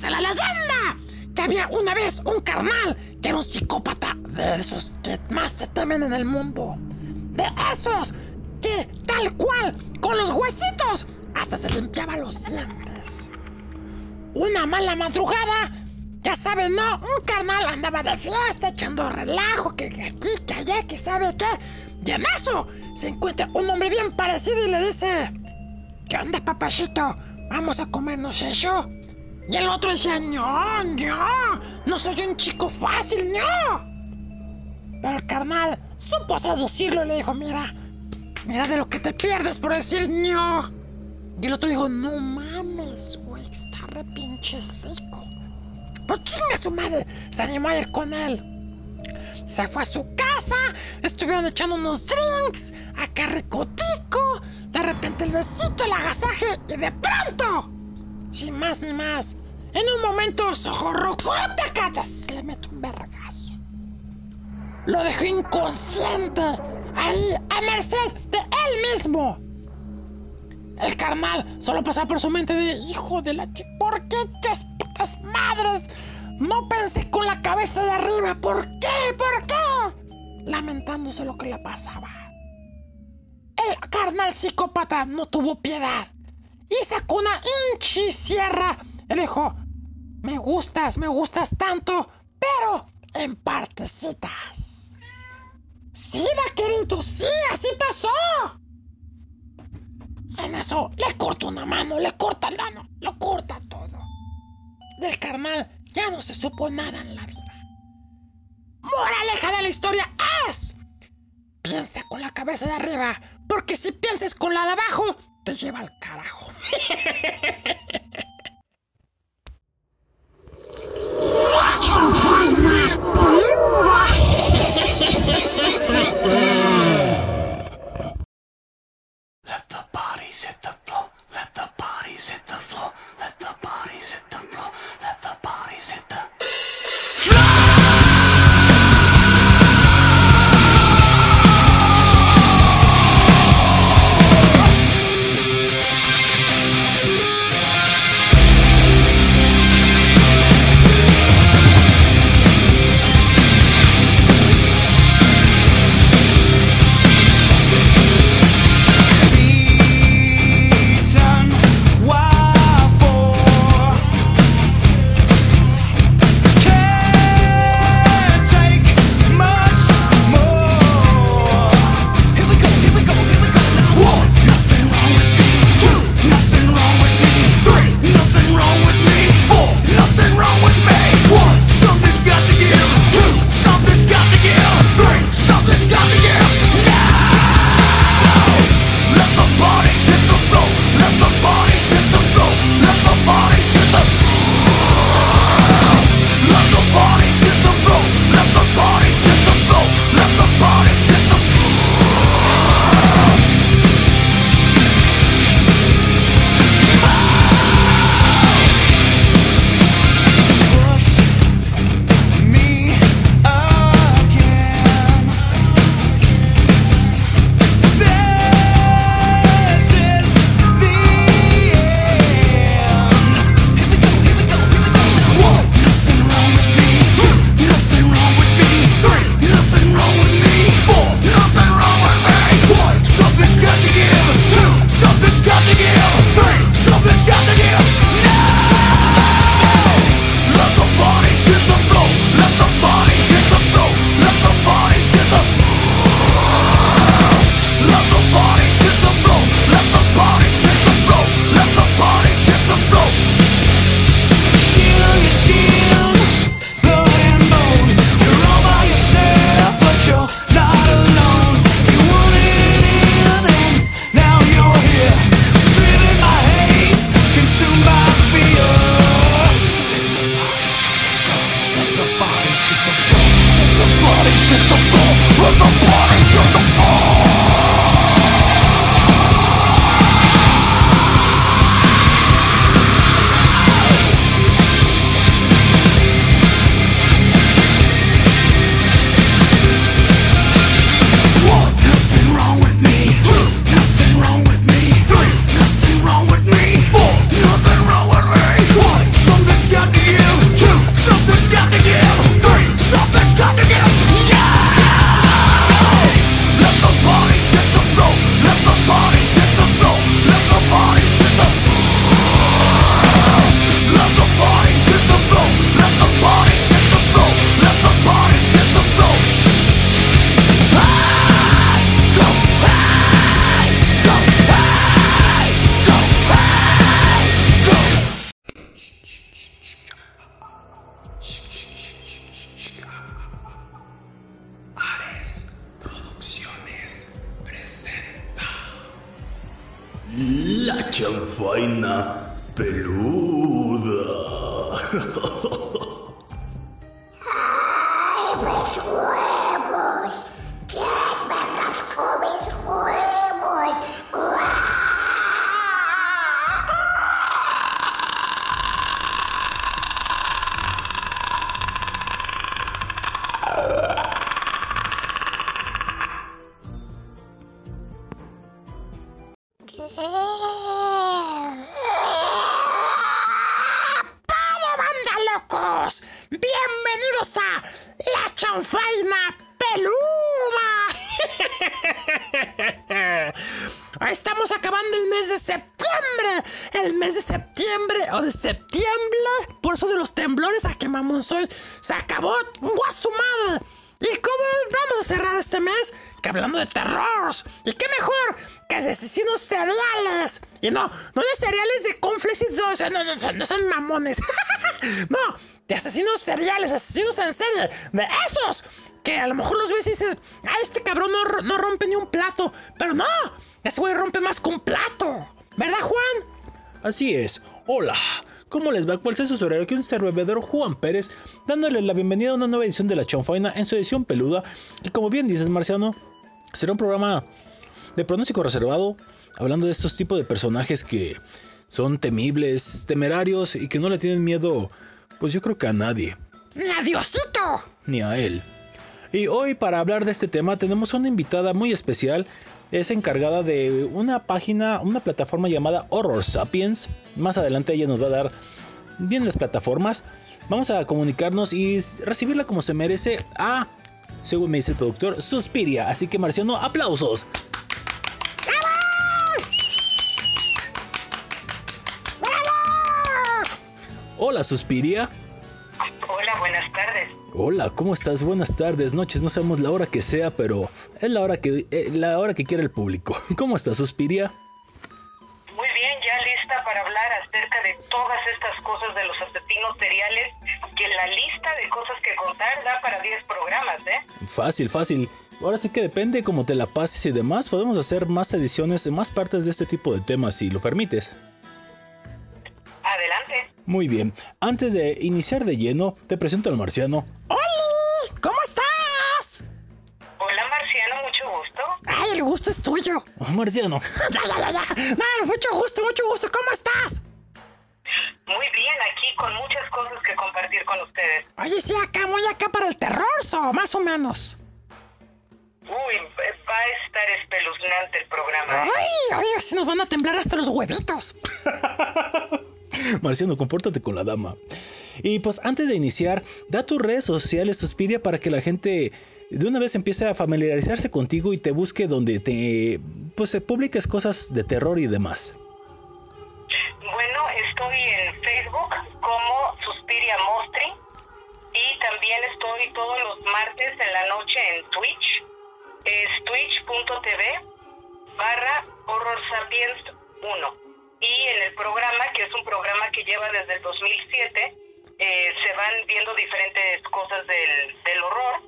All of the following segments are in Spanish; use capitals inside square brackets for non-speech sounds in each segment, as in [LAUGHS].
La leyenda que había una vez un carnal que era un psicópata de esos que más se temen en el mundo. De esos que, tal cual, con los huesitos, hasta se limpiaba los dientes. Una mala madrugada, ya saben, ¿no? Un carnal andaba de fiesta echando relajo, que, que aquí, que allá, que sabe qué. Y en eso se encuentra un hombre bien parecido y le dice: ¿Qué onda, papachito? ¿Vamos a comernos eso? Y el otro decía: No, no, no soy un chico fácil, no. Pero el carnal supo seducirlo y le dijo: Mira, mira de lo que te pierdes por decir no. Y el otro dijo: No mames, güey, está re pinche rico. Pues chinga su madre, se animó a ir con él. Se fue a su casa, estuvieron echando unos drinks, acá ricotico, de repente el besito, el agasaje, y de pronto, sin más ni más, en un momento sojorrocote catas, le mete un vergazo. Lo dejó inconsciente, ahí, a merced de él mismo. El carnal solo pasaba por su mente de hijo de la ch... ¿Por qué putas madres? No pensé con la cabeza de arriba. ¿Por qué? ¿Por qué? Lamentándose lo que le pasaba. El carnal psicópata no tuvo piedad. Y sacó una hinchi sierra. Y dijo, me gustas, me gustas tanto, pero en partecitas. Sí, vaquerito, sí, así pasó. En eso le corta una mano, le corta la mano, lo corta todo. Del carnal ya no se supo nada en la vida. Moraleja de la historia es... Piensa con la cabeza de arriba, porque si piensas con la de abajo, te lleva al carajo. [LAUGHS] De esos que a lo mejor los ves y dices, ah, este cabrón no, no rompe ni un plato. Pero no, este güey rompe más que un plato. ¿Verdad, Juan? Así es. Hola. ¿Cómo les va? ¿Cuál es su horario? Aquí un servidor Juan Pérez, dándoles la bienvenida a una nueva edición de La Chonfaina en su edición peluda. Y como bien dices, Marciano, será un programa de pronóstico reservado, hablando de estos tipos de personajes que son temibles, temerarios y que no le tienen miedo, pues yo creo que a nadie, ¡Adiosito! ni a él. Y hoy para hablar de este tema tenemos una invitada muy especial. Es encargada de una página, una plataforma llamada Horror Sapiens. Más adelante ella nos va a dar bien las plataformas. Vamos a comunicarnos y recibirla como se merece a, según me dice el productor, Suspiria. Así que Marciano, aplausos. Hola Suspiria. Hola, buenas tardes. Hola, ¿cómo estás? Buenas tardes, noches, no sabemos la hora que sea, pero es la hora que eh, la hora que quiere el público. [LAUGHS] ¿Cómo estás, Suspiria? Muy bien, ya lista para hablar acerca de todas estas cosas de los asesinos seriales, que la lista de cosas que contar da para 10 programas, ¿eh? Fácil, fácil. Ahora sí que depende cómo te la pases y demás, podemos hacer más ediciones más partes de este tipo de temas si lo permites. Adelante. Muy bien, antes de iniciar de lleno, te presento al marciano. ¡Oli! ¿Cómo estás? Hola, Marciano, mucho gusto. ¡Ay, el gusto es tuyo! Oh, marciano, [LAUGHS] ¡Ya, ya, ya, ya! No, mucho gusto, mucho gusto. ¿Cómo estás? Muy bien, aquí con muchas cosas que compartir con ustedes. Oye, sí, acá, muy acá para el terror, so, más o menos. Uy, va a estar espeluznante el programa. ¿eh? ¡Ay, oye, si nos van a temblar hasta los huevitos! [LAUGHS] [LAUGHS] marciano, compórtate con la dama. Y pues antes de iniciar, da tus redes sociales, Suspiria, para que la gente de una vez empiece a familiarizarse contigo y te busque donde te pues se publiques cosas de terror y demás. Bueno, estoy en Facebook como Suspiria Mostri y también estoy todos los martes en la noche en Twitch. Es twitch.tv barra Horror Sapiens 1. Y en el programa, que es un programa que lleva desde el 2007, eh, se van viendo diferentes cosas del, del horror.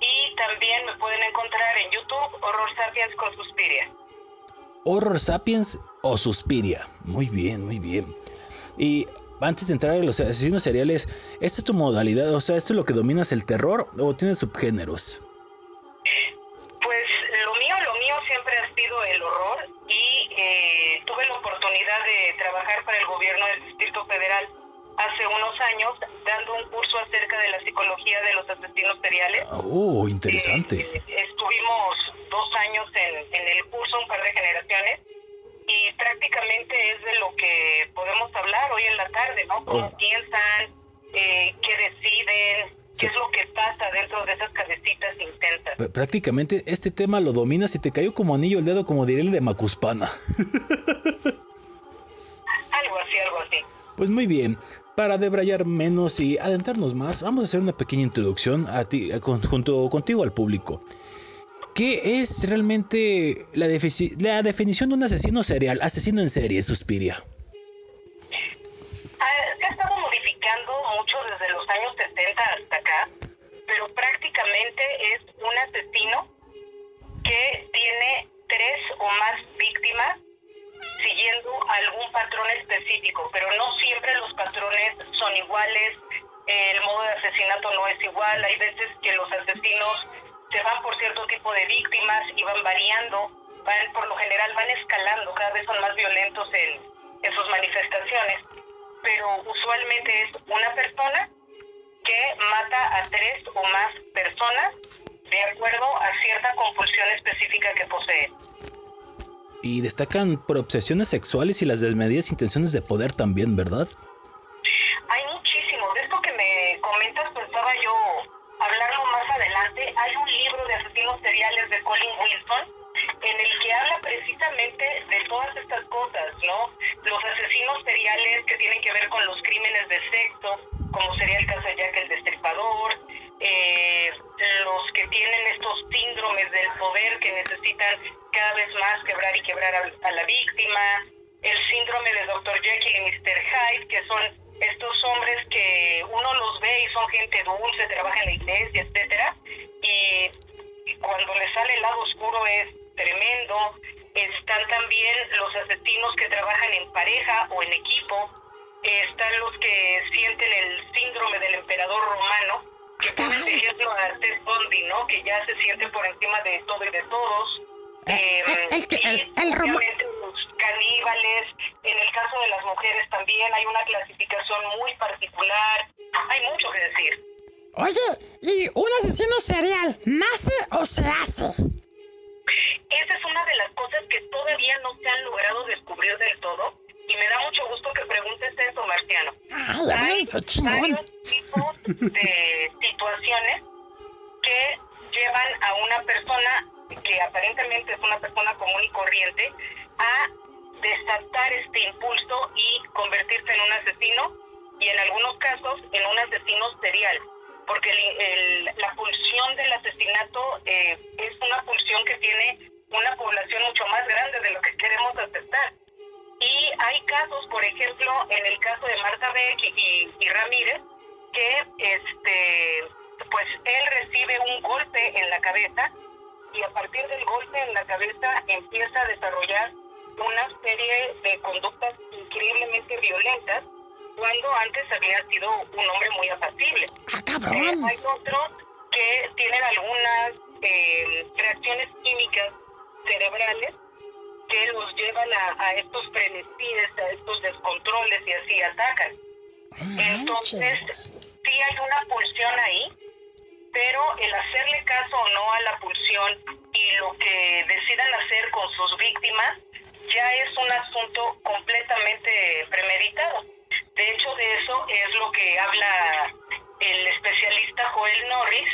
Y también me pueden encontrar en YouTube Horror Sapiens con Suspiria. Horror Sapiens o Suspiria. Muy bien, muy bien. Y antes de entrar a los asesinos seriales, ¿esta es tu modalidad? O sea, ¿esto es lo que dominas el terror o tienes subgéneros? Pues lo mío, lo mío siempre ha sido el horror y eh, tuve la oportunidad de trabajar para el gobierno del Distrito Federal hace unos años dando un curso acerca de la psicología de los asesinos seriales. Oh, interesante. Eh, estuvimos dos años en, en el curso, un par de generaciones, y prácticamente es de lo que podemos hablar hoy en la tarde, ¿no? Cómo Oh. piensan, eh, qué deciden. Qué es lo que pasa dentro de esas cabecitas intensas. Prácticamente este tema lo dominas y te cayó como anillo el dedo, como diría el de Macuspana. [LAUGHS] Algo así, algo así. Pues muy bien, para debrayar menos y adentrarnos más, vamos a hacer una pequeña introducción a ti, con- junto contigo al público. ¿Qué es realmente la, la definición de un asesino serial, asesino en serie, Suspiria? Mucho desde los años 70 hasta acá, pero prácticamente es un asesino que tiene tres o más víctimas algún patrón específico, pero no siempre los patrones son iguales, el modo de asesinato no es igual, hay veces que los asesinos se van por cierto tipo de víctimas y van variando, van, por lo general van escalando, cada vez son más violentos en, en sus manifestaciones, pero usualmente es una persona que mata a tres o más personas de acuerdo a cierta compulsión específica que posee. Y destacan por obsesiones sexuales y las desmedidas intenciones de poder también, ¿verdad? Hay muchísimo. De esto que me comentas, pensaba yo hablarlo más adelante. Hay un libro de asesinos seriales de Colin Wilson en el que habla precisamente de todas estas cosas, ¿no? Los asesinos seriales que tienen que ver con los crímenes de sexo, como sería el caso de Jack el Destripador, eh, los que tienen estos síndromes del poder que necesitan cada vez más quebrar y quebrar a, a la víctima, el síndrome de Dr. Jekyll y Mr. Hyde, que son estos hombres que uno los ve y son gente dulce, trabaja en la iglesia, etcétera, y cuando les sale el lado oscuro es tremendo. Están también los asesinos que trabajan en pareja o en equipo. Están los que sienten el síndrome del emperador romano, que por ejemplo a Ted Bundy, ¿no? Que ya se siente por encima de todo y de todos. Eh, Eh, el que- y el- el los caníbales. En el caso de las mujeres también hay una clasificación muy particular. Hay mucho que decir. Oye, ¿y un asesino serial nace o se hace? Esa es una de las cosas que todavía no se han logrado descubrir del todo. Y me da mucho gusto que preguntes eso, Marciano. Ay, a ver, Hay varios tipos de [LAUGHS] situaciones que llevan a una persona que aparentemente es una persona común y corriente a desatar este impulso y convertirse en un asesino y en algunos casos en un asesino serial porque la pulsión del asesinato eh, es una pulsión que tiene una población mucho más grande de lo que queremos aceptar. Y hay casos, por ejemplo, en el caso de Marta Beck y, y Ramírez, que este, pues él recibe un golpe en la cabeza y a partir del golpe en la cabeza empieza a desarrollar una serie de conductas increíblemente violentas cuando antes había sido un hombre muy apacible. Ah, Eh, cabrón. hay otros que tienen algunas eh, reacciones químicas cerebrales que los llevan a, a estos frenesíes, a estos descontroles y así atacan. Entonces, sí hay una pulsión ahí, pero el hacerle caso o no a la pulsión y lo que decidan hacer con sus víctimas ya es un asunto completamente premeditado. De hecho, de eso es lo que habla el especialista Joel Norris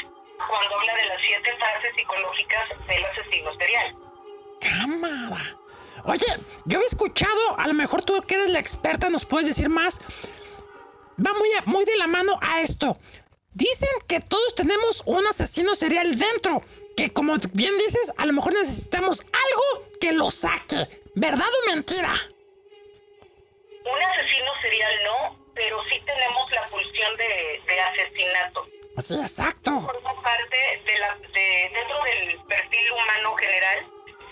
cuando habla de las siete fases psicológicas del asesino serial. Cámara. Oye, yo había escuchado, a lo mejor tú que eres la experta nos puedes decir más. Va muy, a- muy de la mano a esto. Dicen que todos tenemos un asesino serial dentro. Que como bien dices, a lo mejor necesitamos algo que lo saque. ¿Verdad o mentira? Un asesino serial no, pero sí tenemos la pulsión de, de asesinato. Sí, exacto. forma parte de la, de, dentro del perfil humano general,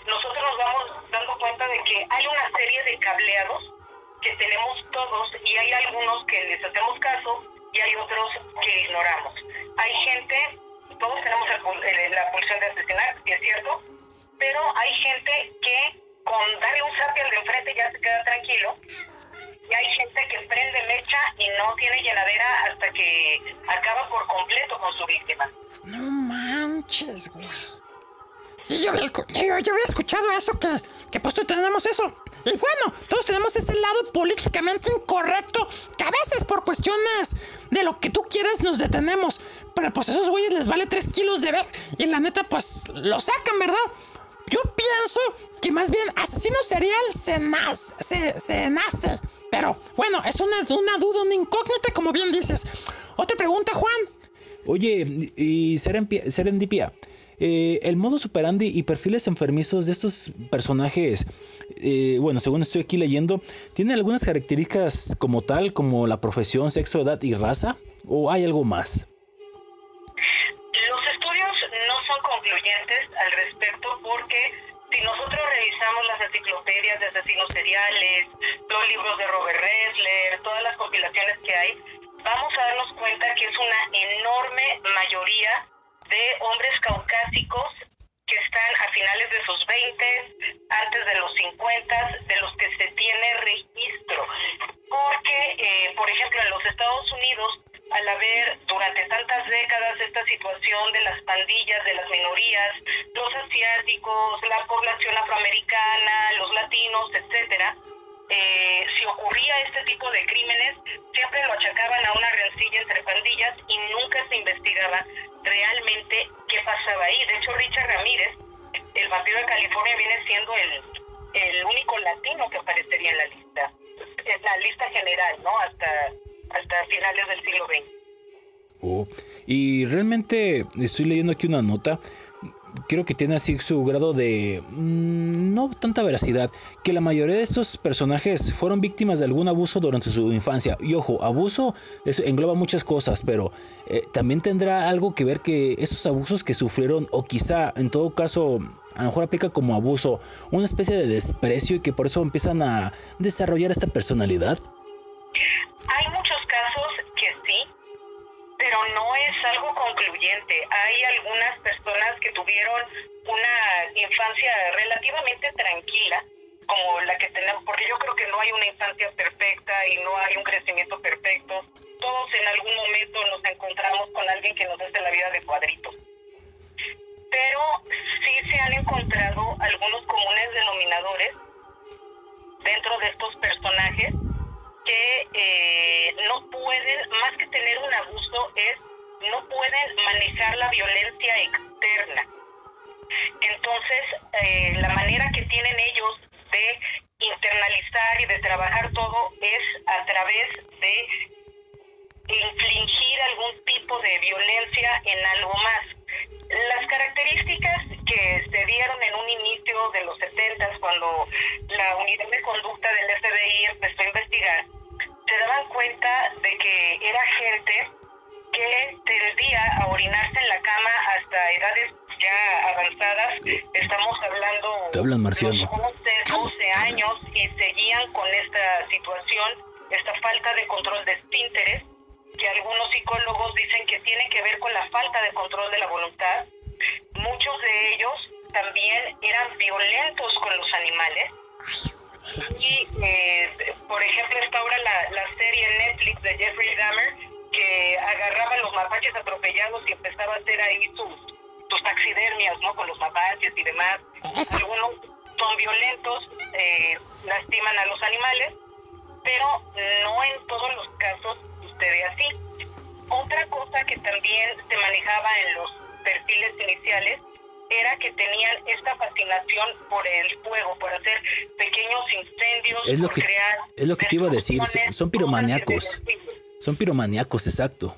nosotros nos vamos dando cuenta de que hay una serie de cableados que tenemos todos y hay algunos que les hacemos caso y hay otros que ignoramos. Hay gente, todos tenemos el la pulsión de asesinar, que es cierto, pero hay gente que con darle un zape al de enfrente ya se queda tranquilo y hay gente que prende mecha y no tiene llenadera hasta que acaba por completo con su víctima. No manches, güey. Sí, yo había, escuchado eso, que, que pues tenemos eso. Y bueno, todos tenemos ese lado políticamente incorrecto, que a veces por cuestiones de lo que tú quieres nos detenemos. Pero pues a esos güeyes les vale 3 kilos de ver y la neta pues lo sacan, ¿verdad? Yo pienso que más bien asesino serial se nace, se, se nace. Pero bueno, es una, duda, una incógnita, como bien dices. Otra pregunta, Juan. Oye, y Serendipia, eh, el modo superandi y perfiles enfermizos de estos personajes, eh, bueno, según estoy aquí leyendo, ¿tienen algunas características como tal, como la profesión, sexo, edad y raza? ¿O hay algo más? Concluyentes al respecto porque si nosotros revisamos las enciclopedias de asesinos seriales, los libros de Robert Ressler, todas las compilaciones que hay, vamos a darnos cuenta que es una enorme mayoría de hombres caucásicos que están a finales de sus 20, antes de los 50, de los que se tiene registro. Porque, eh, por ejemplo, en los Estados Unidos, al haber durante tantas décadas esta situación de las pandillas, de las minorías, los asiáticos, la población afroamericana, los latinos, etcétera, eh, si ocurría este tipo de crímenes, siempre lo achacaban a una rencilla entre pandillas y nunca se investigaba realmente qué pasaba ahí. De hecho, Richard Ramírez, el vampiro de California, viene siendo el, el único latino que aparecería en la lista, en la lista general, ¿no? Hasta, hasta finales del siglo XX. Oh, y realmente estoy leyendo aquí una nota creo que tiene así su grado de mm, no tanta veracidad, que la mayoría de estos personajes fueron víctimas de algún abuso durante su infancia. Y ojo, abuso engloba muchas cosas, pero eh, también tendrá algo que ver que esos abusos que sufrieron, o quizá en todo caso, a lo mejor aplica como abuso, una especie de desprecio y que por eso empiezan a desarrollar esta personalidad. Hay pero no es algo concluyente. Hay algunas personas que tuvieron una infancia relativamente tranquila, como la que tenemos, porque yo creo que no hay una infancia perfecta y no hay un crecimiento perfecto. Todos en algún momento nos encontramos con alguien que nos hace la vida de cuadritos. Pero sí se han encontrado algunos comunes denominadores dentro de estos personajes que eh, no pueden, más que tener un abuso, es no pueden manejar la violencia externa. Entonces, eh, la manera que tienen ellos de internalizar y de trabajar todo es a través de infligir algún tipo de violencia en algo más. Las características que se dieron en un inicio de los 70 cuando la unidad de conducta del FBI empezó a investigar, se daban cuenta de que era gente que tendía a orinarse en la cama hasta edades ya avanzadas. Estamos hablando de 11, 12 años y seguían con esta situación, esta falta de control de esfínteres, que algunos psicólogos dicen que tiene que ver con la falta de control de la voluntad. Muchos de ellos también eran violentos con los animales y, eh, por ejemplo, está ahora la, la serie Netflix de Jeffrey Dahmer, que agarraba a los mapaches atropellados y empezaba a hacer ahí sus, sus taxidermias, ¿no? Con los mapaches y demás. Algunos son violentos, eh, lastiman a los animales, pero no en todos los casos sucede así. Otra cosa que también se manejaba en los perfiles iniciales era que tenían esta fascinación por el fuego, por hacer pequeños incendios, es lo por que, crear Es lo que te iba a decir, son, son piromaníacos. Son piromaníacos, exacto.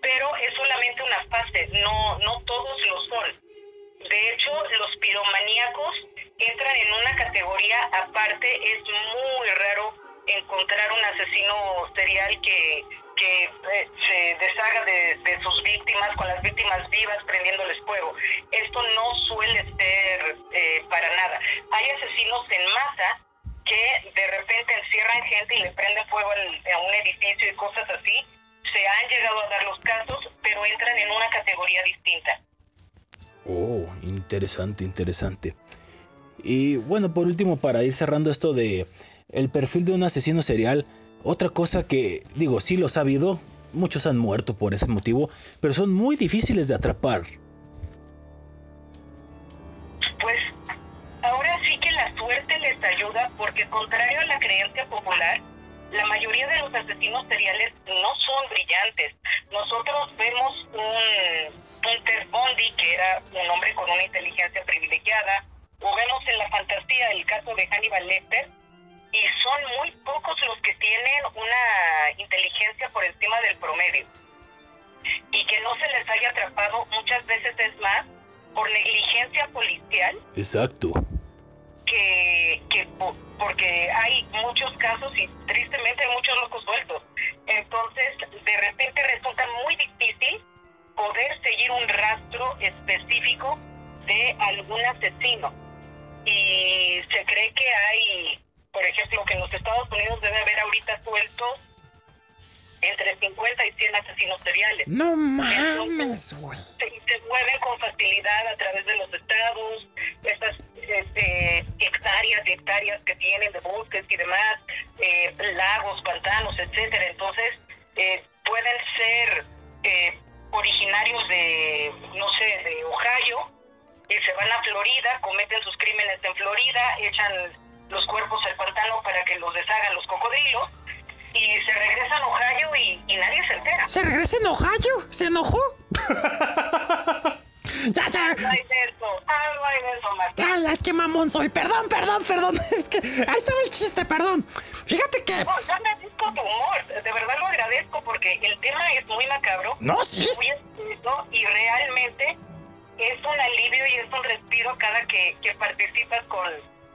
Pero es solamente una fase, no, no todos lo son. De hecho, los piromaníacos entran en una categoría aparte, es muy raro encontrar un asesino serial que, que eh, se deshaga de, de sus víctimas, con las víctimas vivas prendiéndoles fuego. Esto no suele ser eh, para nada. Hay asesinos en masa que de repente encierran gente y le prenden fuego a un edificio y cosas así. Se han llegado a dar los casos, pero entran en una categoría distinta. Oh, interesante, interesante. Y bueno, por último, para ir cerrando esto de el perfil de un asesino serial, otra cosa que digo, sí los ha habido, muchos han muerto por ese motivo, pero son muy difíciles de atrapar. Pues ahora sí que la suerte les ayuda porque contrario a la creencia popular, la mayoría de los asesinos seriales no son brillantes. Nosotros vemos un, un Ted Bundy que era un hombre con una inteligencia privilegiada, o vemos en la fantasía el caso de Hannibal Lecter, y son muy pocos los que tienen una inteligencia por encima del promedio. Y que no se les haya atrapado muchas veces es más por negligencia policial Exacto. que, que po- porque hay muchos casos y tristemente hay muchos locos sueltos. Entonces, de repente resulta muy difícil poder seguir un rastro específico de algún asesino. y se cree que hay, por ejemplo, que en los Estados Unidos debe haber ahorita sueltos entre 50 y 100 asesinos seriales. No mames, güey. Se, se mueven con facilidad a través de los estados, estas este, hectáreas y hectáreas que tienen de bosques y demás, eh, lagos, pantanos, etcétera. Entonces, eh, pueden ser eh, originarios de, no sé, de Ohio, y se van a Florida, cometen sus crímenes en Florida, echan los cuerpos al pantano para que los deshagan los cocodrilos, y se regresan a Ohio y, y nadie se entera. ¿Se regresa en Ohio? ¿Se enojó? [LAUGHS] ya, ya. Algo hay de eso, algo hay de eso, Martín. Ay, ay, qué mamón soy. Perdón, perdón, perdón. [LAUGHS] Es que ahí estaba el chiste, perdón. Fíjate que. No, yo agradezco tu humor, de verdad lo agradezco porque el tema es muy macabro, No, sí. muy explícito y realmente es un alivio y es un respiro cada que, que participas con,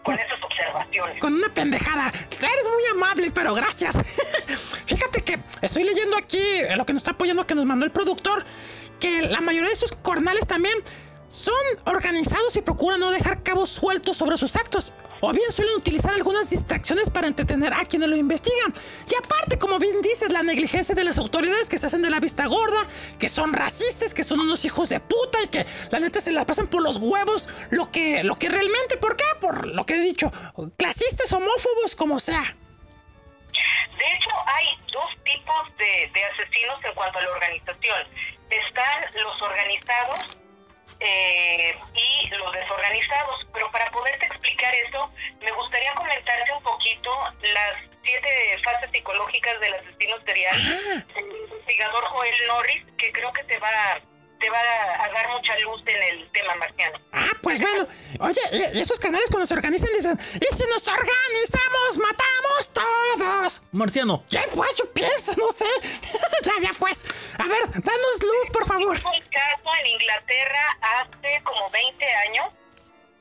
con esas observaciones. Con una pendejada. Eres muy amable, pero gracias. [LAUGHS] Fíjate que estoy leyendo aquí eh, lo que nos está apoyando, que nos mandó el productor, que la mayoría de sus cornales también son organizados y procuran no dejar cabos sueltos sobre sus actos. O bien suelen utilizar algunas distracciones para entretener a quienes lo investigan. Y aparte, como bien dices, la negligencia de las autoridades que se hacen de la vista gorda, que son racistas, que son unos hijos de puta y que la neta se la pasan por los huevos lo que, lo que realmente, ¿por qué? Por lo que he dicho, clasistas, homófobos, como sea. De hecho, hay dos tipos de, de asesinos en cuanto a la organización. Están los organizados eh, y los desorganizados. Pero para poderte explicar eso, me gustaría comentarte un poquito las siete fases psicológicas del asesino serial. El investigador Joel Norris, que creo que te va, te va a dar mucha luz en el tema marciano. Ah, pues bueno. Oye, y esos canales cuando se organizan dicen, y si nos organizamos, matamos todos. Marciano. ¿Qué pues? Yo pienso, no sé. [LAUGHS] ya, ya pues. A ver, danos luz, por favor. Hubo un caso en Inglaterra hace como 20 años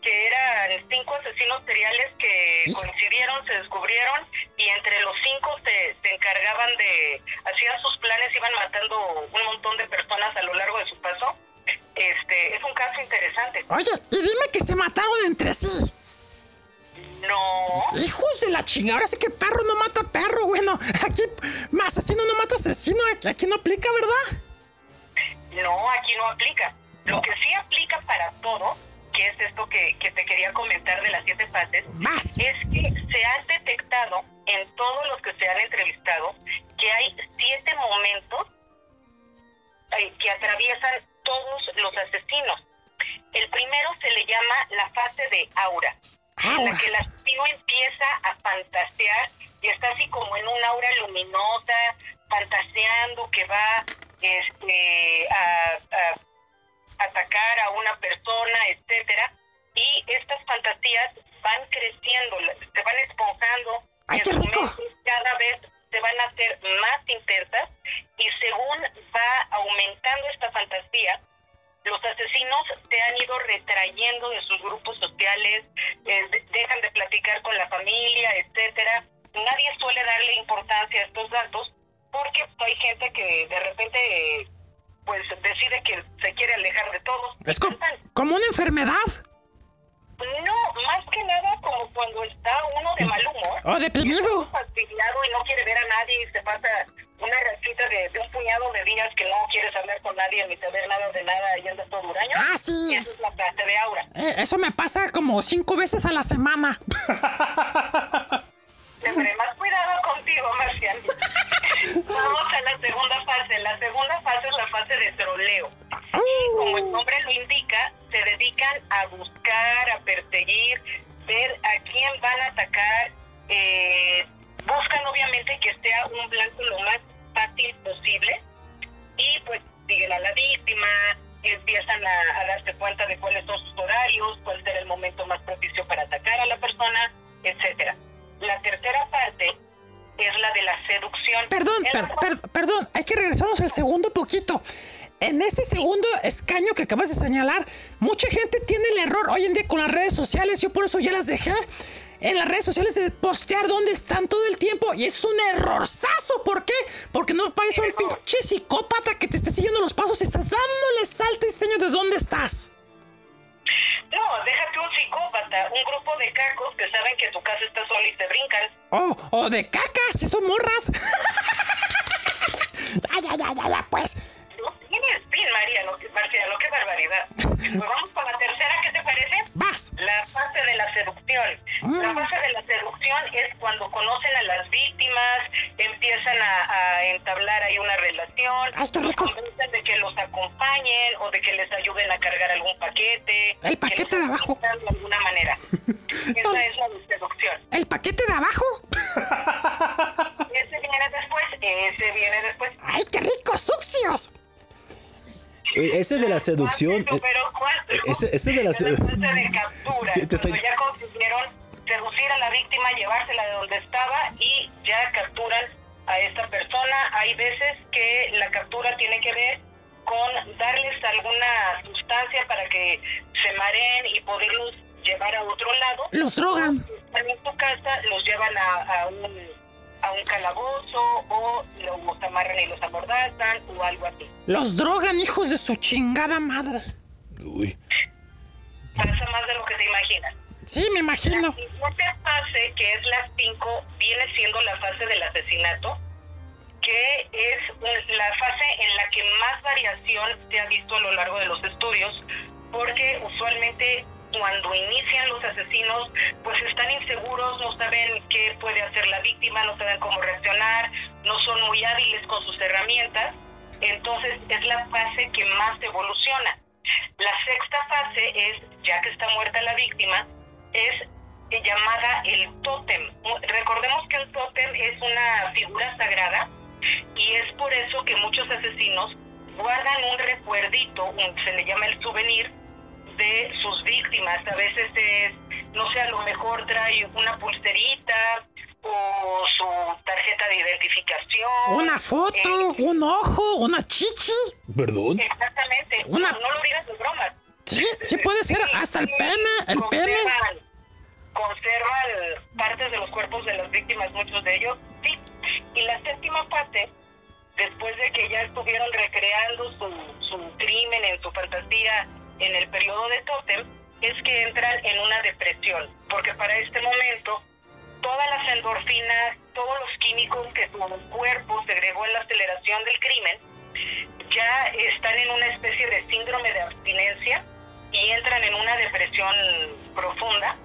que eran cinco asesinos seriales que coincidieron, se descubrieron y entre los cinco se, se encargaban de, hacían sus planes, iban matando un montón de personas a lo largo de su paso. Este, es un caso interesante. Oye, y dime que se mataron entre sí. No, Hijos de la chingada, ahora sí que perro no mata perro, bueno. Aquí, asesino no mata asesino, aquí no aplica, ¿verdad? no, aquí no aplica. Lo que sí aplica para todo, que es esto que, que te quería comentar de las siete fases, Más. es que se han detectado en todos los que se han entrevistado que hay siete momentos eh, que atraviesan todos los asesinos. El primero se le llama la fase de aura, en la que el asesino empieza a fantasear y está así como en un aura luminosa, fantaseando que va este, a, a atacar a una persona, etcétera, y estas fantasías van creciendo, se van esponjando, ¡Ay, qué rico! cada vez se van a hacer más intensas y según va aumentando esta fantasía, los asesinos se han ido retrayendo de sus grupos sociales, eh, de- dejan de platicar con la familia, etcétera. Nadie suele darle importancia a estos datos porque hay gente que de repente eh, pues decide que se quiere alejar de todos. Es co- como una enfermedad. No, más que nada como cuando está uno de mal humor. O deprimido. Está fastidiado y no quiere ver a nadie y se pasa una rachita de, de un puñado de días que no quieres hablar con nadie ni saber nada de nada y andas todo huraño. Ah, sí. Y esa es la fase de aura. Eh, eso me pasa como cinco veces a la semana. [LAUGHS] Tendré más cuidado contigo, Marcial. [LAUGHS] Vamos a la segunda fase. La segunda fase es la fase de troleo. Y como el nombre lo indica, se dedican a buscar, a perseguir, ver a quién van a atacar. eh, buscan obviamente que sea un blanco lo más fácil posible. Y pues siguen a la víctima, empiezan a, a darse cuenta de cuáles son sus horarios, cuál será el momento más propicio para atacar a la persona, etcétera. La tercera parte es la de la seducción. Perdón, per- per- perdón, hay que regresarnos al segundo poquito. En ese segundo escaño que acabas de señalar, mucha gente tiene el error hoy en día con las redes sociales. Yo por eso ya las dejé en las redes sociales de postear dónde están todo el tiempo. Y es un errorzazo. ¿Por qué? Porque no parece un pinche psicópata que te esté siguiendo los pasos y estás dándole salto y seño de dónde estás. No, déjate un psicópata, un grupo de cacos que saben que tu casa está sola y te brincan. Oh, o de caca, si son morras. ay, ay, ay, ay, No tienes fin, Mariano, Marciano, qué barbaridad. [LAUGHS] Pues vamos con la tercera, ¿qué te parece? Vas. La fase de la seducción. La fase de la seducción es cuando conocen a las víctimas, empiezan a, a entablar ahí una relación, Ay, qué rico. de que los acompañen o de que les ayuden a cargar algún paquete. El paquete que de abajo. De alguna manera. [LAUGHS] Esa es la seducción. ¿El paquete de abajo? Ese viene después, ese viene después. ¡Ay, qué rico! ¡Sucios! Eh, Ese de la seducción. Eh, número cuatro. ese- ese de la Es se- fase de captura. Te estoy- ya consiguieron seducir a la víctima, llevársela de donde estaba y ya capturan a esta persona. Hay veces que la captura tiene que ver con darles alguna sustancia para que se mareen y poderlos llevar a otro lado. Los drogan. En tu casa, los llevan a, a un a un calabozo o los amarran y los amordazan o algo así. Los drogan, hijos de su chingada madre. Uy. Pasa más de lo que te imaginas. Sí, me imagino. La siguiente fase, que es la 5, viene siendo la fase del asesinato, que es un- la fase en la que más variación se ha visto a lo largo de los estudios, porque usualmente cuando inician los asesinos, pues están inseguros, no saben qué puede hacer la víctima, no saben cómo reaccionar, no son muy hábiles con sus herramientas, entonces es la fase que más evoluciona. La sexta fase es, ya que está muerta la víctima, es llamada el tótem. Recordemos que el tótem es una figura sagrada y es por eso que muchos asesinos guardan un recuerdito, un- se le llama el souvenir, de sus víctimas. A veces es, no sé, a lo mejor trae una pulserita o su tarjeta de identificación. Una foto, Eh, un ojo, una chichi. Perdón. Exactamente. Una- No, no lo digas de broma. Sí, sí puede ser hasta el pene, el pene. Conservan partes de los cuerpos de las víctimas, muchos de ellos, sí. Y la séptima parte, después de que ya estuvieron recreando su, su crimen en su fantasía en el periodo de Totem, es que entran en una depresión, porque para este momento todas las endorfinas, todos los químicos que su cuerpo segregó en la aceleración del crimen, ya están en una especie de síndrome de abstinencia y entran en una depresión profunda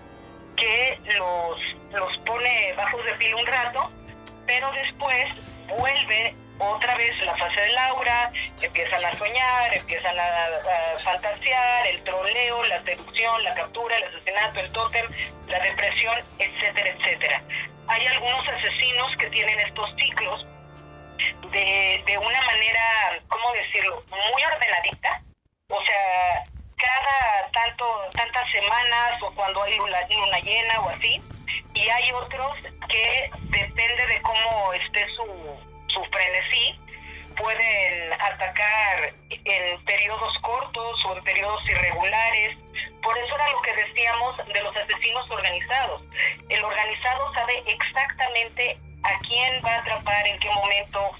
que los, los pone bajos de pila un rato, pero después vuelve otra vez la fase del aura, empiezan a soñar, empiezan a, a fantasear, el troleo, la seducción, la captura, el asesinato, el tótem, la depresión, etcétera, etcétera. Hay algunos asesinos que tienen estos ciclos de, de una manera, ¿cómo decirlo?, muy ordenadita. O sea, cada tanto, tantas semanas o cuando hay luna, luna llena o así. Y hay otros que depende de cómo esté su, su frenesí, pueden atacar en periodos cortos o en periodos irregulares. Por eso era lo que decíamos de los asesinos organizados. El organizado sabe exactamente a quién va a atrapar, en qué momento,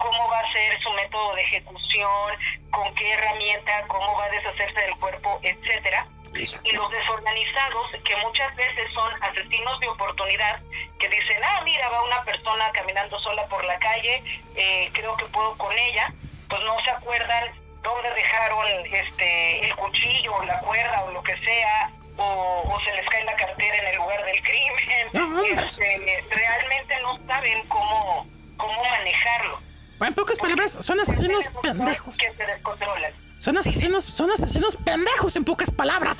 cómo va a ser su método de ejecución, con qué herramienta, cómo va a deshacerse del cuerpo, etcétera. Y los desorganizados, que muchas veces son asesinos de oportunidad, que dicen, ah, mira, va una persona caminando sola por la calle, eh, creo que puedo con ella, pues no se acuerdan dónde dejaron este el cuchillo o la cuerda o lo que sea, o, o se les cae la cartera en el lugar del crimen. Este, realmente no saben cómo, cómo manejarlo. En pocas palabras, son asesinos pendejos. Que se descontrolan. Son asesinos, son asesinos pendejos en pocas palabras.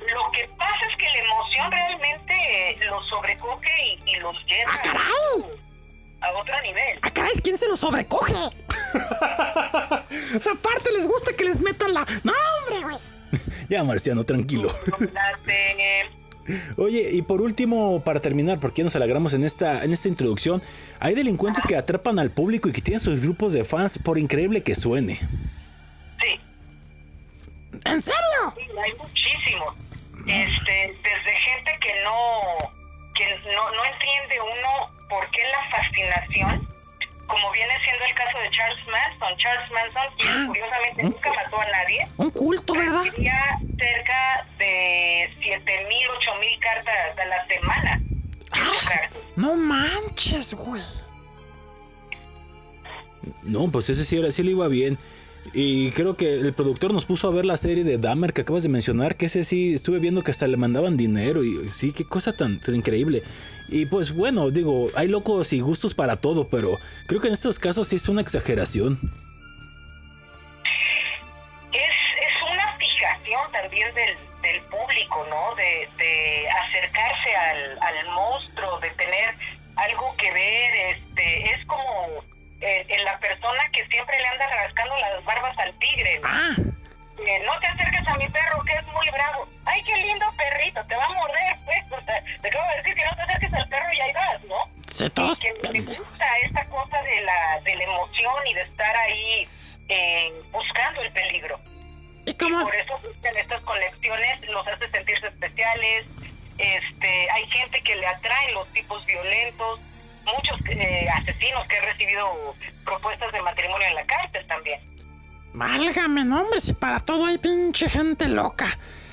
Lo que pasa es que la emoción realmente los sobrecoge y, y los lleva ¡Ah, caray! a otro nivel. ¡Ah, caray! ¿Quién se los sobrecoge? [LAUGHS] o sea, aparte les gusta que les metan la. ¡No, hombre, güey! Ya, Marciano, tranquilo. Oye, y por último, para terminar, porque nos alegramos en esta, en esta introducción, hay delincuentes que atrapan al público y que tienen sus grupos de fans, por increíble que suene. sí, ¿En serio? sí, hay muchísimos. Este, desde gente que no, que no, no entiende uno por qué la fascinación como viene siendo el caso de Charles Manson. Charles Manson, quien Ah, curiosamente un- nunca mató a nadie, Un culto, ¿verdad? recibía cerca de 7.000, 8.000 cartas a la semana. cárcel. No manches, güey. No, pues ese sí, era, sí le iba bien. Y creo que el productor nos puso a ver la serie de Dahmer que acabas de mencionar, que ese sí estuve viendo que hasta le mandaban dinero y sí, qué cosa tan, tan increíble. Y pues bueno, digo, hay locos y gustos para todo, pero creo que en estos casos sí es una exageración. es, una fijación también del, público, ¿no? De, de acercarse al, al monstruo, de tener algo que ver, este, es como eh, en la persona que siempre le anda rascando las barbas al tigre, ¿no? Ah, Eh, no te acerques a mi perro que es muy bravo. Ay, qué lindo perrito, te va a morder, pues. O sea, te acabo de decir que no te acerques al perro y ahí vas, ¿no? sí, todos que pendejos. gusta esta cosa de la, de la emoción y de estar ahí eh, buscando el peligro. ¿Y cómo? Por eso buscan estas conexiones, los hace sentirse especiales. Este, hay gente que le atraen los tipos violentos, muchos eh, asesinos que han recibido propuestas de matrimonio en la cárcel también. Válgame, no, hombre, si para todo hay pinche gente loca.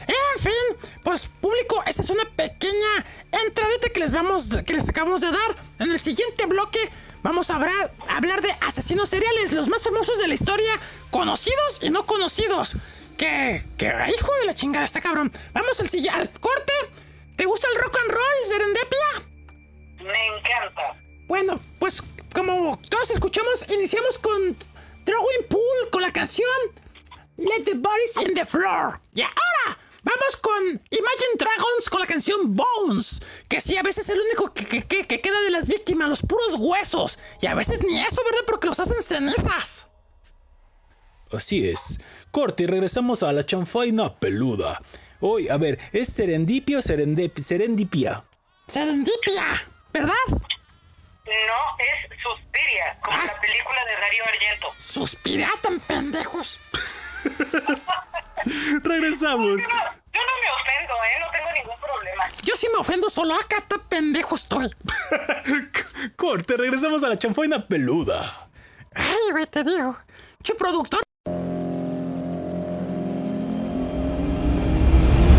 En fin, pues público, esa es una pequeña entradita que les vamos, que les acabamos de dar. En el siguiente bloque vamos a hablar, hablar de asesinos seriales, los más famosos de la historia, conocidos y no conocidos. Que, que hijo de la chingada, está cabrón. Vamos al al corte. ¿Te gusta el rock and roll, Serendipia? Me encanta. Bueno, pues como todos escuchamos, iniciamos con Drawing Pool con la canción Let the Bodies in the Floor. Y ahora vamos con Imagine Dragons con la canción Bones. Que sí, a veces es el único que, que- que- que queda de las víctimas, los puros huesos. Y a veces ni eso, ¿verdad? Porque los hacen cenizas. Así es. Corte y regresamos a la chanfaina peluda. Hoy, a ver, ¿es serendipia o serendip- serendipia? Serendipia, ¿verdad? No, es Suspiria, como Ah. la película de Darío Argento. Suspiratan, pendejos. [LAUGHS] Regresamos. No, yo no me ofendo, ¿eh? No tengo ningún problema. Yo sí me ofendo solo acá, tan pendejo estoy. [LAUGHS] Corte, regresamos a la chanfaina peluda. Ay, güey, te digo. Che, productor.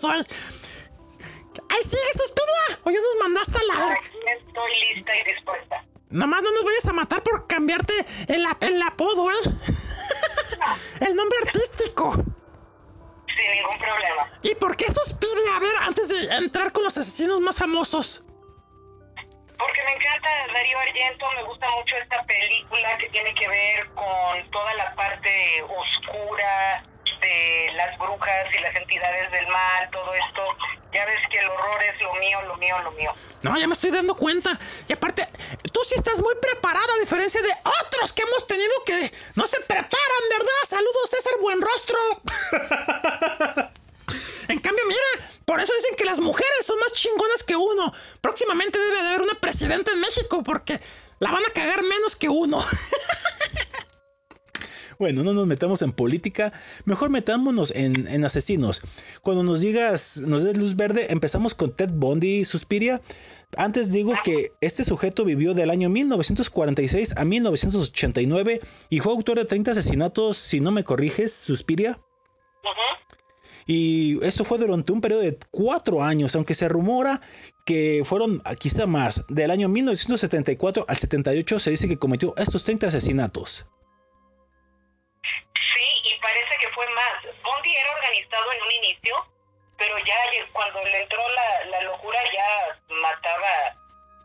Pues qué mamón soy. ¡Ay, sigue Suspiria! Oye, nos mandaste a la verga. Aquí estoy lista y dispuesta. Nomás no nos vayas a matar por cambiarte el, ap- el apodo, ¿eh? el nombre artístico. Sin ningún problema. ¿Y por qué Suspiria? A ver, antes de entrar con los asesinos más famosos. Porque me encanta Darío Argento, me gusta mucho esta película que tiene que ver con toda la parte oscura las brujas y las entidades del mal, todo esto. Ya ves que el horror es lo mío, lo mío, lo mío. No, ya me estoy dando cuenta. Y aparte, tú sí estás muy preparada, a diferencia de otros que hemos tenido que no se preparan, ¿verdad? Saludos, César Buenrostro. [LAUGHS] en cambio, mira, por eso dicen que las mujeres son más chingonas que uno. Próximamente debe de haber una presidenta en México porque la van a cagar menos que uno. [LAUGHS] Bueno, no nos metamos en política, mejor metámonos en, en asesinos. Cuando nos digas, nos des luz verde, empezamos con Ted Bundy, Suspiria. Antes digo que este sujeto vivió del año 1946 a 1989 y fue autor de 30 asesinatos, si no me corriges, Suspiria. Y esto fue durante un periodo de cuatro años, aunque se rumora que fueron quizá más. Del año 1974 al 78 se dice que cometió estos 30 asesinatos. Organizado en un inicio, pero ya cuando le entró la, la locura ya mataba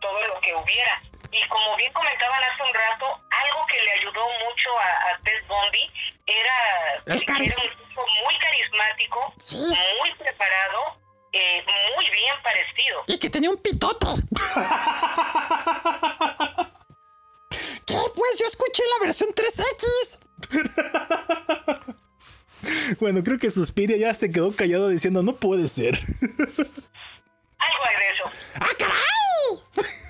todo lo que hubiera. Y como bien comentaban hace un rato, algo que le ayudó mucho a, a Ted Bundy era, Es que era un tipo muy carismático, Sí. muy preparado, eh, muy bien parecido. Y que tenía un pitote. [LAUGHS] ¿Qué? Pues yo escuché la versión 3X. [LAUGHS] [LAUGHS] Bueno, creo que Suspiria ya se quedó callado diciendo no puede ser. Algo hay de eso. ¡Ah, caray!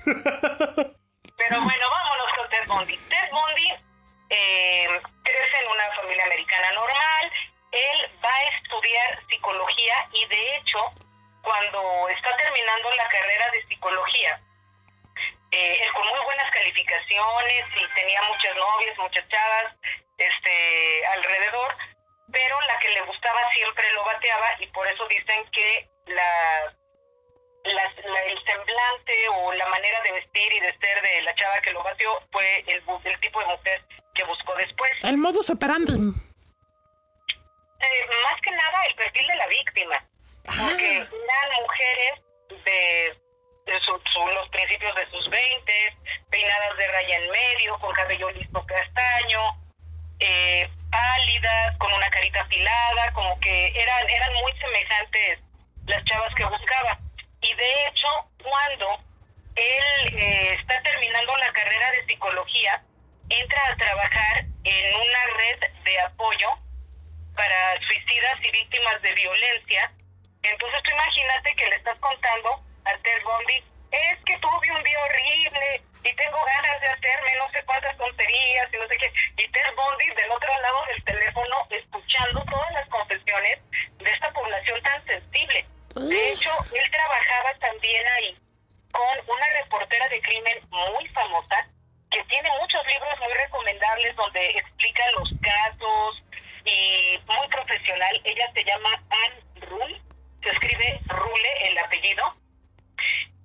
[LAUGHS] Pero bueno, vámonos con Ted Bundy. Ted Bundy eh, crece en una familia americana normal. Él va a estudiar psicología y de hecho, cuando está terminando la carrera de psicología, eh, él con muy buenas calificaciones y tenía muchas novias, muchas chavas este, alrededor, pero la que le gustaba siempre lo bateaba y por eso dicen que la la- la- el semblante o la manera de vestir y de ser de la chava que lo batió fue el, el tipo de mujer que buscó después. El modus operandi. Eh, más que nada el perfil de la víctima, porque eran mujeres de, de su- su- los principios de sus 20, peinadas de raya en medio, con cabello listo castaño, eh, pálidas, con una carita afilada, como que eran, eran muy semejantes las chavas que buscaba. Y de hecho, cuando él eh, está terminando la carrera de psicología, entra a trabajar en una red de apoyo para suicidas y víctimas de violencia. Entonces tú imagínate que le estás contando a Ted Bundy, es que tuve un día horrible y tengo ganas de hacerme no sé cuántas tonterías y no sé qué. Y Ted Bundy del otro lado del teléfono escuchando todas las confesiones de esta población tan sensible. De hecho, él trabajaba también ahí con una reportera de crimen muy famosa que tiene muchos libros muy recomendables donde explica los casos y muy profesional. Ella se llama Anne Rule, se escribe Rule el apellido,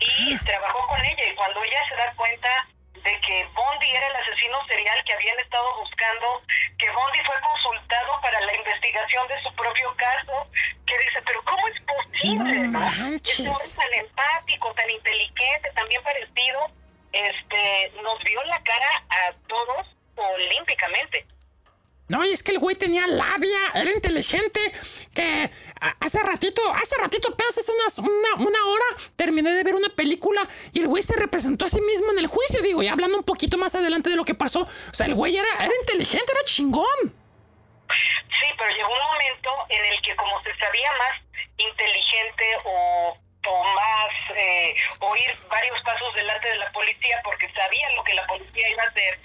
y trabajó con ella y cuando ella se da cuenta de que Bondi era el asesino serial que habían estado buscando, que Bondi fue consultado para la investigación de su propio caso, que dice, pero ¿cómo es posible? No no? Este hombre tan empático, tan inteligente, tan bien parecido, este, nos vio la cara a todos olímpicamente. No, y es que el güey tenía labia, era inteligente, que hace ratito, hace ratito, apenas hace unas- una, una hora, terminé de ver una película y el güey se representó a sí mismo en el juicio, digo, y hablando un poquito más adelante de lo que pasó, o sea, el güey era, era inteligente, era chingón. Sí, pero llegó un momento en el que como se sabía más inteligente o, o más eh, o ir varios pasos delante de la policía porque sabía lo que la policía iba a hacer,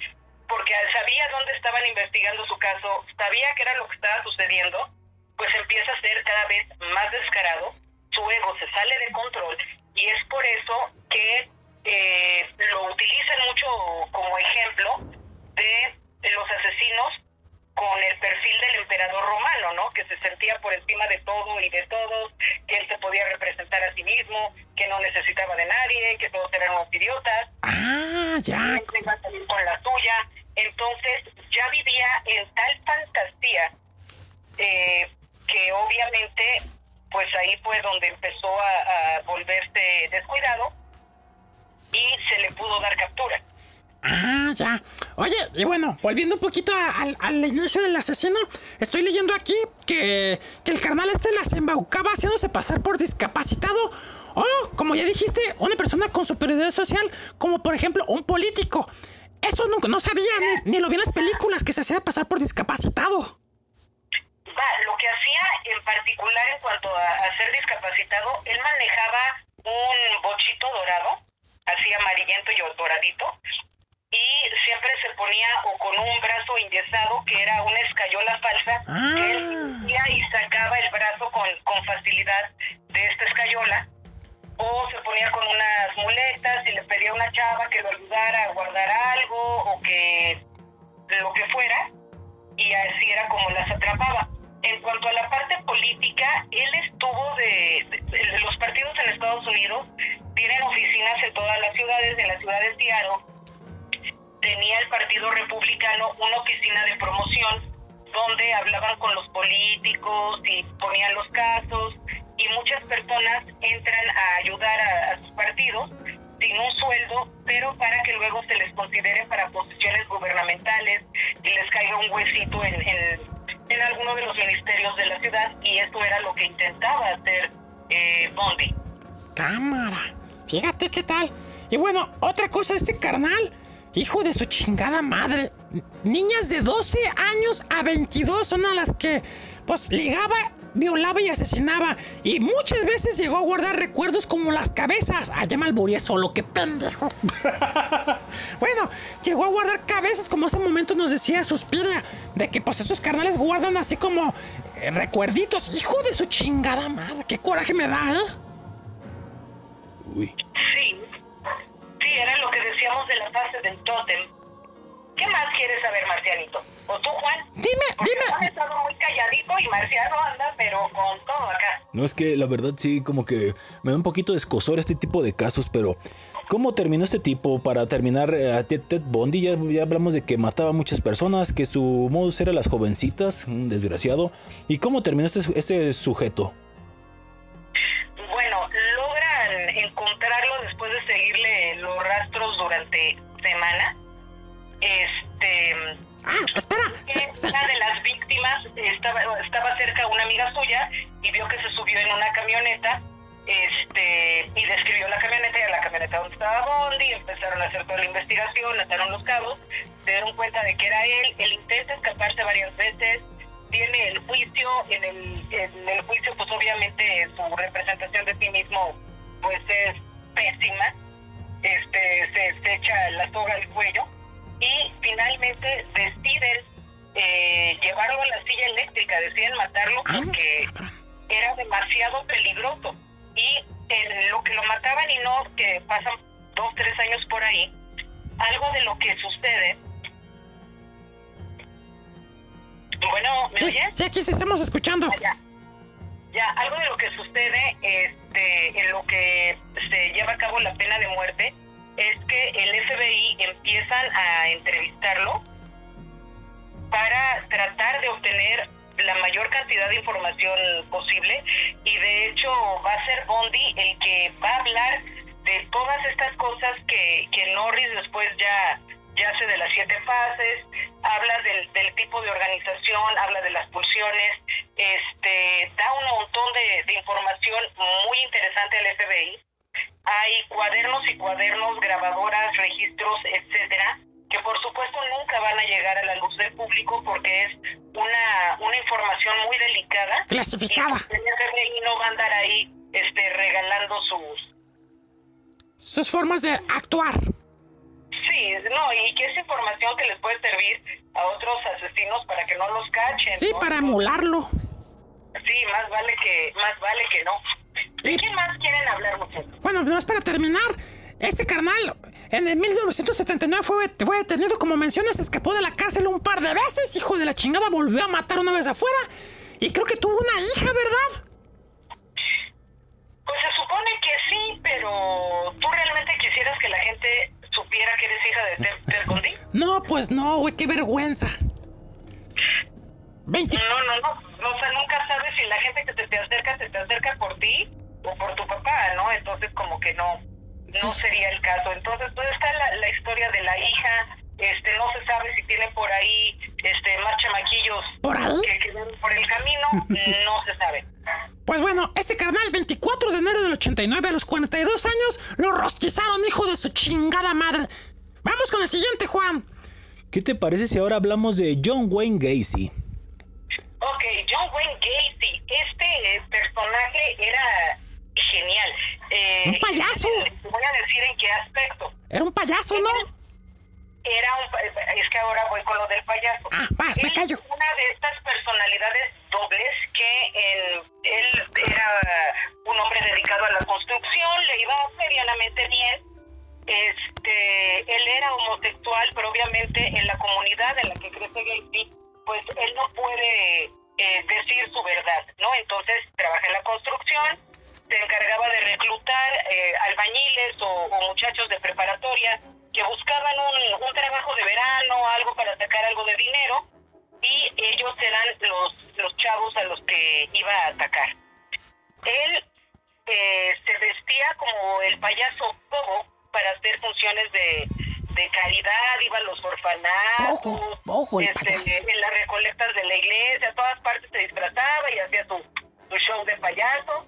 porque sabía dónde estaban investigando su caso, sabía que era lo que estaba sucediendo, pues empieza a ser cada vez más descarado, su ego se sale de control y es por eso que eh, lo utilizan mucho como ejemplo de, de los asesinos con el perfil del emperador romano, ¿no? Que se sentía por encima de todo y de todos, que él se podía representar a sí mismo, que no necesitaba de nadie, que todos eran unos idiotas, Ah, ya. siempre iba a salir con la suya. Entonces ya vivía en tal fantasía eh, que obviamente pues ahí fue donde empezó a, volverse descuidado y se le pudo dar captura. Ah, ya. Oye, y bueno, volviendo un poquito a- al, al inicio del asesino, estoy leyendo aquí que, que el carnal este las embaucaba haciéndose pasar por discapacitado. O, como ya dijiste, una persona con superioridad social, como por ejemplo un político. Eso nunca, no sabía, ni, ni lo vi en las películas, que se hacía pasar por discapacitado. Va, lo que hacía en particular en cuanto a, a ser discapacitado, él manejaba un bochito dorado, así amarillento y doradito, y siempre se ponía o con un brazo enyesado, que era una escayola falsa, que él metía y sacaba el brazo con, con facilidad de esta escayola, o se ponía con unas muletas y le pedía a una chava que lo ayudara a guardar algo o que lo que fuera, y así era como las atrapaba. En cuanto a la parte política, él estuvo de, los partidos en Estados Unidos tienen oficinas en todas las ciudades, en la ciudad de tenía el Partido Republicano una oficina de promoción donde hablaban con los políticos y ponían los casos y muchas personas entran a ayudar a, sus partidos sin un sueldo, pero para que luego se les considere para posiciones gubernamentales y les caiga un huesito en, en, alguno de los ministerios de la ciudad y eso era lo que intentaba hacer eh, Bondi. Cámara. Fíjate qué tal. Y bueno, otra cosa, este carnal, hijo de su chingada madre. Niñas de 12 años a 22 son a las que, pues, ligaba, violaba y asesinaba. Y muchas veces llegó a guardar recuerdos como las cabezas. Allá me albureé solo, qué pendejo. [LAUGHS] bueno, llegó a guardar cabezas como ese momento nos decía Suspiria. De que, pues, esos carnales guardan así como eh, recuerditos. Hijo de su chingada madre, qué coraje me da, ¿eh? Uy, Sí, sí, era lo que decíamos de la fase del tótem. ¿Qué más quieres saber, Marcianito? ¿O tú, Juan? Dime, Porque dime. Juan ha estado muy calladito y Marciano anda, pero con todo acá. No es que la verdad sí, como que me da un poquito de escosor este tipo de casos, pero ¿cómo terminó este tipo? Para terminar, eh, a Ted, Ted Bundy ya, ya hablamos de que mataba a muchas personas, que su modus era las jovencitas, un desgraciado. ¿Y cómo terminó este, este sujeto? Bueno, logran encontrarlo después de seguirle los rastros durante semana. Este, Ah, espera. [LAUGHS] una de las víctimas estaba, estaba cerca una amiga suya y vio que se subió en una camioneta este y describió la camioneta y a la camioneta donde estaba Bondi empezaron a hacer toda la investigación, ataron los cabos, se dieron cuenta de que era él, él intenta escaparse varias veces, tiene el juicio, en el, en el juicio pues obviamente su representación de sí mismo pues es pésima, este se, se echa la soga al cuello y finalmente deciden eh, llevarlo a la silla eléctrica, deciden matarlo porque era demasiado peligroso. Y en lo que lo mataban y no, que pasan dos, tres años por ahí, algo de lo que sucede. Bueno, ¿me Sí, oyes? sí, aquí sí estamos escuchando. Ya. Ya, algo de lo que sucede este, en lo que se lleva a cabo la pena de muerte es que el FBI empiezan a entrevistarlo para tratar de obtener la mayor cantidad de información posible y de hecho va a ser Bondi el que va a hablar de todas estas cosas que, que Norris después ya ya sé de las siete fases, habla del, del tipo de organización, habla de las pulsiones, este, da un montón de, de información muy interesante al FBI. Hay cuadernos y cuadernos, grabadoras, registros, etcétera, que por supuesto nunca van a llegar a la luz del público porque es una, una información muy delicada. Clasificada. Y no va a andar ahí este, regalando sus, Sus formas de actuar. Sí, no, y que es información que les puede servir a otros asesinos para que no los cachen. Sí, ¿no? para emularlo. Sí, más vale que, más vale que no. ¿De quién más quieren hablar, muchachos? Bueno, nomás para terminar, este carnal en el 1979 fue, fue detenido, como mencionas, escapó de la cárcel un par de veces, hijo de la chingada, volvió a matar una vez afuera y creo que tuvo una hija, ¿verdad? Pues se supone que sí, pero ¿tú realmente quisieras que la gente supiera que eres hija de Ted Bundy? No, pues no, güey, qué vergüenza. 20. No, no, no, no, o sea, nunca sabes si la gente que te, te acerca se te acerca por ti o por tu papá, ¿no? Entonces como que no, no sería el caso. Entonces, pues está la, la historia de la hija, este, no se sabe si tiene por ahí, este, más chamaquillos ¿Por ahí? que quedaron por el camino, [LAUGHS] no se sabe. Pues bueno, este carnal, 24 de enero del 89, a los 42 años, lo rostizaron, hijo de su chingada madre. Vamos con el siguiente, Juan. ¿Qué te parece si ahora hablamos de John Wayne Gacy? Ok, John Wayne Gacy, este eh, personaje era genial. Eh, Un payaso. Te voy a decir en qué aspecto. Era un payaso, ¿no? Era un, pa- es que ahora voy con lo del payaso. Ah, vas, me callo. Una de estas personalidades dobles que en- él era un hombre dedicado a la construcción, le iba medianamente bien. Este, él era homosexual, pero obviamente en la comunidad en la que crece Gacy, pues él no puede eh, decir su verdad, ¿no? Entonces trabaja en la construcción, se encargaba de reclutar eh, albañiles o, o muchachos de preparatoria que buscaban un, un trabajo de verano, algo para sacar algo de dinero, y ellos eran los, los chavos a los que iba a atacar. Él eh, se vestía como el payaso Bobo para hacer funciones de, de caridad, iba a los orfanatos, Ojo, ojo, el este, en las recolectas de la iglesia, a todas partes se disfrazaba y hacía su, su show de payaso.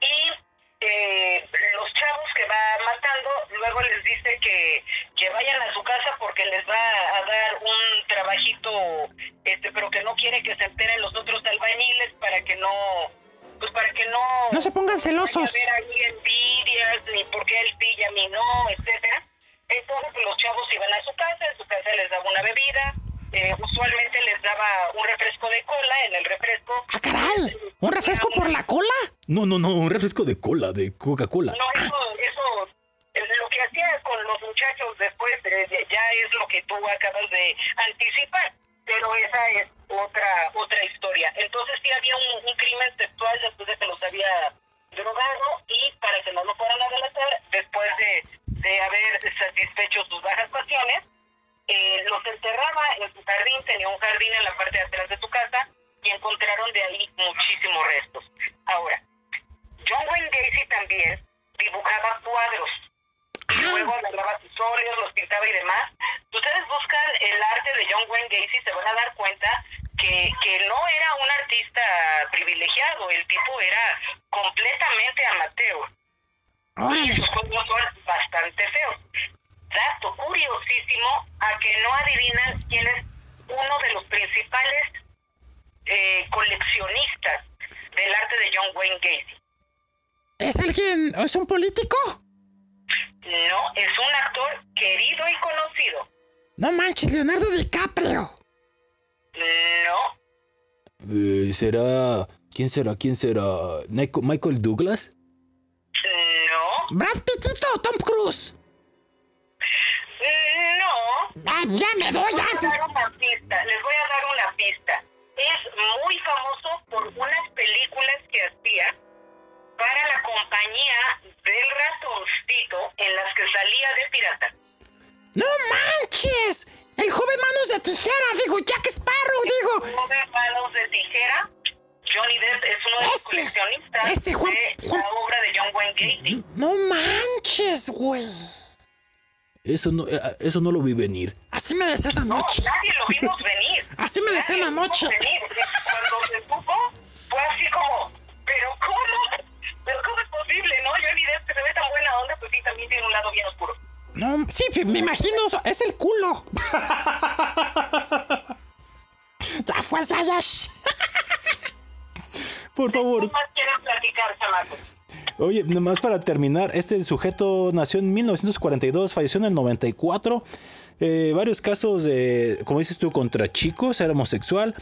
Y eh, los chavos que va matando, luego les dice que, que vayan a su casa porque les va a dar un trabajito, este, pero que no quiere que se enteren los otros albañiles para que no, pues para que no... No se pongan celosos. haber ahí envidias, ni por qué él y a mí no, etcétera. Entonces los chavos iban a su casa, en su casa les daba una bebida, eh, usualmente les daba un refresco de cola, en el refresco... ¡Ah, caray! ¿Un refresco por la cola? No, no, no, un refresco de cola, de Coca-Cola. No, eso, eso, eh, lo que hacía con los muchachos después eh, ya es lo que tú acabas de anticipar, pero esa es otra otra historia. Entonces sí había un, un crimen sexual después de que los había drogado y para que no lo fueran a delatar, después de, de haber satisfecho sus bajas pasiones, eh, los enterraba en su jardín, tenía un jardín en la parte de atrás de su casa y encontraron de ahí muchísimos restos. Ahora, John Wayne Gacy también dibujaba cuadros. Y luego agarraba sus óleos, los pintaba y demás. Si ustedes buscan el arte de John Wayne Gacy, se van a dar cuenta que, que no era un artista privilegiado. El tipo era completamente amateur. Y sus cuadros son bastante feos. Dato curiosísimo a que no adivinan quién es uno de los principales eh, coleccionistas del arte de John Wayne Gacy. ¿Es alguien? ¿Es un político? No, es un actor querido y conocido. No manches, Leonardo DiCaprio. No, Eh, ¿Será... ¿Quién será? ¿Quién será? ¿Nico- ¿Michael Douglas? no, Brad Pittito, Tom Cruise. No. Ah, ya me doy, Les voy a dar una pista, les voy a dar una pista. Es muy famoso por unas películas que hacía para la compañía del ratoncito en las que salía de pirata. ¡No manches! El joven manos de tijera, digo, Jack Sparrow, digo. Uno de manos de tijera, Johnny Depp es uno de los coleccionistas ese, Juan- de Juan- la obra de John Wayne Gacy. No manches, güey. Eso no, eh, eso no lo vi venir. Así me decías No, anoche. nadie lo vimos [LAUGHS] venir. Así me decían anoche. Cuando se supo, fue así como, ¿pero cómo? ¿Pero cómo es posible, no? Yo ni idea que se ve tan buena onda, pues sí, también tiene un lado bien oscuro. No, sí, me imagino, es el culo. [LAUGHS] Shh. [LAUGHS] Por ¿Qué favor. más quieres platicar, chamaco? Oye, nomás para terminar, este sujeto nació en 1942, falleció en el 94. Eh, varios casos de, como dices tú, contra chicos, era homosexual.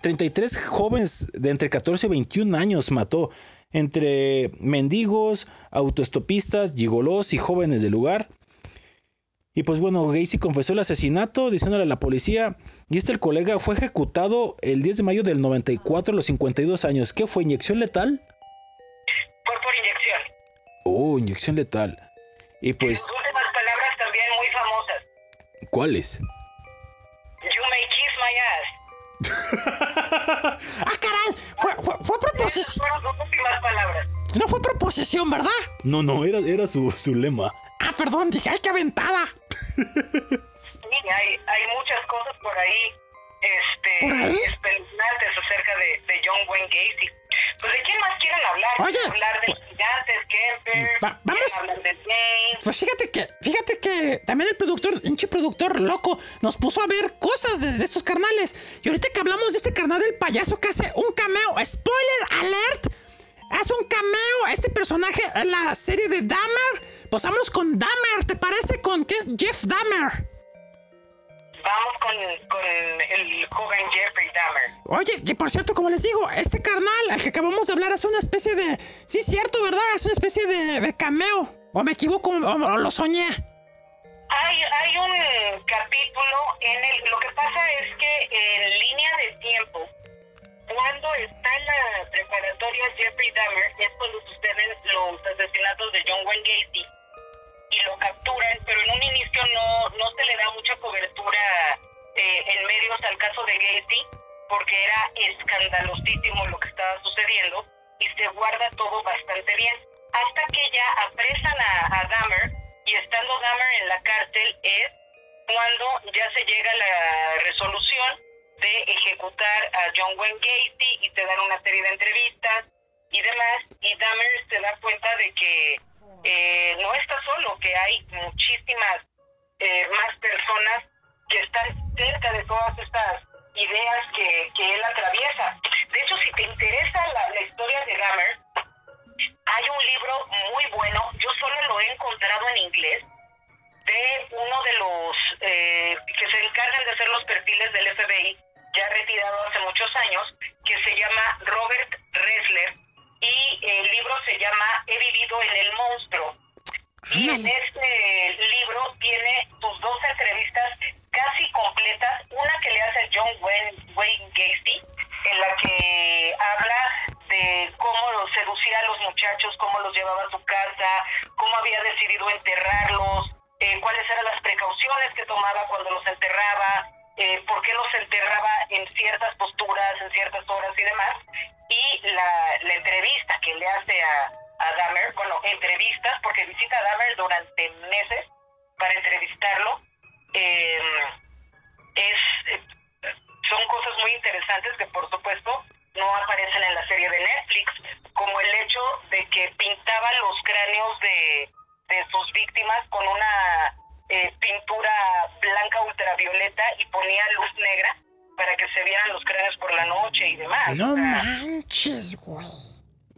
33 jóvenes de entre 14 y 21 años mató, entre mendigos, autoestopistas, gigolos y jóvenes del lugar. Y pues bueno, Gacy confesó el asesinato diciéndole a la policía, y este el colega fue ejecutado el 10 de mayo del 94 a los 52 años. ¿Qué fue? ¿Inyección letal? Por inyección. Oh, inyección letal. Y pues, Sus últimas palabras también muy famosas. ¿cuáles? You may kiss my ass. [LAUGHS] Ah, caray. Fue, fue, proposición. fueron sus últimas palabras. No fue proposición, ¿verdad? No, no, era, era su, su lema. Ah, perdón, dije, ay, qué aventada. Sí, hay, hay muchas cosas por ahí, este, ¿Por ahí? espeluznantes acerca de, de John Wayne Gacy. Pues de quién más quieren hablar? Oye. ¿Quieren hablar de gigantes, Kemper? Va- vamos. ¿Quieren hablar de James? Pues fíjate que, fíjate que también el productor, pinche productor loco, nos puso a ver cosas de, de estos carnales. Y ahorita que hablamos de este carnal del payaso que hace un cameo, spoiler alert, hace un cameo este personaje en la serie de Dahmer. Pues vamos con Dahmer, ¿te parece? ¿Con qué? Jeff Dahmer. Vamos con, con el joven Jeffrey Dahmer. Oye, que por cierto, como les digo, este carnal al que acabamos de hablar es una especie de. Sí, cierto, ¿verdad? Es una especie de, de cameo. ¿O me equivoco? ¿O, o lo soñé? Hay, hay un capítulo en el... Lo que pasa es que en línea de tiempo, cuando está en la preparatoria Jeffrey Dahmer, es cuando suceden los asesinatos de John Wayne Gacy y lo capturan, pero en un inicio no, no se le da mucha cobertura eh, en medios al caso de Gacy, porque era escandalosísimo lo que estaba sucediendo y se guarda todo bastante bien. Hasta que ya apresan a, a Dahmer y estando Dahmer en la cárcel es cuando ya se llega a la resolución de ejecutar a John Wayne Gacy y te dan una serie de entrevistas y demás y Dahmer se da cuenta de que eh, no está solo, que hay muchísimas eh, más personas que están cerca de todas estas ideas que, que él atraviesa. De hecho, si te interesa la, historia de Dahmer, hay un libro muy bueno, yo solo lo he encontrado en inglés, de uno de los eh, que se encargan de hacer los perfiles del FBI, ya retirado hace muchos años, que se llama Robert Ressler, y el libro se llama He vivido en el monstruo. Y en este libro tiene sus dos entrevistas casi completas, una que le hace John Wayne, Wayne Gacy, en la que habla de cómo los seducía a los muchachos, cómo los llevaba a su casa, cómo había decidido enterrarlos, eh, cuáles eran las precauciones que tomaba cuando los enterraba, eh, por qué los enterraba en ciertas posturas, en ciertas horas y demás. Y la, entrevista que le hace a, a Dahmer, bueno, entrevistas, porque visita a Dahmer durante meses para entrevistarlo, eh, es, son cosas muy interesantes que por supuesto no aparecen en la serie de Netflix, como el hecho de que pintaba los cráneos de, de sus víctimas con una eh, pintura blanca ultravioleta y ponía luz negra para que se vieran los cráneos por la noche y demás. No O sea, manches, güey.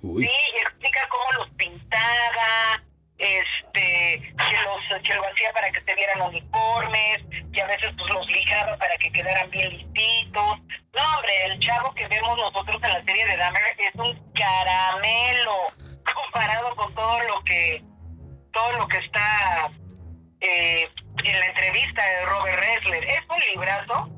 Uy. Sí, y explica cómo los pintaba, este, que los que lo hacía para que se vieran uniformes, que a veces pues los lijaba para que quedaran bien listitos. No, hombre, el chavo que vemos nosotros en la serie de Dahmer es un caramelo [LAUGHS] comparado con todo lo que todo lo que está eh, en la entrevista de Robert Ressler. Es un librazo.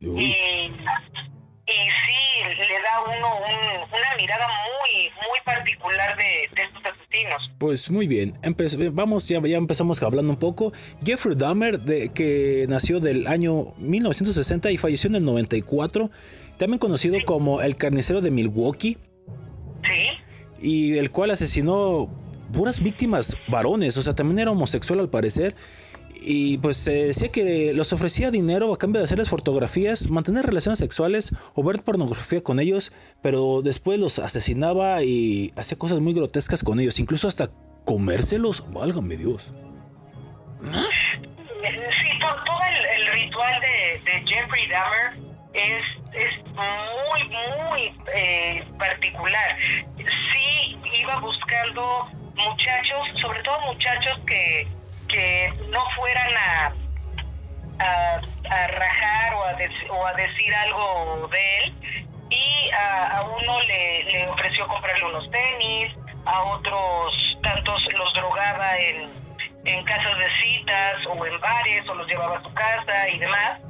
Y, y sí le da a uno un- una mirada muy muy particular de, de estos asesinos. Pues muy bien, Empe- vamos, ya, ya empezamos hablando un poco. Jeffrey Dahmer, de, que nació del año 1960 y falleció en el 94, también conocido como el carnicero de Milwaukee, sí. Y el cual asesinó puras víctimas varones, o sea, también era homosexual al parecer. Y pues se decía que los ofrecía dinero a cambio de hacerles fotografías, mantener relaciones sexuales o ver pornografía con ellos, pero después los asesinaba y hacía cosas muy grotescas con ellos, incluso hasta comérselos, válgame Dios. Sí, to- todo el, ritual de, Jeffrey Dahmer es, es muy, muy eh, particular. Sí iba buscando muchachos, sobre todo muchachos que, que no fueran a, a, rajar o a, o a decir algo de él. Y a, a uno le, le ofreció comprarle unos tenis, a otros tantos los drogaba en, en casas de citas o en bares o los llevaba a su casa y demás.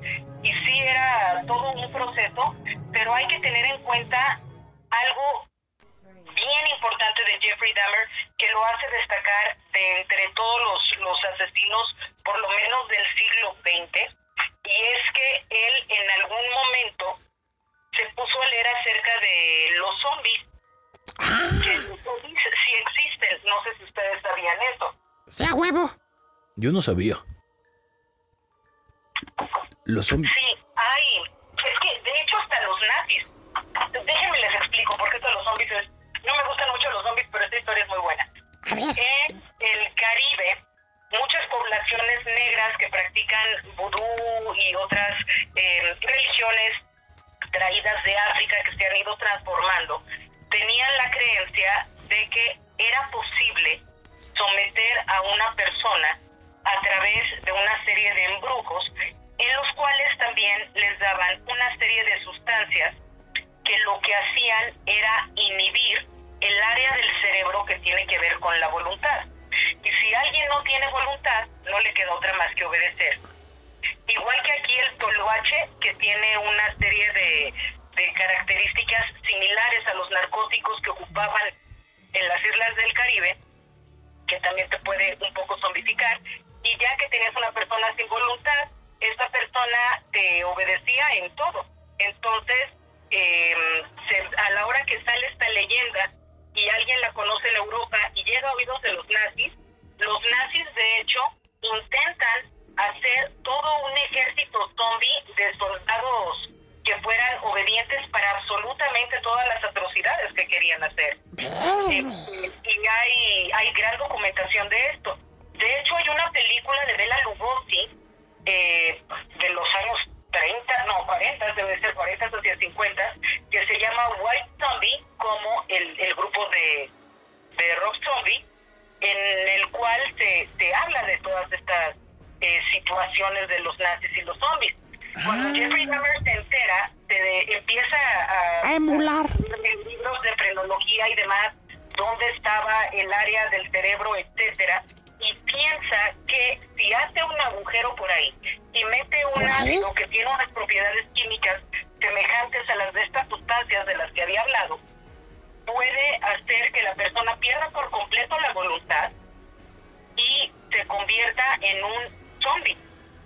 Y sí era todo un proceso, pero hay que tener en cuenta algo bien importante de Jeffrey Dahmer que lo hace destacar de entre todos los, los asesinos, por lo menos del siglo XX, y es que él en algún momento se puso a leer acerca de los zombies. Que los zombies sí existen, no sé si ustedes sabían eso. Sea huevo. Yo no sabía. Los zombies. Sí, hay. Es que, de hecho, hasta los nazis. Déjenme les explico, porque esto de los zombies es... No me gustan mucho los zombies, pero esta historia es muy buena. A ver. En el Caribe, muchas poblaciones negras que practican vudú y otras eh, religiones traídas de África que se han ido transformando, tenían la creencia de que era posible someter a una persona a través de una serie de embrujos en los cuales también les daban una serie de sustancias que lo que hacían era inhibir el área del cerebro que tiene que ver con la voluntad. Y si alguien no tiene voluntad, no le queda otra más que obedecer. Igual que aquí el toloache, que tiene una serie de, de características similares a los narcóticos que ocupaban en las islas del Caribe, que también te puede un poco zombificar, y ya que tenías una persona sin voluntad, esta persona te obedecía en todo. Entonces, eh, se- a la hora que sale esta leyenda y alguien la conoce en Europa y llega a oídos de los nazis, los nazis de hecho intentan hacer todo un ejército zombie de soldados que fueran obedientes para absolutamente todas las atrocidades que querían hacer. Eh, y hay, hay gran documentación de esto. De hecho, hay una película de Bela Lugosi eh, de los años 30, no, 40, debe ser 40 hacia 50, que se llama White Zombie, como el, el grupo de, de Rock Zombie, en el cual se, se habla de todas estas eh, situaciones de los nazis y los zombies. Cuando Jeffrey Dahmer se entera, se empieza a, A emular. libros de frenología y demás, dónde estaba el área del cerebro, etcétera, piensa que si hace un agujero por ahí y mete un ácido que tiene unas propiedades químicas semejantes a las de estas sustancias de las que había hablado, puede hacer que la persona pierda por completo la voluntad y se convierta en un zombie.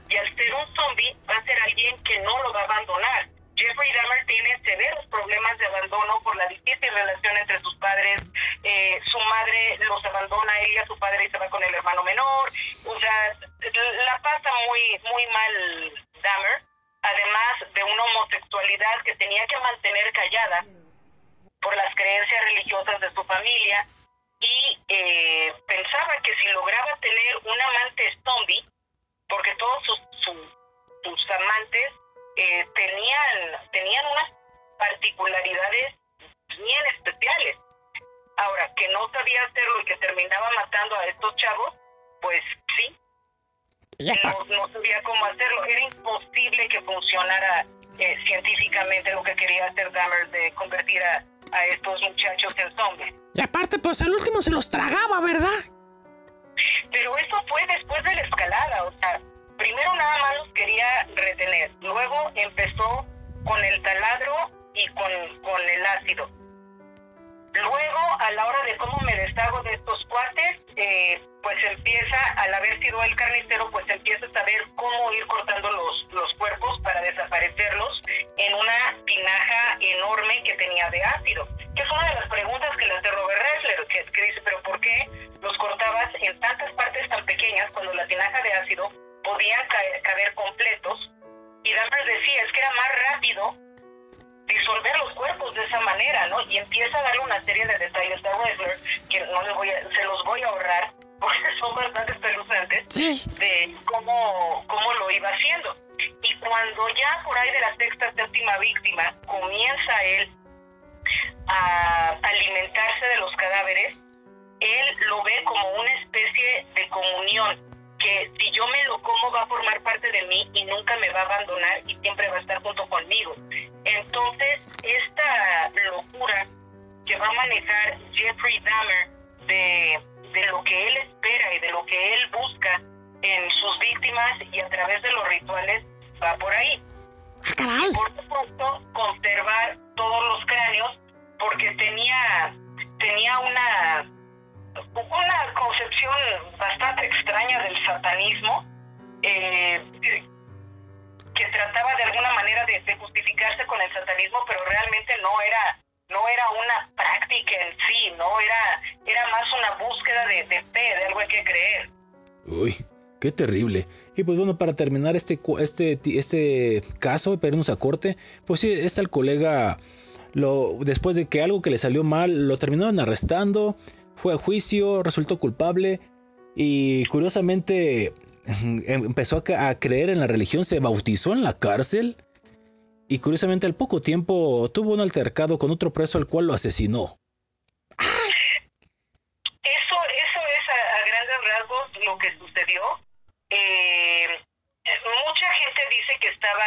Y al ser un zombie va a ser alguien que no lo va a abandonar. Jeffrey Dahmer tiene severos problemas de abandono por la difícil relación entre sus padres. Eh, su madre los abandona a él y a su padre se va con el hermano menor. O sea, la pasa muy, muy mal Dahmer. Además de una homosexualidad que tenía que mantener callada por las creencias religiosas de su familia y eh, pensaba que si lograba tener un amante zombie, porque todos sus amantes eh, tenían, tenían unas particularidades bien especiales. Ahora, que no sabía hacerlo y que terminaba matando a estos chavos, pues sí, no, no sabía cómo hacerlo. Era imposible que funcionara eh, científicamente lo que quería hacer Dahmer de convertir a, a estos muchachos en zombies. Y aparte, pues al último se los tragaba, ¿verdad? Pero eso fue después de la escalada, o sea, primero nada más los quería retener, luego empezó con el taladro y con, con el ácido. Luego, a la hora de cómo me deshago de estos cuates, eh, pues empieza, al haber sido el carnicero, pues empieza a saber cómo ir cortando los, los cuerpos para desaparecerlos en una tinaja enorme que tenía de ácido. Que es una de las preguntas que le hace Robert Ressler, que, que dice, pero ¿por qué los cortabas en tantas partes tan pequeñas cuando la tinaja de ácido podían caer, caber completos y Dahmer decía es que era más rápido disolver los cuerpos de esa manera, ¿no? Y empieza a darle una serie de detalles a Wessler que no les voy a, se los voy a ahorrar [LAUGHS] porque son bastante espeluznantes Sí. de cómo, cómo lo iba haciendo. Y cuando ya por ahí de la sexta, séptima víctima comienza él a alimentarse de los cadáveres, él lo ve como una especie de comunión, que si yo me lo como va a formar parte de mí y nunca me va a abandonar y siempre va a estar junto conmigo. Entonces, esta locura que va a manejar Jeffrey Dahmer de, de lo que él espera y de lo que él busca en sus víctimas y a través de los rituales va por ahí. Ah, caray. Por supuesto, conservar todos los cráneos porque tenía, tenía una, una concepción bastante extraña del satanismo eh, que trataba de alguna manera de, justificarse con el satanismo, pero realmente no era no era una práctica en sí, no era era más una búsqueda de, de fe, de algo en que creer. Uy, qué terrible. Y pues bueno, para terminar este, este, este caso, para a corte, pues sí, está el colega, lo, después de que algo que le salió mal, lo terminaron arrestando, fue a juicio, resultó culpable y curiosamente [LAUGHS] em- empezó a, creer en la religión, se bautizó en la cárcel y curiosamente al poco tiempo tuvo un altercado con otro preso al cual lo asesinó. Eso, eso es a, a grandes rasgos lo que sucedió. Eh, mucha gente dice que estaba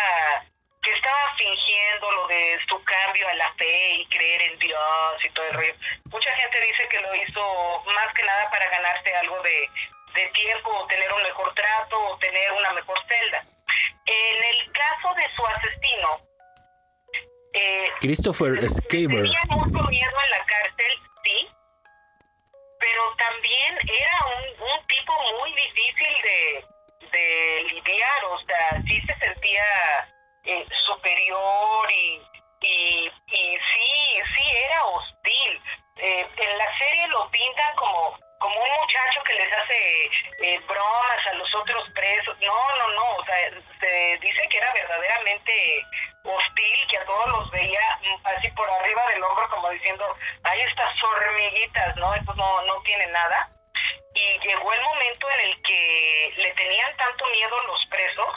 que estaba fingiendo lo de su cambio a la fe y creer en Dios y todo el rollo. Mucha gente dice que lo hizo más que nada para ganarse algo de, de tiempo o tener un mejor trato o tener una mejor celda. En el caso de su asesino, eh, Christopher Scaber. Tenía mucho miedo en la cárcel, sí, pero también era un, un tipo muy difícil de, de lidiar, o sea, sí se sentía eh, superior y, y, y sí, sí era hostil. Eh, en la serie lo pintan como como un muchacho que les hace eh, bromas a los otros presos. No, no, no, o sea, se dice que era verdaderamente hostil, que a todos los veía mm, así por arriba del hombro como diciendo, hay estas hormiguitas, ¿no? No, no tienen nada. Y llegó el momento en el que le tenían tanto miedo los presos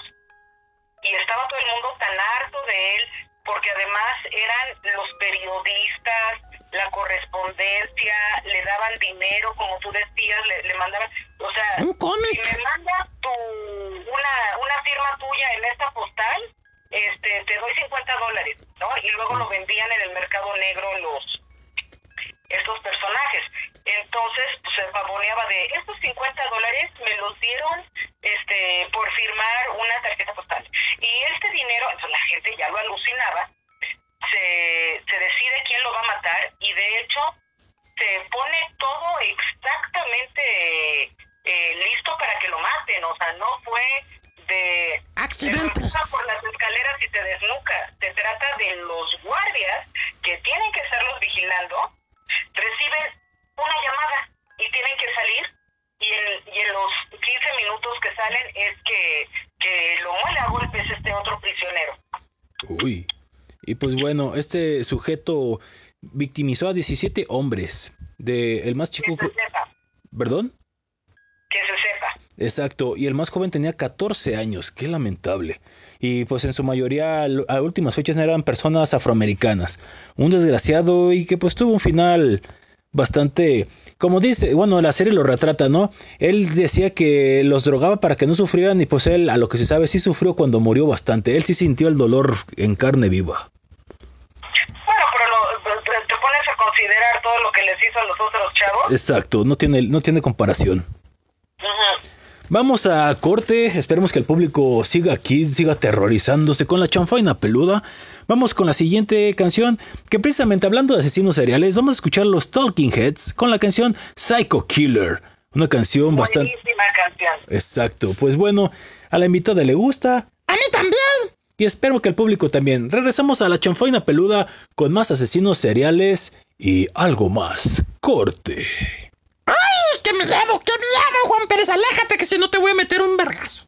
y estaba todo el mundo tan harto de él porque además eran los periodistas, la correspondencia, le daban dinero, como tú decías, le, le mandaban, o sea, Un cómic. si me mandas tu, una, una firma tuya en esta postal, este, te doy 50 dólares, ¿no? Y luego lo vendían en el mercado negro los estos personajes. Entonces, pues, se pavoneaba de estos 50 dólares me los dieron este por firmar una tarjeta postal. Y este dinero, pues, la gente ya lo alucinaba, se, se decide quién lo va a matar y de hecho se pone todo exactamente eh, listo para que lo maten. O sea, no fue de... Accidente. te por las escaleras y te desnuca. Se trata de los guardias que tienen que estarlos vigilando, reciben una llamada y tienen que salir y en, y en los 15 minutos que salen es que, que lo muele a golpes este otro prisionero. Uy. Y pues bueno, este sujeto victimizó a 17 hombres. De el más chico, Que se sepa, ¿perdón? que se sepa. Exacto, y el más joven tenía 14 años, qué lamentable. Y pues en su mayoría a últimas fechas eran personas afroamericanas. Un desgraciado y que pues tuvo un final bastante, como dice, bueno, la serie lo retrata, ¿no? Él decía que los drogaba para que no sufrieran y pues él, a lo que se sabe, sí sufrió cuando murió bastante. Él sí sintió el dolor en carne viva. Bueno, pero lo- te, pones a considerar todo lo que les hizo a los otros chavos. Exacto, no tiene, no tiene comparación. Vamos a corte, esperemos que el público siga aquí, siga aterrorizándose con la chanfaina peluda. Vamos con la siguiente canción, que precisamente hablando de asesinos seriales, vamos a escuchar los Talking Heads con la canción Psycho Killer. Una canción bastante... Buenísima canción. Exacto, pues bueno, a la invitada le gusta A mí también. y espero que el público también. Regresamos a la chanfaina peluda con más asesinos seriales y algo más. Corte. ¡Ay, qué miedo, qué miedo, Juan Pérez! Aléjate que si no te voy a meter un vergazo.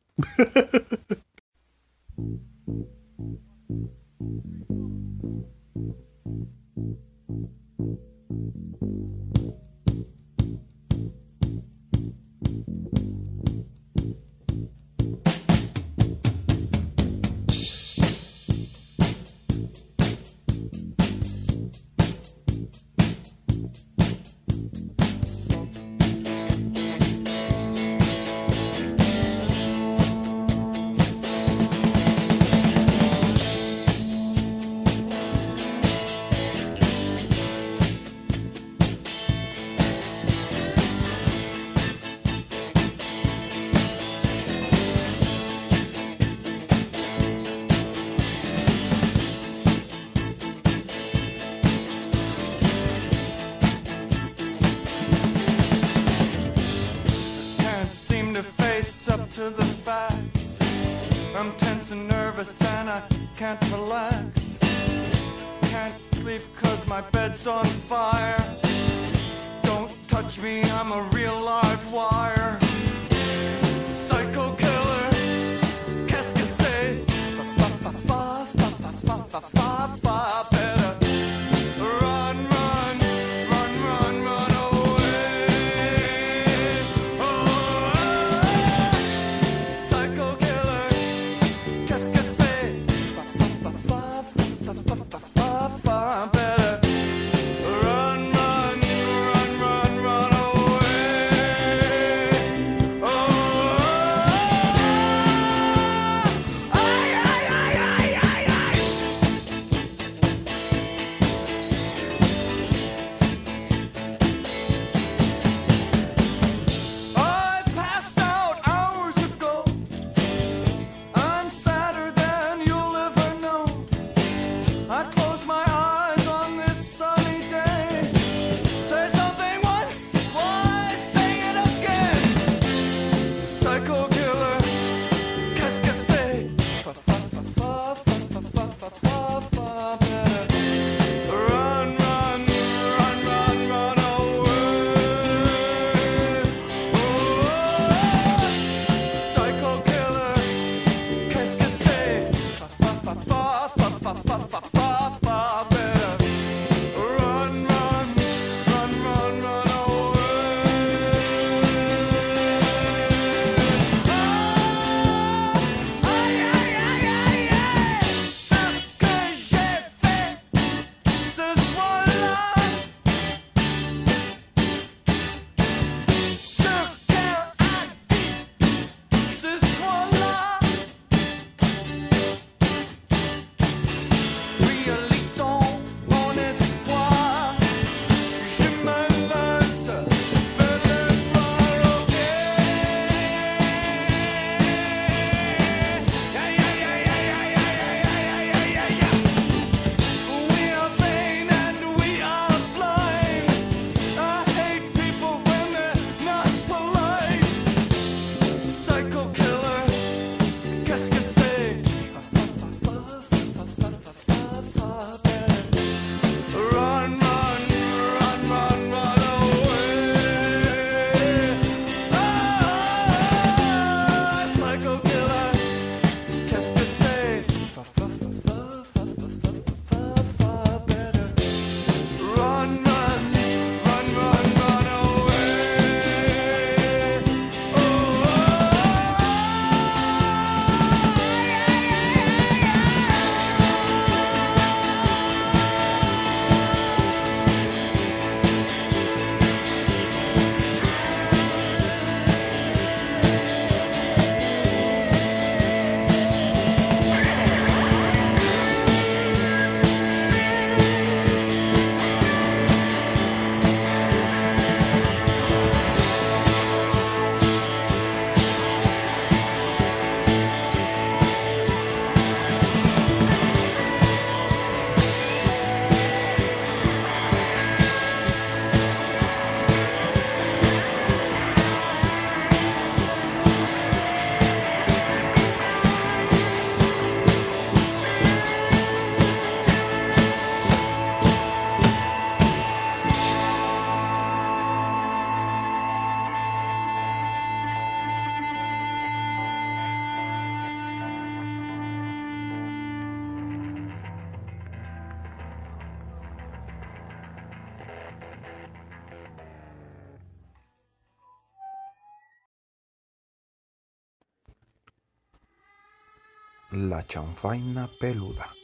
Chanfaina peluda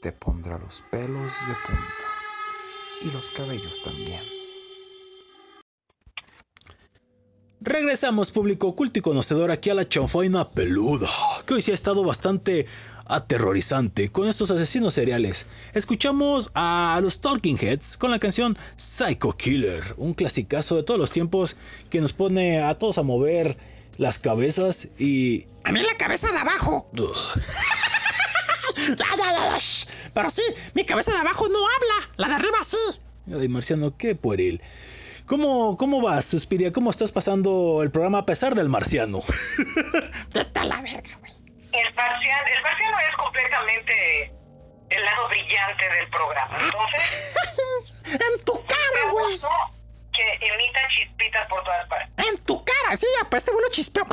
te pondrá los pelos de punta y los cabellos también. Regresamos, público oculto y conocedor, aquí a la chanfaina peluda, que hoy sí ha estado bastante aterrorizante con estos asesinos seriales. Escuchamos a los Talking Heads con la canción Psycho Killer, un clasicazo de todos los tiempos que nos pone a todos a mover las cabezas y... A mí la cabeza de abajo. [LAUGHS] Pero sí, mi cabeza de abajo no habla. La de arriba sí. Ay, Marciano, qué pueril. ¿Cómo, ¿Cómo vas, Suspiria? ¿Cómo estás pasando el programa a pesar del marciano? [LAUGHS] Vete a la verga, güey. El parcial, el parcial no es completamente el lado brillante del programa. [LAUGHS] Entonces, En tu cara, güey. Que emita chispitas por todas partes. En tu cara, sí, pues este güey lo chispeo.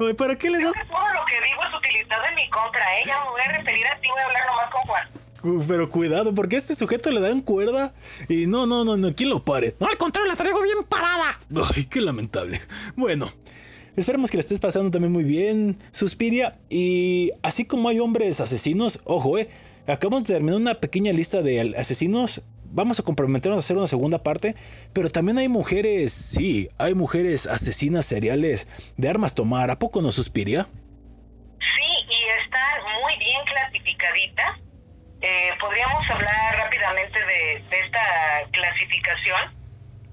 Ay, ¿Para qué le das Todo lo que digo es utilizado en mi contra, ¿eh? Ya me voy a referir a ti, voy a hablar nomás con Juan. Pero cuidado, porque a este sujeto le dan cuerda y no, no, no, no, ¿quién lo pare? No, al contrario, la traigo bien parada. Ay, qué lamentable. Bueno, esperemos que le estés pasando también muy bien, Suspiria. Y así como hay hombres asesinos, ojo, eh, acabamos de terminar una pequeña lista de asesinos. Vamos a comprometernos a hacer una segunda parte, pero también hay mujeres, sí, hay mujeres asesinas seriales de armas tomar. ¿A poco no Suspiria? Sí, y están muy bien clasificaditas. Eh, podríamos hablar rápidamente de, de esta clasificación.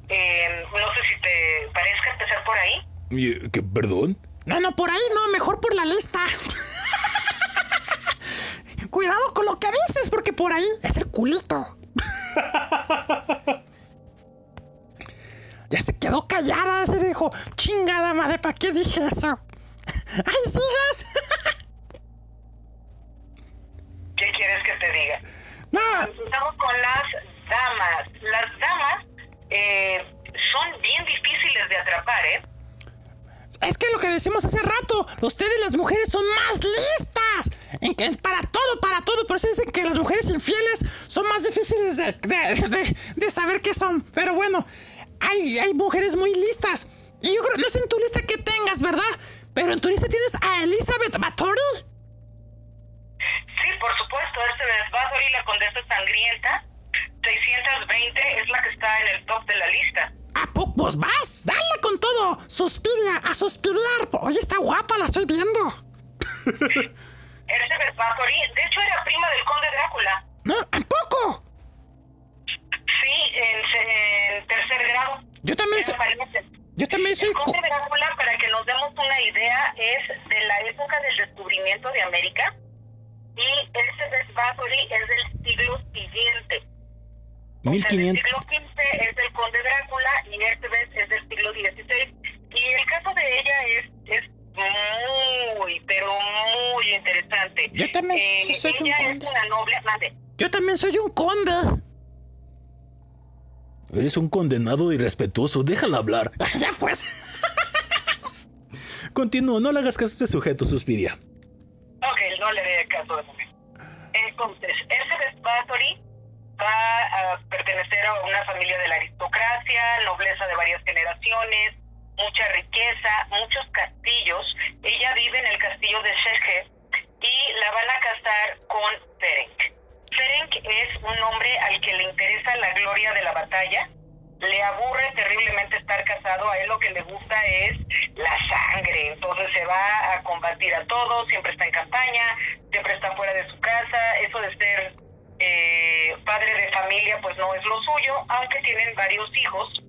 Eh, no sé si te parezca empezar por ahí. ¿Qué, perdón? No, no, por ahí no, mejor por la lista. [LAUGHS] Cuidado con lo que dices, porque por ahí es el culito. [LAUGHS] ya se quedó callada, se dijo, chingada madre, ¿para qué dije eso? [LAUGHS] ¡Ay, sigas! [LAUGHS] ¿Qué quieres que te diga? no, Empezamos con las damas. Las damas eh, son bien difíciles de atrapar, ¿eh? Es que lo que decimos hace rato, ustedes las mujeres son más listas. En que para todo, para todo. Por eso dicen que las mujeres infieles son más difíciles de, saber qué son. Pero bueno, hay, hay mujeres muy listas. Y yo creo, no sé en tu lista que tengas, ¿verdad? Pero en tu lista tienes a Elizabeth Bathory. Sí, por supuesto, este es Bathory, la condesa sangrienta. 620 es la que está en el top de la lista. ¿A poco vos vas? Dale con todo. Suspira, a suspirar. Oye, está guapa, la estoy viendo. [LAUGHS] Elizabeth Bathory, de hecho, era prima del conde Drácula. No, ¿a poco? Sí, en, se- en tercer grado. Yo también pariente. yo también soy El conde Drácula, para que nos demos una idea, es de la época del descubrimiento de América. Y Elizabeth Bathory es del siglo siguiente. O sea, del 1500. siglo XV es del conde Drácula y Elizabeth es del siglo XVI. Y el caso de ella es, es muy, pero muy interesante. Yo también Eh, soy un ella conde. es una noble, mande. Yo también soy un conde. Eres un condenado irrespetuoso, déjala hablar. [LAUGHS] ya pues. [LAUGHS] Continúa, no le hagas caso a este sujeto, Suspiria. Ok, no le dé caso de momento. Entonces, Elizabeth Bathory va a pertenecer a una familia de la aristocracia, nobleza de varias generaciones, mucha riqueza, muchos castillos. Ella vive en el castillo de Shehe y la van a casar con Ferenc. Ferenc es un hombre al que le interesa la gloria de la batalla. Le aburre terriblemente estar casado, a él lo que le gusta es la sangre, entonces se va a combatir a todos, siempre está en campaña, siempre está fuera de su casa, eso de ser eh, padre de familia pues no es lo suyo, aunque tienen varios hijos.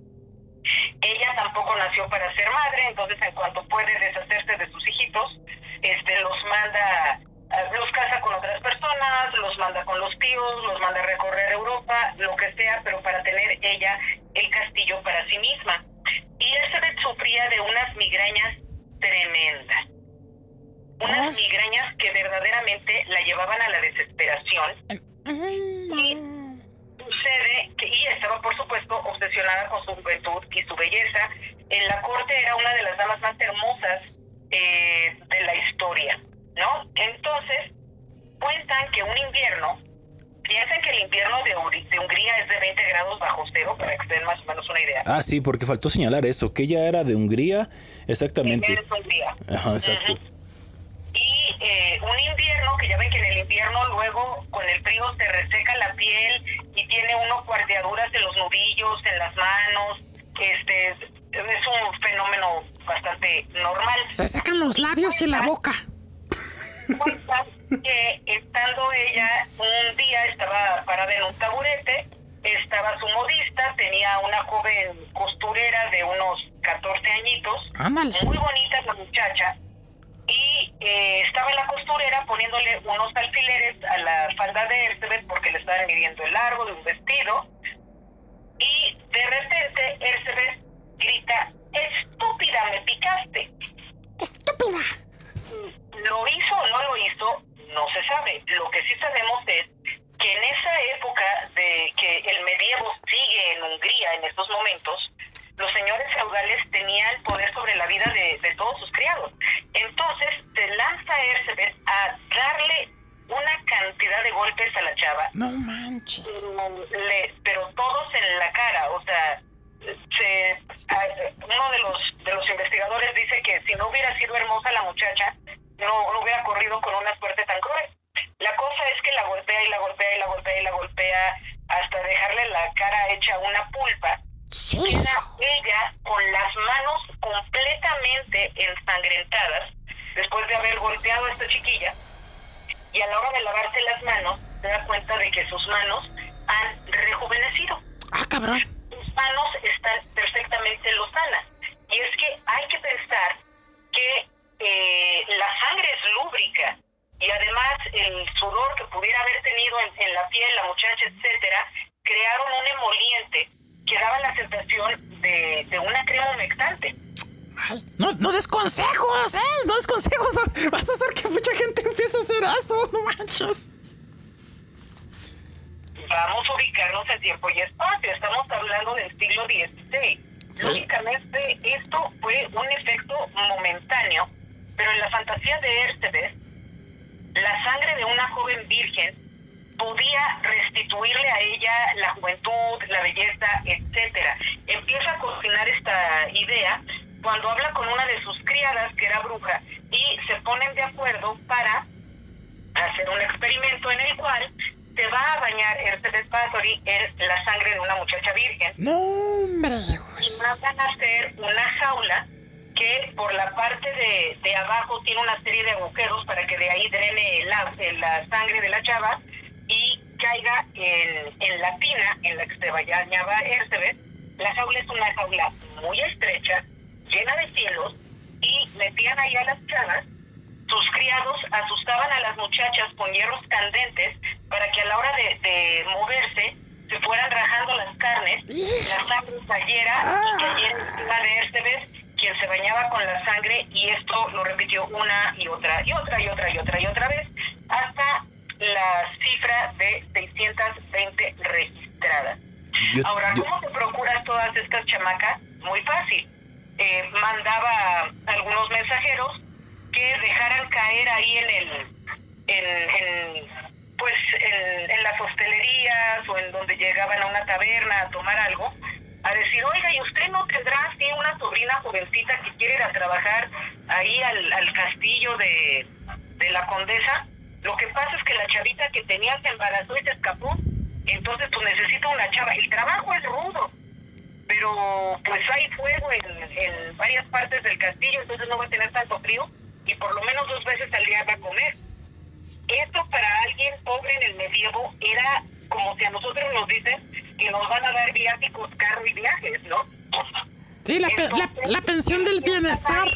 Ella tampoco nació para ser madre, entonces en cuanto puede deshacerse de sus hijitos, este los manda, eh, los casa con otras personas, los manda con los tíos, los manda a recorrer Europa, lo que sea, pero para tener ella el castillo para sí misma. Y Elizabeth sufría de unas migrañas tremendas. Unas migrañas que verdaderamente la llevaban a la desesperación. Y sucede que, y estaba por supuesto obsesionada con su juventud y su belleza. En la corte era una de las damas más hermosas eh, de la historia, ¿no? Entonces, cuentan que un invierno Piensen que el invierno de, Uri- de Hungría es de 20 grados bajo cero, para que se den más o menos una idea. Ah, sí, porque faltó señalar eso, que ella era de Hungría, exactamente. Hungría. Ajá, exacto. Eh, un invierno, que ya ven que en el invierno luego con el frío se reseca la piel y tiene uno cuarteaduras en los nudillos, en las manos. Este es un fenómeno bastante normal. Se secan los labios y la boca. Que estando ella un día estaba parada en un taburete, estaba su modista, tenía una joven costurera de unos 14 añitos, Ándale. muy bonita la muchacha, y eh, estaba en la costurera poniéndole unos alfileres a la falda de Ercebet porque le estaban midiendo el largo de un vestido, y de repente Ercebet grita, estúpida, me picaste. Estúpida. ¿Lo hizo o no lo hizo? No se sabe. Lo que sí sabemos es que en esa época de que el medievo sigue en Hungría en estos momentos, los señores feudales tenían poder sobre la vida de, de todos sus criados. Entonces se lanza Ercebet a darle una cantidad de golpes a la chava No manches. pero, le- pero todos en la cara, o sea, se, a- uno de los de los investigadores dice que si no hubiera sido hermosa la muchacha, no, no hubiera corrido con una suerte tan cruel. La cosa es que la golpea y la golpea y la golpea y la golpea hasta dejarle la cara hecha una pulpa. Sí. Queda ella con las manos completamente ensangrentadas después de haber golpeado a esta chiquilla y a la hora de lavarse las manos se da cuenta de que sus manos han rejuvenecido. Ah, cabrón. Sus manos están perfectamente lozanas. Y es que hay que pensar que eh, la sangre es lúbrica y además el sudor que pudiera haber tenido en, en la piel la muchacha, etcétera, crearon un emoliente que daba la sensación de, de una crema humectante. No, no des consejos, ¿eh? No des consejos. Vas a hacer que mucha gente empiece a hacer eso. No manches. Vamos a ubicarnos en tiempo y espacio. Estamos hablando del siglo XVI. Sí. Lógicamente, esto fue un efecto momentáneo, pero en la fantasía de Ercebes, la sangre de una joven virgen podía restituirle a ella la juventud, la belleza, etcétera. Empieza a cocinar esta idea cuando habla con una de sus criadas, que era bruja, y se ponen de acuerdo para hacer un experimento en el cual se va a bañar Ercebes Bathory en la sangre de una muchacha virgen. No, hombre, y mandan a hacer una jaula que por la parte de, de abajo tiene una serie de agujeros para que de ahí drene la, la sangre de la chava y caiga en, en la tina en la que se bañaba Ercebes. La jaula es una jaula muy estrecha, llena de cielos, y metían ahí a las chavas. Sus criados asustaban a las muchachas con hierros candentes para que a la hora de, de moverse se fueran rajando las carnes, la sangre cayera y cayera encima de Ercebes, quien se bañaba con la sangre, y esto lo repitió una y otra y otra y otra y otra y otra vez, hasta la cifra de 620 registradas. Yo- Ahora, yo- ¿cómo se procuran todas estas chamacas? Muy fácil. Eh, mandaba algunos mensajeros que dejaran caer ahí en el, en, en, pues en, en las hostelerías o en donde llegaban a una taberna a tomar algo, a decir, oiga, ¿y usted no tendrá así una sobrina jovencita que quiere ir a trabajar ahí al, al castillo de, de la condesa? Lo que pasa es que la chavita que tenía se embarazó y se escapó, entonces pues necesito una chava. El trabajo es rudo, pero pues hay fuego en, en varias partes del castillo, entonces no va a tener tanto frío y por lo menos dos veces al día va a comer. Esto para alguien pobre en el medievo era como si a nosotros nos dicen que nos van a dar viáticos, carro y viajes, ¿no? Sí, la, pensión del bienestar.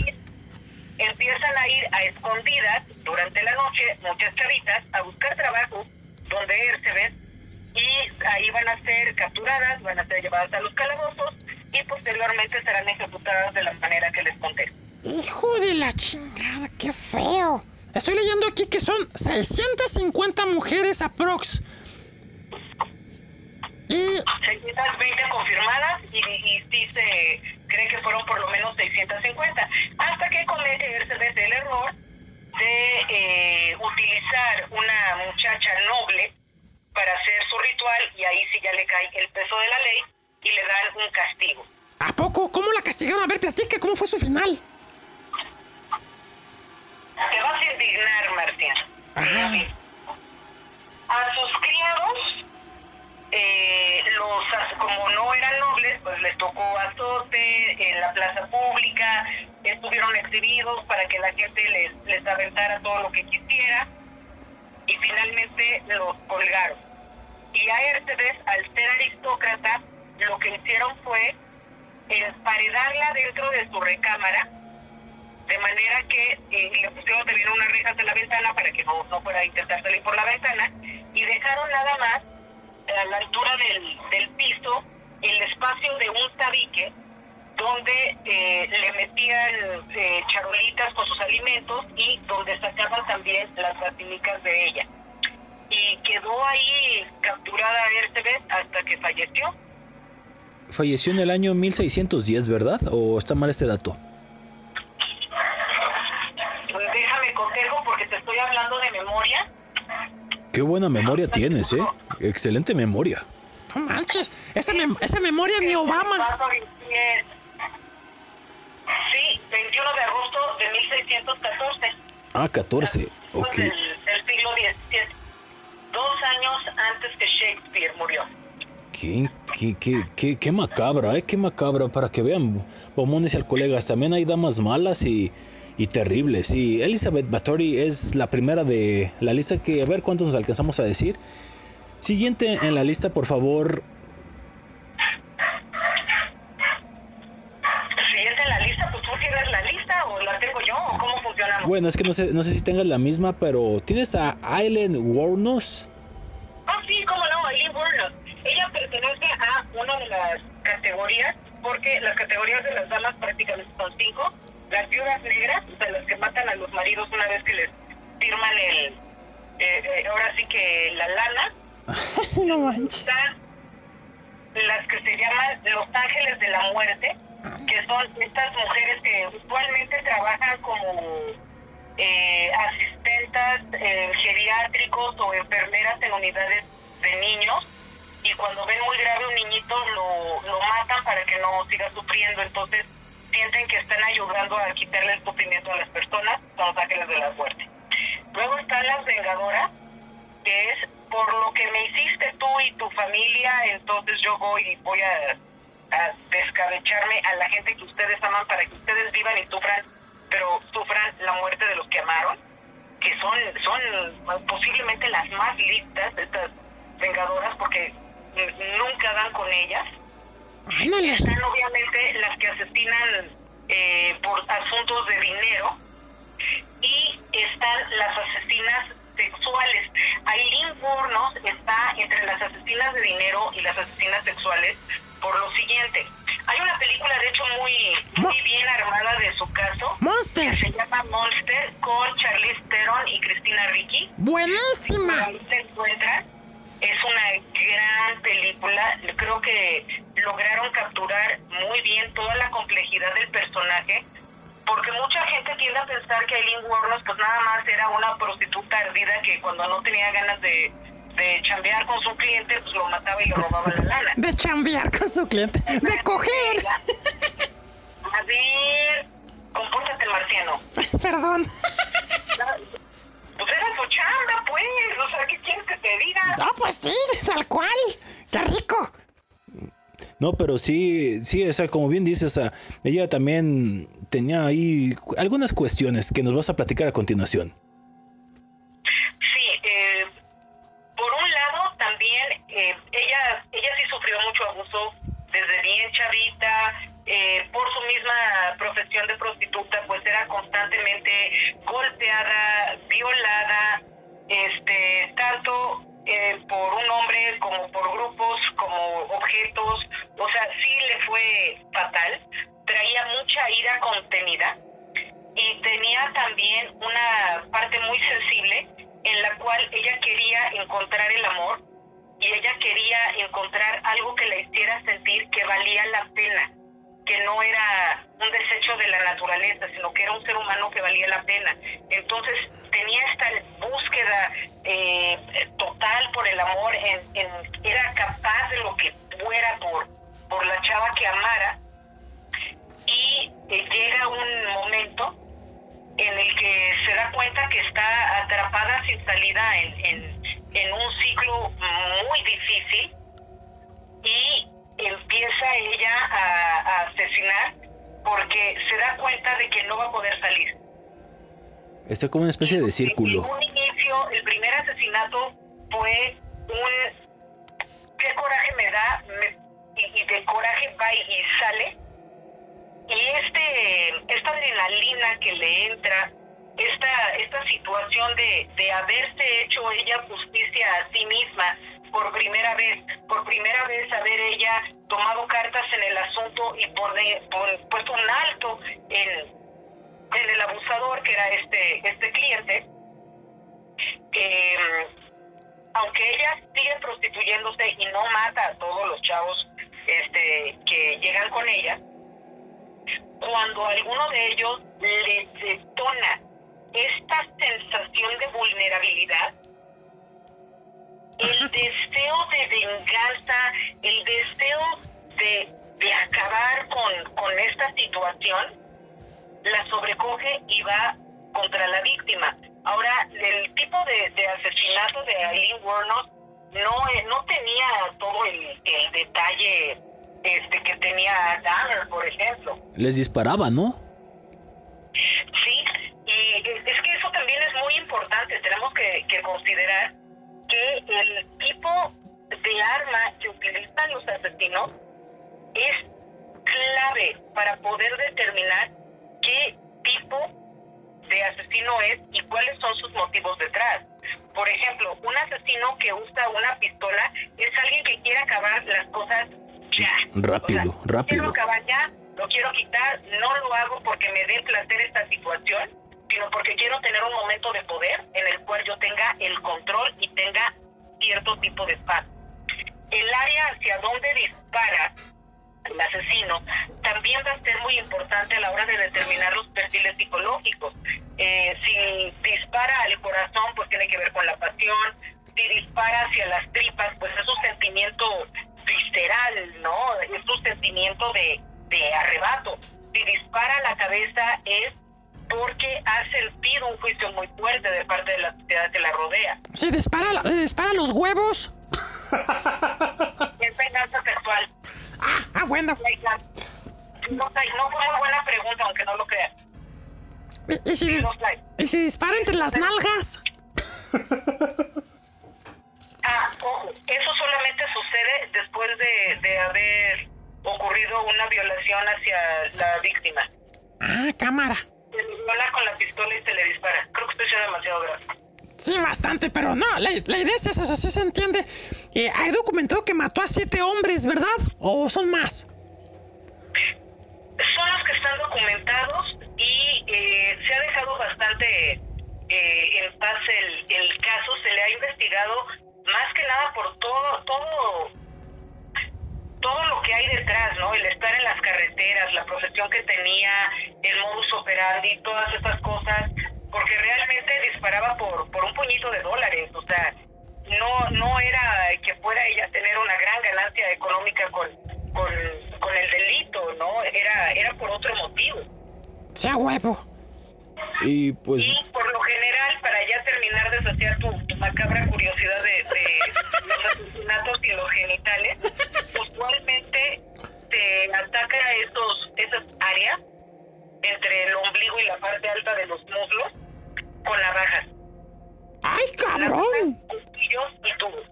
Empiezan a ir a escondidas durante la noche muchas chavitas a buscar trabajo donde Ercebes y ahí van a ser capturadas, van a ser llevadas a los calabozos y posteriormente serán ejecutadas de la manera que les conté. Hijo de la chingada, qué feo. Estoy leyendo aquí que son 650 mujeres aprox. Y 620 confirmadas y, y sí se cree que fueron por lo menos 650, hasta que comete el error de eh, utilizar una muchacha noble para ritual y ahí sí ya le cae el peso de la ley y le dan un castigo. ¿A poco? ¿Cómo la castigaron? A ver, platique, ¿cómo fue su final? Te vas a indignar, Martín. Ajá. A sus criados, eh, los, como no eran nobles, pues les tocó azote en la plaza pública, estuvieron exhibidos para que la gente les, les aventara todo lo que quisiera y finalmente los colgaron. Y a Hérceles, al ser aristócrata, lo que hicieron fue emparedarla dentro de su recámara, de manera que eh, le pusieron también unas rejas en la ventana para que no, no fuera a intentar salir por la ventana, y dejaron nada más a la altura del, del piso el espacio de un tabique donde eh, le metían eh, charolitas con sus alimentos y donde sacaban también las basílicas de ella. Y quedó ahí capturada Hérceles hasta que falleció. Falleció en el año 1610, ¿verdad? ¿O está mal este dato? Pues déjame cotejo porque te estoy hablando de memoria. Qué buena memoria tienes, ¿eh? Excelente memoria. No manches, esa, mem- esa memoria ni Obama. Paso 10. Sí, 21 de agosto de 1614. Ah, 14. Ok. Del, del siglo XVII. Dos años antes que Shakespeare murió. Qué, qué, qué, qué, qué macabra, ¿eh? Qué macabra. Para que vean, bombones y alcolegas. También hay damas malas y, y terribles. Sí, Elizabeth Bathory es la primera de la lista que... A ver cuántos nos alcanzamos a decir. Siguiente en la lista, por favor. Si es en la lista, pues tú tienes la lista o la tengo yo o cómo funcionamos. Bueno, es que no sé, no sé si tengas la misma, pero tienes a Aileen Wuornos. Ah, sí, cómo no, Eileen Wuornos. Ella pertenece a una de las categorías, porque las categorías de las damas prácticamente son cinco. Las viudas negras, o sea, las que matan a los maridos una vez que les firman el, eh, eh, ahora sí que la lana. [LAUGHS] no manches. Están las que se llaman los ángeles de la muerte, que son estas mujeres que usualmente trabajan como eh, asistentas eh, geriátricos o enfermeras en unidades de niños y cuando ven muy grave un niñito lo, lo matan para que no siga sufriendo, entonces sienten que están ayudando a quitarle el sufrimiento a las personas, son los ángeles de la muerte. Luego están las vengadoras, que es por lo que me hiciste tú y tu familia, entonces yo voy y voy a, a descabecharme a la gente que ustedes aman para que ustedes vivan y sufran, pero sufran la muerte de los que amaron, que son, son posiblemente las más listas, estas vengadoras, porque nunca dan con ellas. Ándale. Están obviamente las que asesinan eh, por asuntos de dinero y están las asesinas sexuales. Aileen Wuornos está entre las asesinas de dinero y las asesinas sexuales por lo siguiente. Hay una película, de hecho, muy, muy bien armada de su caso. Monster. Se llama Monster con Charlize Theron y Cristina Ricci. Buenísima. Ahí se encuentra. Es una gran película. Creo que lograron capturar muy bien toda la complejidad del personaje. Porque mucha gente tiende a pensar que Aileen Wuornos pues nada más era una prostituta ardida que cuando no tenía ganas de, de chambear con su cliente, pues lo mataba y le robaba la lana. [LAUGHS] De chambear con su cliente. De coger. A ver, compórtate, marciano. [LAUGHS] Perdón. Pues era su chamba, pues. O sea, ¿qué quieres que te diga? No, pues sí, tal cual. Qué rico. No, pero sí, sí, o sea, como bien dices, o ella también tenía ahí algunas cuestiones que nos vas a platicar a continuación. Sí, eh, por un lado también eh, ella ella sí sufrió mucho abuso desde bien chavita, eh, por su misma profesión de prostituta, pues era constantemente golpeada, violada, este, tanto eh, por un hombre como por grupos, como objetos, o sea, sí le fue fatal, traía mucha ira contenida. Y tenía también una parte muy sensible en la cual ella quería encontrar el amor. Y ella quería encontrar algo que la hiciera sentir que valía la pena, que no era un desecho de la naturaleza, sino que era un ser humano que valía la pena. Entonces tenía esta búsqueda eh, total por el amor, en, en- era capaz de lo que fuera por, por la chava que amara y eh, llega un momento en el que se da cuenta que está atrapada sin salida en, en, en un ciclo muy difícil y empieza ella a, a asesinar porque se da cuenta de que no va a poder salir. Esto es como una especie de círculo. En un inicio, el primer asesinato fue un... ¿Qué coraje me da? Me- y, y de coraje va y, y sale. Y este, esta adrenalina que le entra, esta, esta situación de, de haberse hecho ella justicia a sí misma por primera vez, por primera vez haber ella tomado cartas en el asunto y pone- pon- puesto un alto en, el abusador que era este este cliente eh, aunque ella sigue prostituyéndose y no mata a todos los chavos este que llegan con ella cuando alguno de ellos le detona esta sensación de vulnerabilidad el deseo de venganza, el deseo de, de acabar con, con esta situación, la sobrecoge y va contra la víctima. Ahora, el tipo de, de asesinato de Aileen Wuornos no, no tenía todo el, el detalle este que tenía Dahmer, por ejemplo. Les disparaba, ¿no? Sí, y es que eso también es muy importante. Tenemos que, que considerar que el tipo de arma que utilizan los asesinos es clave para poder determinar qué tipo de asesino es y cuáles son sus motivos detrás. Por ejemplo, un asesino que usa una pistola es alguien que quiere acabar las cosas ya. Rápido, O sea, rápido. Quiero acabar ya, lo quiero quitar, no lo hago porque me dé placer esta situación, sino porque quiero tener un momento de poder en el cual yo tenga el control y tenga cierto tipo de paz. El área hacia donde dispara el asesino también va a ser muy importante a la hora de determinar los perfiles psicológicos. Eh, si dispara al corazón, pues tiene que ver con la pasión. Si dispara hacia las tripas, pues es un sentimiento visceral, ¿no? Es un sentimiento de, de arrebato. Si dispara a la cabeza es porque ha sentido un juicio muy fuerte de parte de la sociedad que la rodea. ¿Se dispara, se dispara los huevos? [LAUGHS] Es venganza sexual. Ah, ah, bueno. No, no fue muy buena pregunta, aunque no lo creas. ¿Y, y si, dis- No, like. y si dispara entre las nalgas? Ah, ojo, eso solamente sucede después de, de haber ocurrido una violación hacia la víctima. Ah, cámara. Se le viola con la pistola y se le dispara. Creo que estoy siendo demasiado gráfico. Sí, bastante, pero no, la, la idea es esa, así se entiende. Eh, hay documentado que mató a siete hombres, ¿verdad? ¿O son más? Son los que están documentados y eh, se ha dejado bastante eh, en paz el, el caso. Se le ha investigado más que nada por todo, todo, todo lo que hay detrás, ¿no? El estar en las carreteras, la profesión que tenía, el modus operandi, todas estas cosas, porque realmente disparaba por, por un puñito de dólares, o sea, no, no era que pueda ella tener una gran ganancia económica con, con, con el delito, ¿no? Era, era por otro motivo. Sí, a huevo. Y pues Y por lo general, para ya terminar de saciar tu, tu macabra curiosidad de, de los asesinatos y los genitales, usualmente se ataca esos, esas áreas entre el ombligo y la parte alta de los muslos con navajas. ¡Ay, cabrón! Cuchillos y tubos.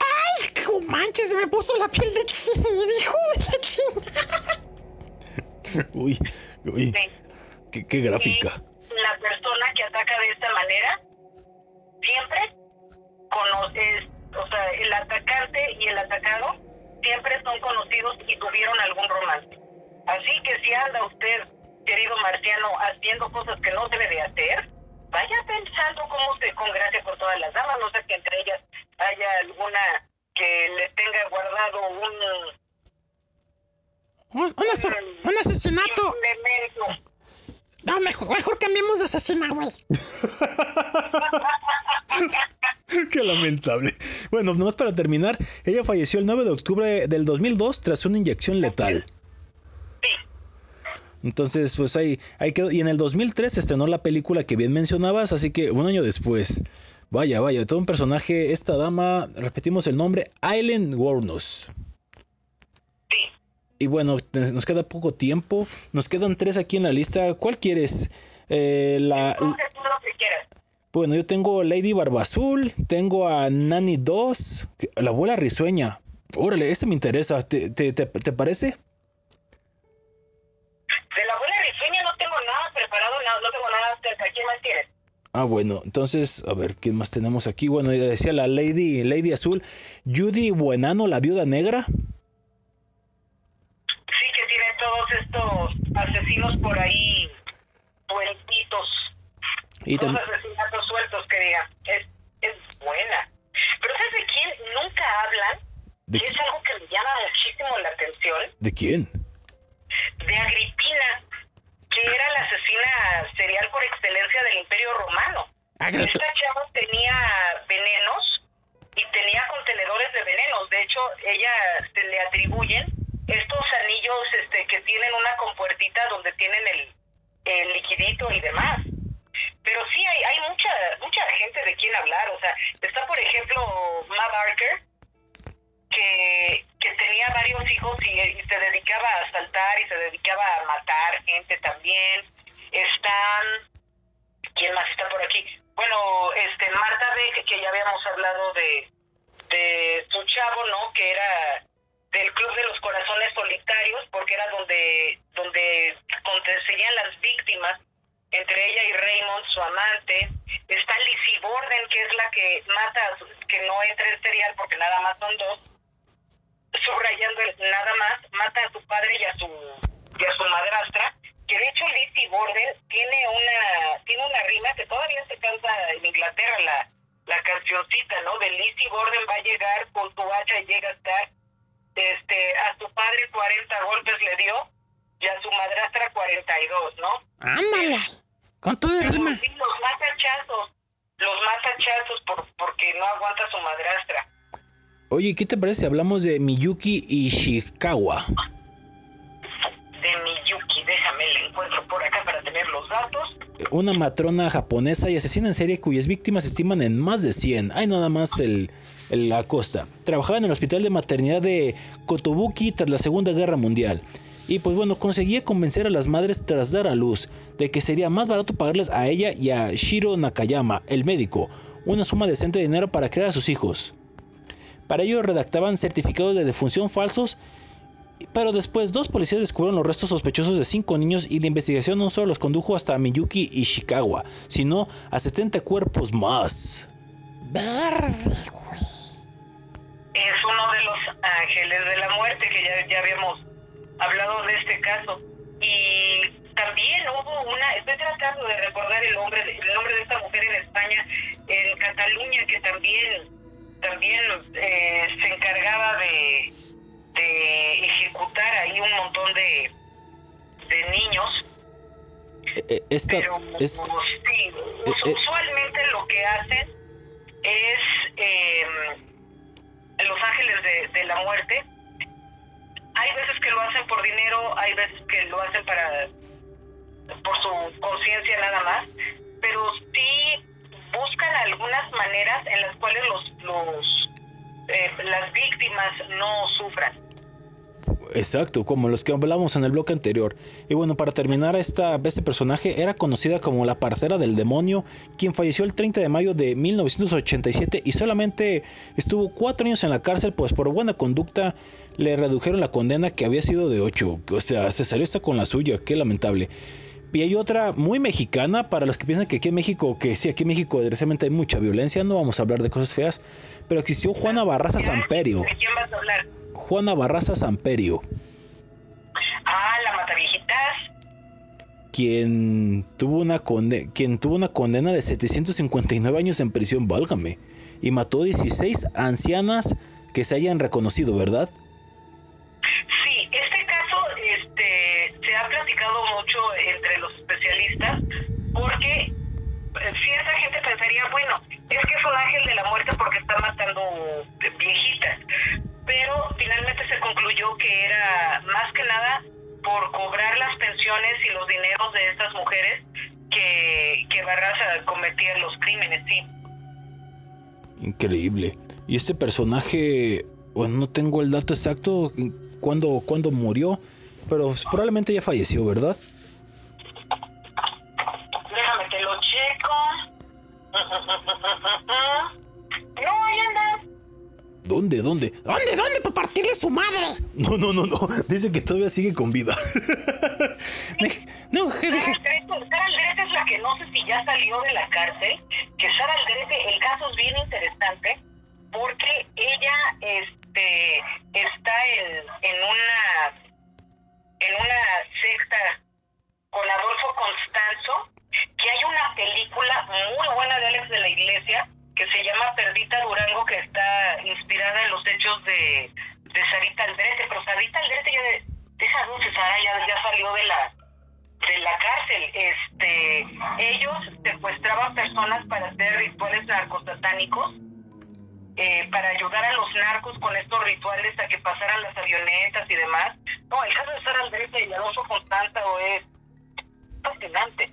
¡Ay, manches! Se me puso la piel de chinga, hijo de la chingada. [LAUGHS] uy, uy, Sí. Qué, qué gráfica. Y la persona que ataca de esta manera siempre conoce, o sea, el atacante y el atacado siempre son conocidos y tuvieron algún romance. Así que si anda usted, querido marciano, haciendo cosas que no debe de hacer, vaya pensando cómo se congracia con todas las damas, no sé que entre ellas haya alguna que le tenga guardado un Un, un asesinato. No, mejor, mejor cambiemos de asesina, güey. [LAUGHS] Qué lamentable. Bueno, nomás para terminar, ella falleció el 9 de octubre del 2002 tras una inyección letal. Sí. Entonces, pues ahí, ahí quedó. Y en el 2003 se estrenó la película que bien mencionabas, así que un año después. Vaya, vaya, todo un personaje. Esta dama, repetimos el nombre, Aileen Wuornos. Y bueno, nos queda poco tiempo. Nos quedan tres aquí en la lista. ¿Cuál quieres? Eh, la, bueno, yo tengo Lady Barbazul, tengo a Nani 2, la abuela risueña. Órale, este me interesa. ¿Te, te, te, te parece? De la abuela risueña no tengo nada preparado, no, no tengo nada cerca. ¿Quién más tienes? Ah, bueno, entonces, a ver, ¿quién más tenemos aquí? Bueno, ya decía la Lady, Lady Azul. Judy Buenano, la viuda negra. Todos estos asesinos por ahí, sueltitos. Y también. asesinatos sueltos que digan. Es, es buena. Pero ¿sabes de quién nunca hablan? ¿De, es algo que me llama muchísimo la atención. ¿De quién? De Agripina, que era la asesina serial por excelencia del Imperio Romano. Esta chava tenía venenos y tenía contenedores de venenos. De hecho, ella se le atribuyen estos anillos este, que tienen una compuertita donde tienen el, el liquidito y demás. Pero sí hay, hay mucha mucha gente de quien hablar. O sea, está por ejemplo Ma Barker, que, que tenía varios hijos y, se dedicaba a asaltar y se dedicaba a matar gente también. Están ¿Quién más está por aquí? Bueno, este Marta Beck, que ya habíamos hablado de, de su chavo, ¿no? Que era del Club de los Corazones Solitarios, porque era donde donde conseguían las víctimas, entre ella y Raymond, su amante. Está Lizzie Borden, que es la que mata, que no entra en serial porque nada más son dos, subrayando el nada más, mata a su padre y a su, y a su madrastra, que de hecho Lizzie Borden tiene una, tiene una rima que todavía se canta en Inglaterra, la, la cancioncita, ¿no? De Lizzie Borden va a llegar con tu hacha y llega a estar, este, a su padre 40 golpes le dio y a su madrastra 42, ¿no? Ándale. Con todo el rima. Sí, los mata a chazos, los mata a chazos por, porque no aguanta su madrastra. Oye, ¿qué te parece si hablamos de Miyuki Ishikawa? de Miyuki. Déjame la encuentro por acá para tener los datos. Una matrona japonesa y asesina en serie cuyas víctimas se estiman en más de 100. Hay nada más el- la costa. Trabajaba en el hospital de maternidad de Kotobuki tras la Segunda Guerra Mundial. Y pues bueno, conseguía convencer a las madres tras dar a luz de que sería más barato pagarles a ella y a Shiro Nakayama, el médico, una suma decente de dinero para criar a sus hijos. Para ello redactaban certificados de defunción falsos pero después dos policías descubrieron los restos sospechosos de cinco niños y la investigación no solo los condujo hasta Miyuki y Ishikawa, sino a 70 cuerpos más. Es uno de los ángeles de la muerte que ya, ya habíamos hablado de este caso. Y también hubo una, estoy tratando de recordar el nombre, el nombre de esta mujer en España, en Cataluña, que también, también eh, se encargaba de, de ejecutar ahí un montón de, de niños. Eh, eh, Esta, Pero sí, eh. usualmente lo que hacen es eh, Los Ángeles de, la Muerte. Hay veces que lo hacen por dinero, hay veces que lo hacen para por su conciencia nada más, pero sí buscan algunas maneras en las cuales los, los eh, las víctimas no sufran. Exacto, como los que hablamos en el bloque anterior. Y bueno, para terminar, esta, este personaje era conocida como la partera del demonio, quien falleció el 30 de mayo de 1987 y solamente estuvo cuatro años en la cárcel, pues por buena conducta le redujeron la condena que había sido de 8. O sea, se salió esta con la suya, qué lamentable. Y hay otra muy mexicana, para los que piensan que aquí en México, que sí, aquí en México desgraciadamente hay mucha violencia, no vamos a hablar de cosas feas, pero existió Juana Barraza Samperio. ¿De quién vas a hablar? Juana Barraza Samperio. Ah, la Mataviejitas. quien tuvo una conde- quien tuvo una condena de 759 años en prisión, válgame, y mató 16 ancianas que se hayan reconocido, ¿verdad? Sí, este este, se ha platicado mucho entre los especialistas porque eh, cierta gente pensaría, bueno, es que es un ángel de la muerte porque está matando viejitas, pero finalmente se concluyó que era más que nada por cobrar las pensiones y los dineros de estas mujeres que, que Barraza cometía los crímenes, sí. Increíble. ¿Y este personaje, bueno, no tengo el dato exacto, ¿cuándo, cuándo murió? Pero probablemente ya falleció, ¿verdad? Déjame te lo checo. [LAUGHS] No, ahí anda. ¿Dónde? ¿Dónde? ¿Dónde? ¿Dónde? Para partirle su madre. No, no, no, no. Dice que todavía sigue con vida. [LAUGHS] No, deje- Sara Aldrete es la que no sé si ya salió de la cárcel, que Sara Aldrete, el caso es bien interesante, porque ella este, está en, en una en una secta con Adolfo Constanzo, que hay una película muy buena de Alex de la Iglesia que se llama Perdita Durango, que está inspirada en los hechos de, de Sarita Aldrete, pero Sarita Aldrete ya, de- dulce, Sara ya, ya salió de la de la cárcel. Este, ellos secuestraban personas para hacer rituales narcosatánicos, eh, para ayudar a los narcos con estos rituales a que pasaran las avionetas y demás. No, el caso de Sara Aldrete y Adolfo Constanza es fascinante.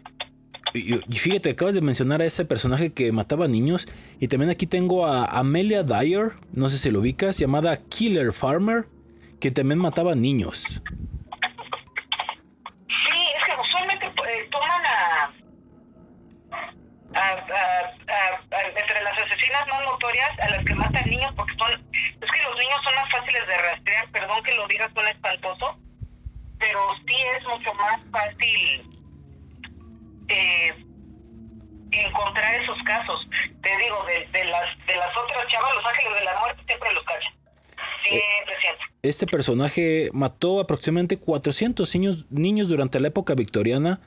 Y, fíjate, acabas de mencionar a ese personaje que mataba niños. Y también aquí tengo a Amelia Dyer, no sé si lo ubicas, llamada Killer Farmer, que también mataba niños. Sí, es que usualmente eh, toman a, a, a- a- a- entre las asesinas más notorias a las que matan niños porque son es que los niños son más fáciles de rastrear perdón que lo digas suena espantoso pero sí es mucho más fácil eh, encontrar esos casos te digo de, de las de las otras chavas los ángeles de la muerte siempre los cachan siempre siempre Este personaje mató aproximadamente 400 niños, niños durante la época victoriana.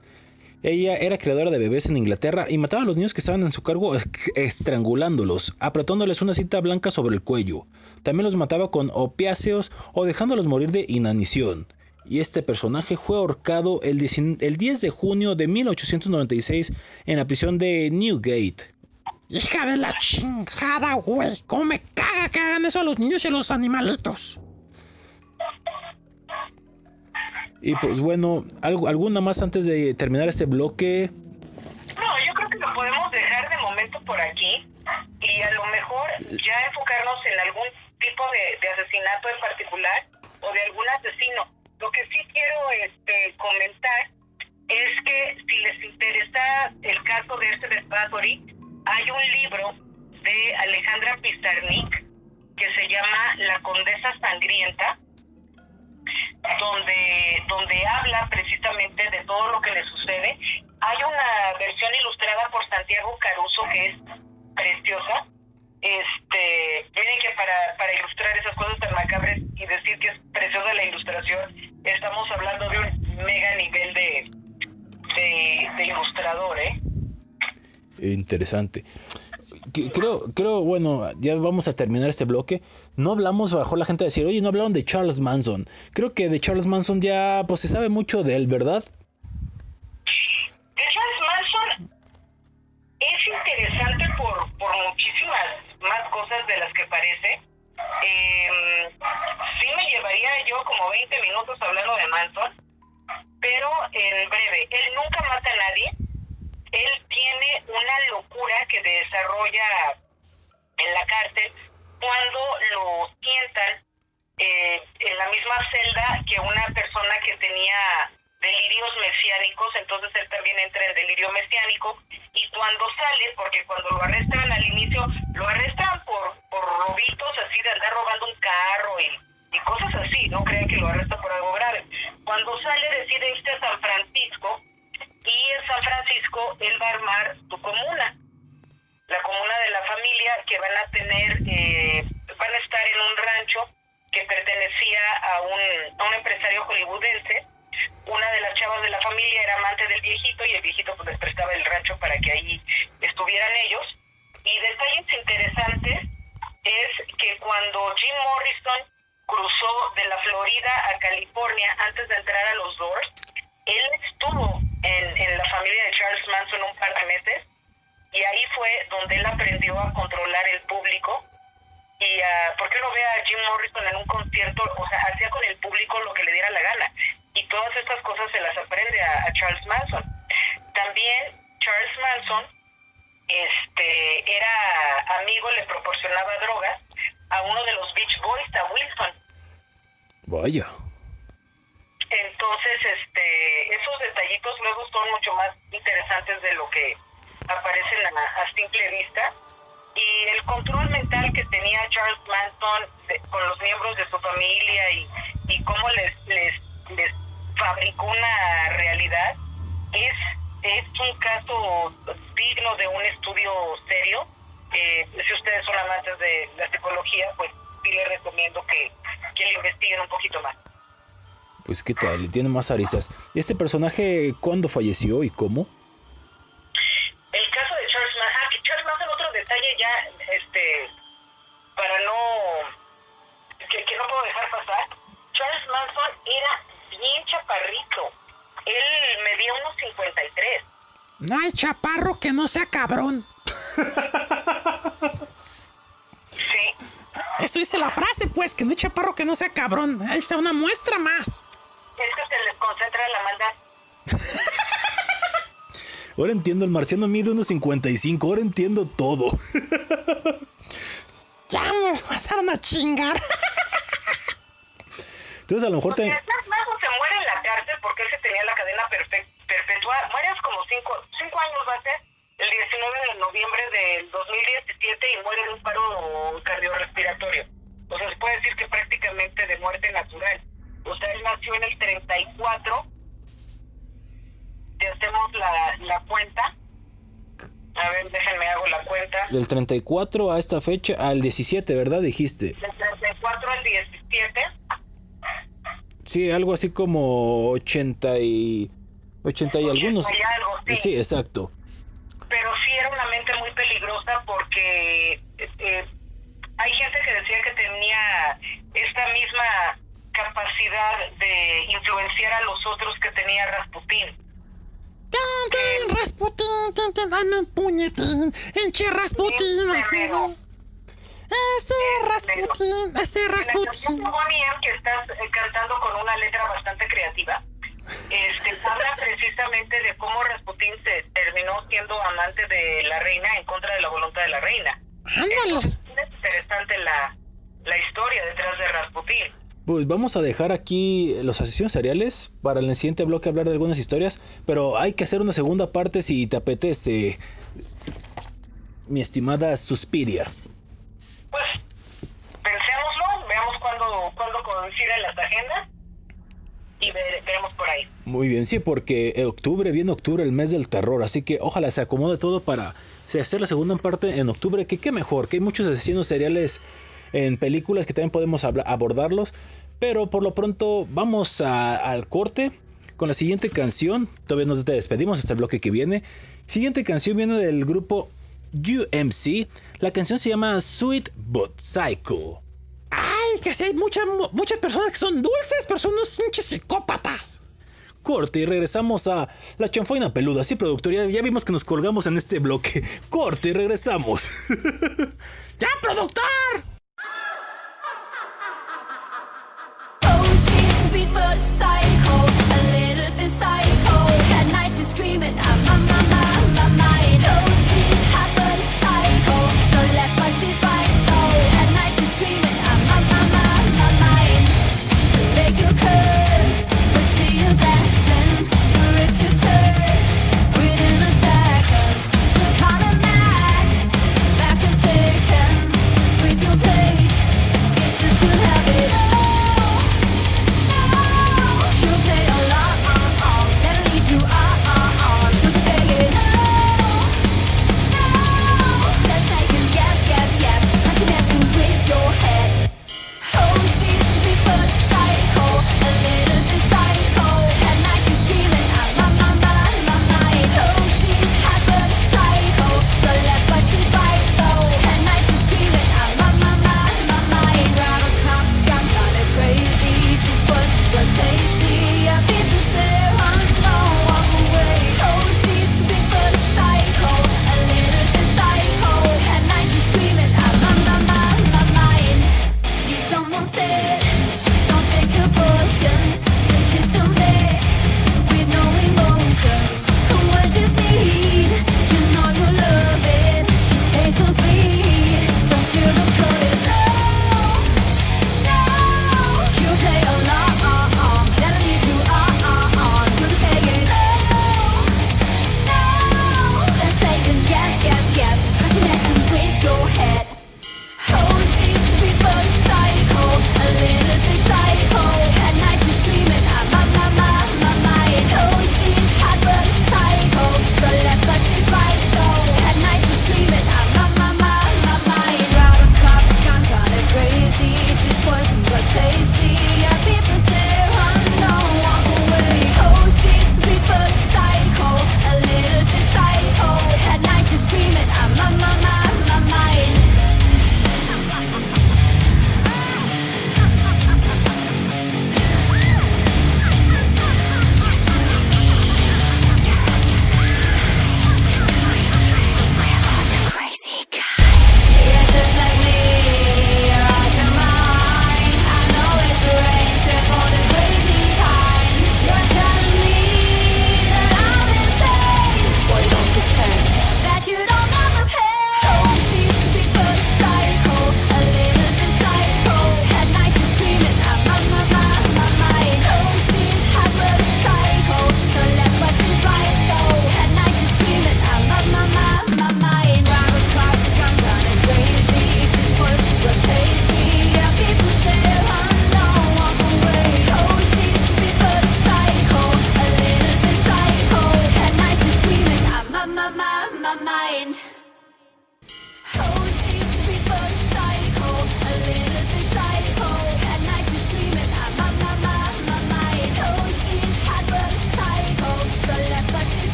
Ella era creadora de bebés en Inglaterra y mataba a los niños que estaban en su cargo ex- estrangulándolos, apretándoles una cinta blanca sobre el cuello. También los mataba con opiáceos o dejándolos morir de inanición. Y este personaje fue ahorcado el 19 el 10 de junio de 1896 en la prisión de Newgate. Hija de la chingada, güey. ¿Cómo me caga que hagan eso a los niños y a los animalitos? Y pues bueno, algo, alguna más antes de terminar este bloque. No, yo creo que lo podemos dejar de momento por aquí y a lo mejor ya enfocarnos en algún tipo de, de asesinato en particular o de algún asesino. Lo que sí quiero este, comentar es que si les interesa el caso de este Bathory, hay un libro de Alejandra Pizarnik que se llama La Condesa Sangrienta, donde, donde habla precisamente de todo lo que le sucede. Hay una versión ilustrada por Santiago Caruso que es preciosa. Este, miren que para, para ilustrar esas cosas tan macabras y decir que es preciosa la ilustración, estamos hablando de un mega nivel de, de, de ilustrador, ¿eh? Interesante. Creo, creo, bueno, ya vamos a terminar este bloque. No hablamos bajo la gente a decir, oye, no hablaron de Charles Manson. Creo que de Charles Manson ya, pues se sabe mucho de él, ¿verdad? De Charles Manson es interesante por, por muchísimas más cosas de las que parece. Eh, sí me llevaría yo como 20 minutos hablando de Manson, pero en breve, él nunca mata a nadie. Él tiene una locura que desarrolla en la cárcel cuando lo sientan eh, en la misma celda que una persona que tenía delirios mesiánicos, entonces él también entra en delirio mesiánico y cuando sale, porque cuando lo arrestan al inicio, lo arrestan por, por robitos así de andar robando un carro y, y cosas así, no creen que lo arrestan por algo grave. Cuando sale decide irse a San Francisco y en San Francisco él va a armar su comuna, la comuna de la familia que van a tener, eh, van a estar en un rancho que pertenecía a un, a un empresario hollywoodense. Una de las chavas de la familia era amante del viejito y el viejito pues les prestaba el rancho para que ahí estuvieran ellos. Y detalles interesantes es que cuando Jim Morrison cruzó de la Florida a California antes de entrar a los Doors, él estuvo en, en la familia de Charles Manson un par de meses Y ahí fue donde él aprendió a controlar el público. Y a, ¿por qué no ve a Jim Morrison en un concierto? O sea, hacía con el público lo que le diera la gana. Y todas estas cosas se las aprende a, a Charles Manson. También Charles Manson este, era amigo, le proporcionaba drogas a uno de los Beach Boys, a Wilson. Vaya. Entonces, este, esos detallitos luego son mucho más interesantes de lo que aparecen a, a simple vista. Y el control mental que tenía Charles Manson de- con los miembros de su familia y, y cómo les, les, les fabricó una realidad es, es un caso digno de un estudio serio. Eh, si ustedes son amantes de la psicología, pues sí les recomiendo que, que lo investiguen un poquito más. Pues qué tal, tiene más aristas. ¿Y este personaje cuándo falleció y cómo? El caso de Charles Manson, ah, que Charles Manson, otro detalle ya, este, para no, que, que no puedo dejar pasar, Charles Manson era bien chaparrito, él medía unos 53, No hay chaparro que no sea cabrón. sí, Eso dice la frase, pues, que no hay chaparro que no sea cabrón. Ahí está una muestra más. es que se les concentra la maldad. [LAUGHS] Ahora entiendo, el marciano mide unos 55, ahora entiendo todo. [LAUGHS] Ya me pasaron a chingar. Entonces a lo mejor te... Charles Manson se muere en la cárcel porque él se tenía la cadena perfe- perpetua, muere hace como cinco, cinco años va a ser, el 19 de noviembre del 2017 y muere de un paro cardiorrespiratorio. O sea, se puede decir que prácticamente de muerte natural. O sea, él nació en el 34. Si hacemos la, la cuenta. A ver, déjenme hago la cuenta. Del 34 a esta fecha, al 17, ¿verdad? Dijiste. Del 34 al 17. Sí, algo así como 80 y... 80 y algunos. 80 y algo, sí. Sí, exacto. pero sí era una mente muy peligrosa porque eh, hay gente que decía que tenía esta misma capacidad de influenciar a los otros que tenía Rasputín. Tan, tan, Rasputín, tan, tan, dame un puñetín. Enche Rasputín, Rasputín. Ese Rasputín, ese la Rasputín. M, que estás eh, cantando con una letra bastante creativa, este, habla precisamente de cómo Rasputín se terminó siendo amante de la reina en contra de la voluntad de la reina. Ándale. Es interesante la, la historia detrás de Rasputín. Pues vamos a dejar aquí los asesinos seriales para el siguiente bloque hablar de algunas historias, pero hay que hacer una segunda parte si te apetece, mi estimada Suspiria. Pues pensémoslo, veamos cuándo, cuándo coinciden las agendas y ve- veremos por ahí. Muy bien, sí, porque en octubre viene octubre, el mes del terror, así que ojalá se acomode todo para hacer la segunda parte en octubre, que qué mejor, que hay muchos asesinos seriales en películas que también podemos abordarlos, pero por lo pronto vamos a- al corte con la siguiente canción, todavía no te despedimos hasta el bloque que viene. Siguiente canción viene del grupo UMC, la canción se llama Sweet But Psycho. Ay, que sí hay muchas muchas personas que son dulces, pero son unos hinches psicópatas. Corte y regresamos a la chanfaina peluda. Sí, productor, ya, ya vimos que nos colgamos en este bloque. Corte y regresamos. [LAUGHS] ¡Ya, productor! dreaming of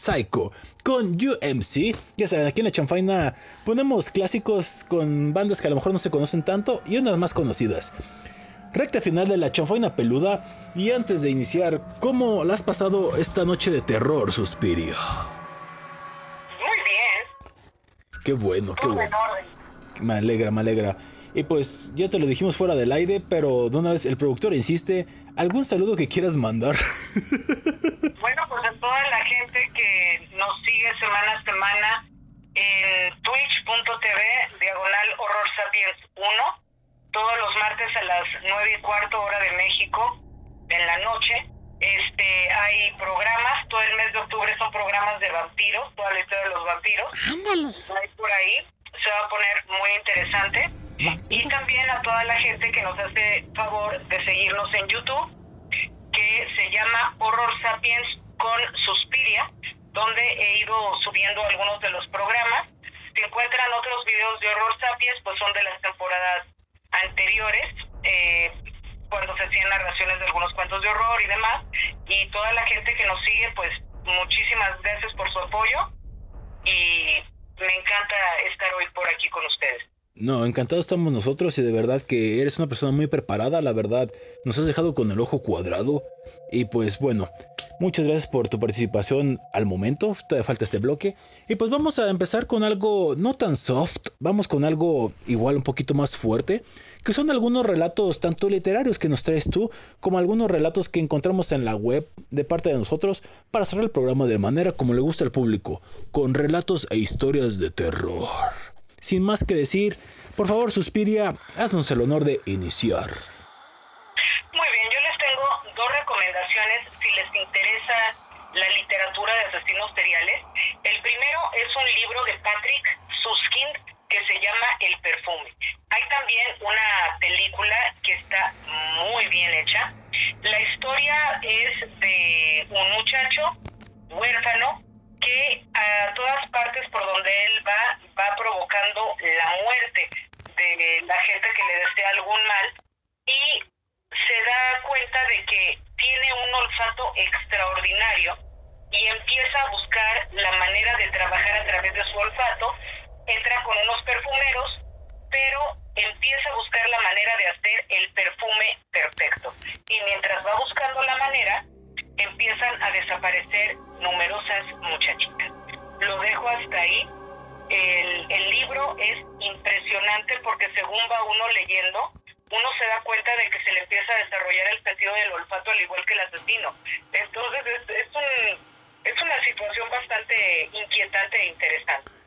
Psycho con UMC. Ya saben, aquí en la chanfaina ponemos clásicos con bandas que a lo mejor no se conocen tanto y unas más conocidas. Recta final de la chanfaina peluda. Y antes de iniciar, ¿cómo la has pasado esta noche de terror, Suspirio? Muy bien. Qué bueno, qué bueno. Me alegra, me alegra. Y pues ya te lo dijimos fuera del aire, pero de una vez el productor insiste, ¿algún saludo que quieras mandar? [LAUGHS] Bueno, pues a toda la gente que nos sigue semana a semana en twitch.tv, diagonal horror sapiens 1, todos los martes a las 9 y cuarto hora de México, en la noche. Este, hay programas, todo el mes de octubre son programas de vampiros, toda la historia de los vampiros. Ándale. Hay por ahí, se va a poner muy interesante. Y también a toda la gente que nos hace favor de seguirnos en YouTube, que se llama Horror Sapiens con Suspiria, donde he ido subiendo algunos de los programas. Si encuentran otros videos de Horror Sapiens, pues son de las temporadas anteriores, eh, cuando se hacían narraciones de algunos cuentos de horror y demás. Y toda la gente que nos sigue, pues muchísimas gracias por su apoyo y me encanta estar hoy por aquí con ustedes. No, encantados estamos nosotros y de verdad que eres una persona muy preparada, la verdad, nos has dejado con el ojo cuadrado. Y pues bueno, muchas gracias por tu participación al momento, todavía falta este bloque. Y pues vamos a empezar con algo no tan soft, vamos con algo igual un poquito más fuerte, que son algunos relatos tanto literarios que nos traes tú, como algunos relatos que encontramos en la web de parte de nosotros para cerrar el programa de manera como le gusta al público, con relatos e historias de terror. Sin más que decir, por favor, Suspiria, haznos el honor de iniciar. Muy bien, yo les tengo dos recomendaciones si les interesa la literatura de asesinos seriales. El primero es un libro de Patrick Suskind que se llama El perfume. Hay también una película que está muy bien hecha. La historia es de un muchacho huérfano que a todas partes por donde él va va provocando la muerte de la gente que le desea algún mal y se da cuenta de que tiene un olfato extraordinario y empieza a buscar la manera de trabajar a través de su olfato, entra con unos perfumeros, pero empieza a buscar la manera de hacer el perfume perfecto. Y mientras va buscando la manera, empiezan a desaparecer numerosas muchachitas. Lo dejo hasta ahí. El, el libro es impresionante porque según va uno leyendo, uno se da cuenta de que se le empieza a desarrollar el sentido del olfato al igual que el asesino. Entonces es, es, un, es una situación bastante inquietante e interesante.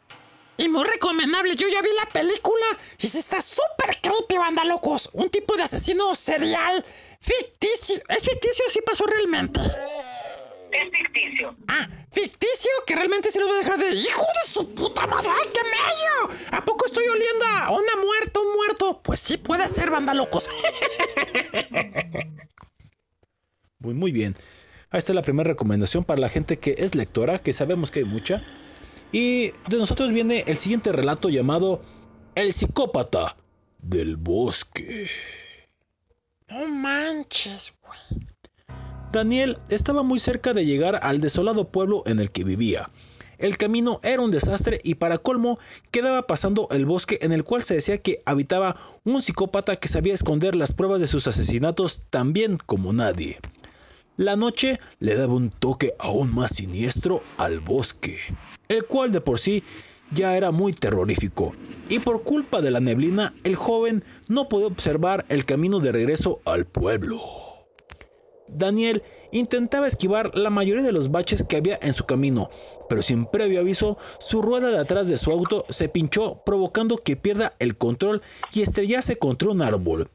Y muy recomendable, yo ya vi la película y se está súper creepy, banda locos. Un tipo de asesino serial ficticio. ¿Es ficticio o sí pasó realmente? Es ficticio. Ah, ficticio que realmente se lo va a dejar de hijo de su puta madre. ¡Ay, qué mello! ¿A poco estoy oliendo a una muerta, un muerto? Pues sí puede ser, banda locos. [LAUGHS] Muy, muy bien. Ahí está la primera recomendación para la gente que es lectora, que sabemos que hay mucha. Y de nosotros viene el siguiente relato llamado El psicópata del bosque. no manches, güey. Daniel estaba muy cerca de llegar al desolado pueblo en el que vivía. El camino era un desastre y para colmo quedaba pasando el bosque en el cual se decía que habitaba un psicópata que sabía esconder las pruebas de sus asesinatos tan bien como nadie. La noche le daba un toque aún más siniestro al bosque, el cual de por sí ya era muy terrorífico, y por culpa de la neblina el joven no podía observar el camino de regreso al pueblo. Daniel intentaba esquivar la mayoría de los baches que había en su camino, pero sin previo aviso, su rueda de atrás de su auto se pinchó provocando que pierda el control y estrellase contra un árbol.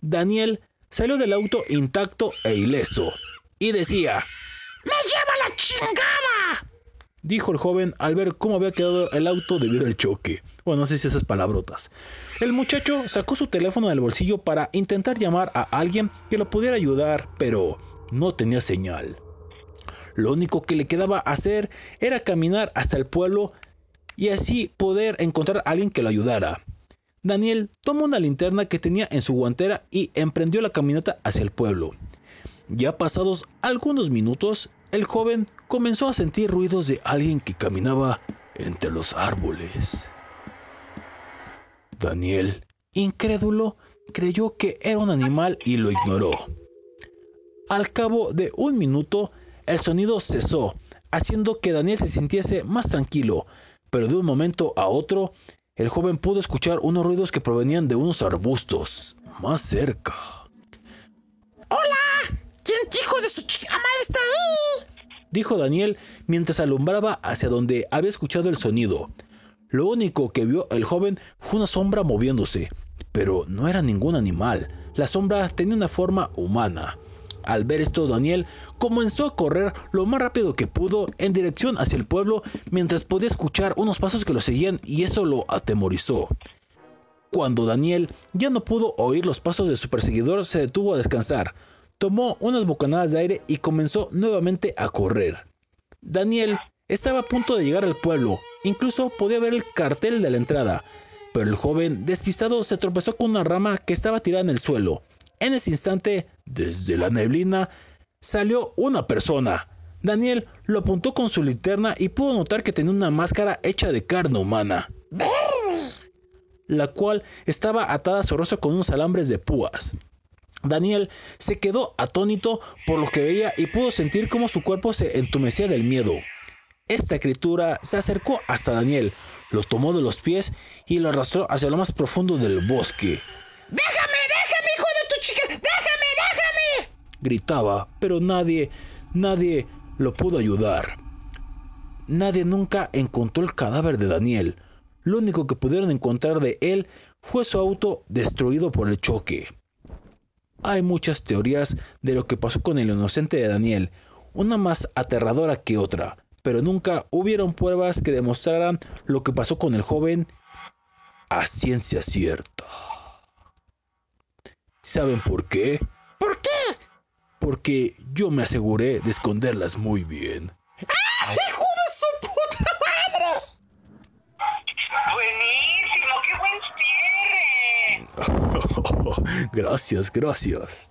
Daniel salió del auto intacto e ileso y decía, ¡Me lleva la chingada! Dijo el joven al ver cómo había quedado el auto debido al choque. Bueno, no sé si esas palabrotas. El muchacho sacó su teléfono del bolsillo para intentar llamar a alguien que lo pudiera ayudar, pero no tenía señal. Lo único que le quedaba hacer era caminar hasta el pueblo y así poder encontrar a alguien que lo ayudara. Daniel tomó una linterna que tenía en su guantera y emprendió la caminata hacia el pueblo. Ya pasados algunos minutos, el joven comenzó a sentir ruidos de alguien que caminaba entre los árboles. Daniel, incrédulo, creyó que era un animal y lo ignoró. Al cabo de un minuto, el sonido cesó, haciendo que Daniel se sintiese más tranquilo, pero de un momento a otro, el joven pudo escuchar unos ruidos que provenían de unos arbustos más cerca. ¡Hola! ¿Quién hijos de su chica ahí? Dijo Daniel mientras alumbraba hacia donde había escuchado el sonido. Lo único que vio el joven fue una sombra moviéndose, pero no era ningún animal. La sombra tenía una forma humana. Al ver esto, Daniel comenzó a correr lo más rápido que pudo en dirección hacia el pueblo mientras podía escuchar unos pasos que lo seguían y eso lo atemorizó. Cuando Daniel ya no pudo oír los pasos de su perseguidor, se detuvo a descansar, tomó unas bocanadas de aire y comenzó nuevamente a correr. Daniel estaba a punto de llegar al pueblo, incluso podía ver el cartel de la entrada, pero el joven despistado se tropezó con una rama que estaba tirada en el suelo. En ese instante, desde la neblina, salió una persona. Daniel lo apuntó con su linterna y pudo notar que tenía una máscara hecha de carne humana, la cual estaba atada a su rostro con unos alambres de púas. Daniel se quedó atónito por lo que veía y pudo sentir cómo su cuerpo se entumecía del miedo. Esta criatura se acercó hasta Daniel, lo tomó de los pies y lo arrastró hacia lo más profundo del bosque. ¡Déjame, déjame, hijo de tu chica! ¡Déjame, déjame! Gritaba, pero nadie, nadie lo pudo ayudar. Nadie nunca encontró el cadáver de Daniel. Lo único que pudieron encontrar de él fue su auto destruido por el choque. Hay muchas teorías de lo que pasó con el inocente de Daniel, una más aterradora que otra, pero nunca hubieron pruebas que demostraran lo que pasó con el joven a ciencia cierta. ¿Saben por qué? ¿Por qué? Porque yo me aseguré de esconderlas muy bien. ¡Ah, hijo [LAUGHS] gracias, gracias.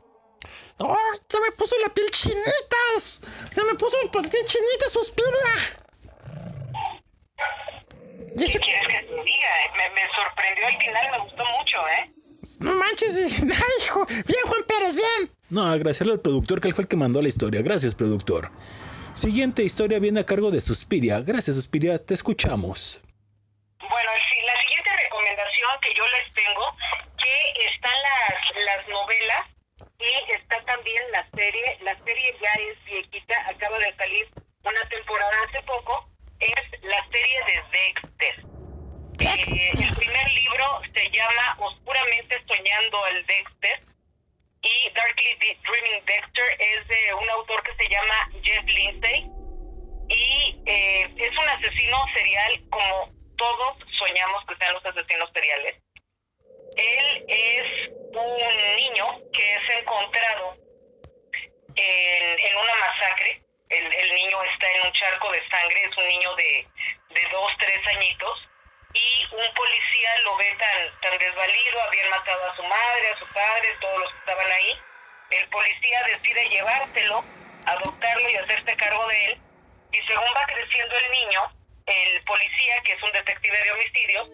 ¡Oh, se me puso la piel chinitas! ¡Se me puso la piel chinita, suspira! ¿Y ¿Qué quieres que te diga? Me, me sorprendió al final, me gustó mucho, ¿eh? No manches. [LAUGHS] ¡Ay, hijo! ¡Bien, Juan Pérez, bien! No, agradecerle al productor que él fue el que mandó la historia. Gracias, productor. Siguiente historia viene a cargo de Suspiria. Gracias, Suspiria, te escuchamos. Bueno, el la siguiente recomendación que yo les tengo, que están las, las novelas y está también la serie. La serie ya es viejita, acaba de salir una temporada hace poco. Es la serie de Dexter. Eh, el primer libro se llama Oscuramente Soñando al Dexter y Darkly Dreaming Dexter es de un autor que se llama Jeff Lindsay y eh, es un asesino serial como todos soñamos que sean los asesinos seriales. Él es un niño que es encontrado en, una masacre. El, el niño está en un charco de sangre, es un niño de, de dos, tres añitos. Y un policía lo ve tan, tan desvalido, habían matado a su madre, a su padre, todos los que estaban ahí. El policía decide llevárselo, adoptarlo y hacerse cargo de él. Y según va creciendo el niño, el policía, que es un detective de homicidios,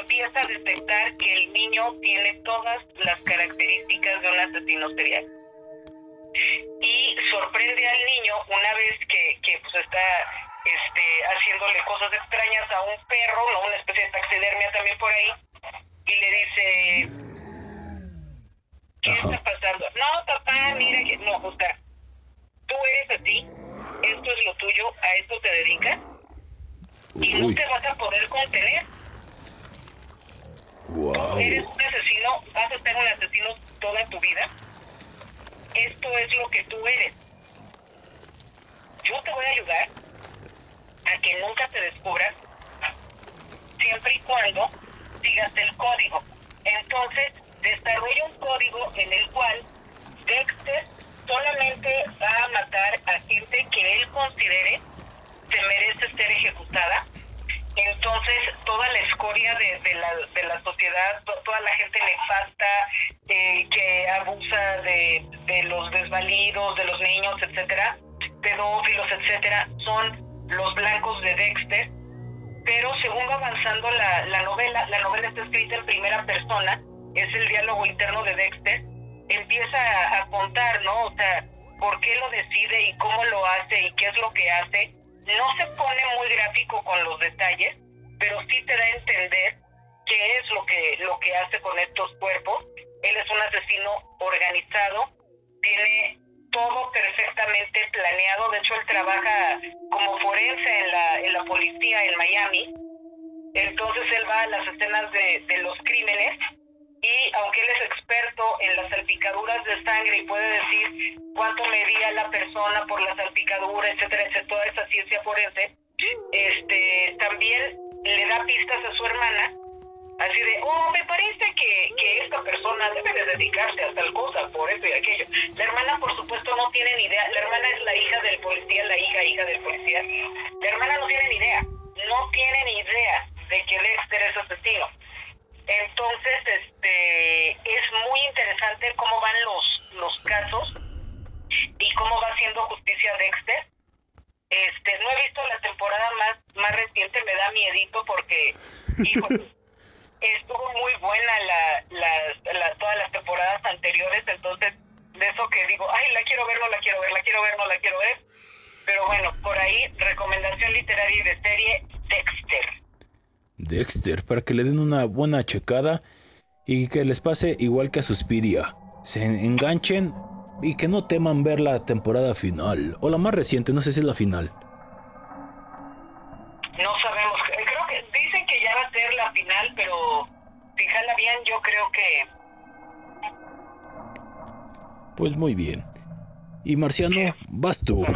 empieza a detectar que el niño tiene todas las características de un asesino serial. Y sorprende al niño una vez que, que pues está este, haciéndole cosas extrañas a un perro, ¿no? una especie de taxidermia también por ahí, y le dice, ¿qué está pasando? No, papá, mira que no, o sea, tú eres así, esto es lo tuyo, a esto te dedicas, y no Uy, te vas a poder contener. Eres un asesino, vas a ser un asesino toda tu vida. Esto es lo que tú eres. Yo te voy a ayudar a que que nunca te descubran, siempre y cuando sigas el código. Entonces, desarrolla un código en el cual Dexter solamente va a matar a gente que él considere se merece ser ejecutada. Entonces, toda la escoria de, la, de la sociedad, to- toda la gente nefasta eh, que abusa de, los desvalidos, de los niños, etcétera, pedófilos, etcétera, son los blancos de Dexter. Pero según va avanzando la, la novela, la novela está escrita en primera persona, es el diálogo interno de Dexter, empieza a contar, ¿no? O sea, por qué lo decide y cómo lo hace y qué es lo que hace. No se pone muy gráfico con los detalles, pero sí te da a entender qué es lo que, lo que hace con estos cuerpos. Él es un asesino organizado, tiene todo perfectamente planeado. De hecho, él trabaja como forense en la, en la policía en Miami. Entonces él va a las escenas de, de los crímenes y aunque él es experto en las salpicaduras de sangre y puede decir cuánto medía la persona por la salpicadura, etcétera, etcétera, toda esa ciencia forense, este, también le da pistas a su hermana, así de, oh, me parece que, que esta persona debe de dedicarse a tal cosa, por eso y aquello. La hermana, por supuesto, no tiene ni idea, la hermana es la hija del policía, la hija, hija del policía, la hermana no tiene ni idea, no tiene ni idea de que Dexter es asesino. Entonces, este, es muy interesante cómo van los, los casos y cómo va haciendo justicia Dexter. Este, no he visto la temporada más, más reciente, me da miedito porque, [LAUGHS] hijo, estuvo muy buena la, la, la- todas las temporadas anteriores, entonces, de eso que digo, ay, la quiero ver, no la quiero ver, la quiero ver, no la quiero ver. Pero bueno, por ahí, recomendación literaria y de serie, Dexter. Dexter, para que le den una buena checada y que les pase igual que a Suspiria. Se enganchen y que no teman ver la temporada final. O la más reciente, no sé si es la final. No sabemos, eh, creo que dicen que ya va a ser la final, pero si jala bien, yo creo que Pues muy bien. Y Marciano, vas tú.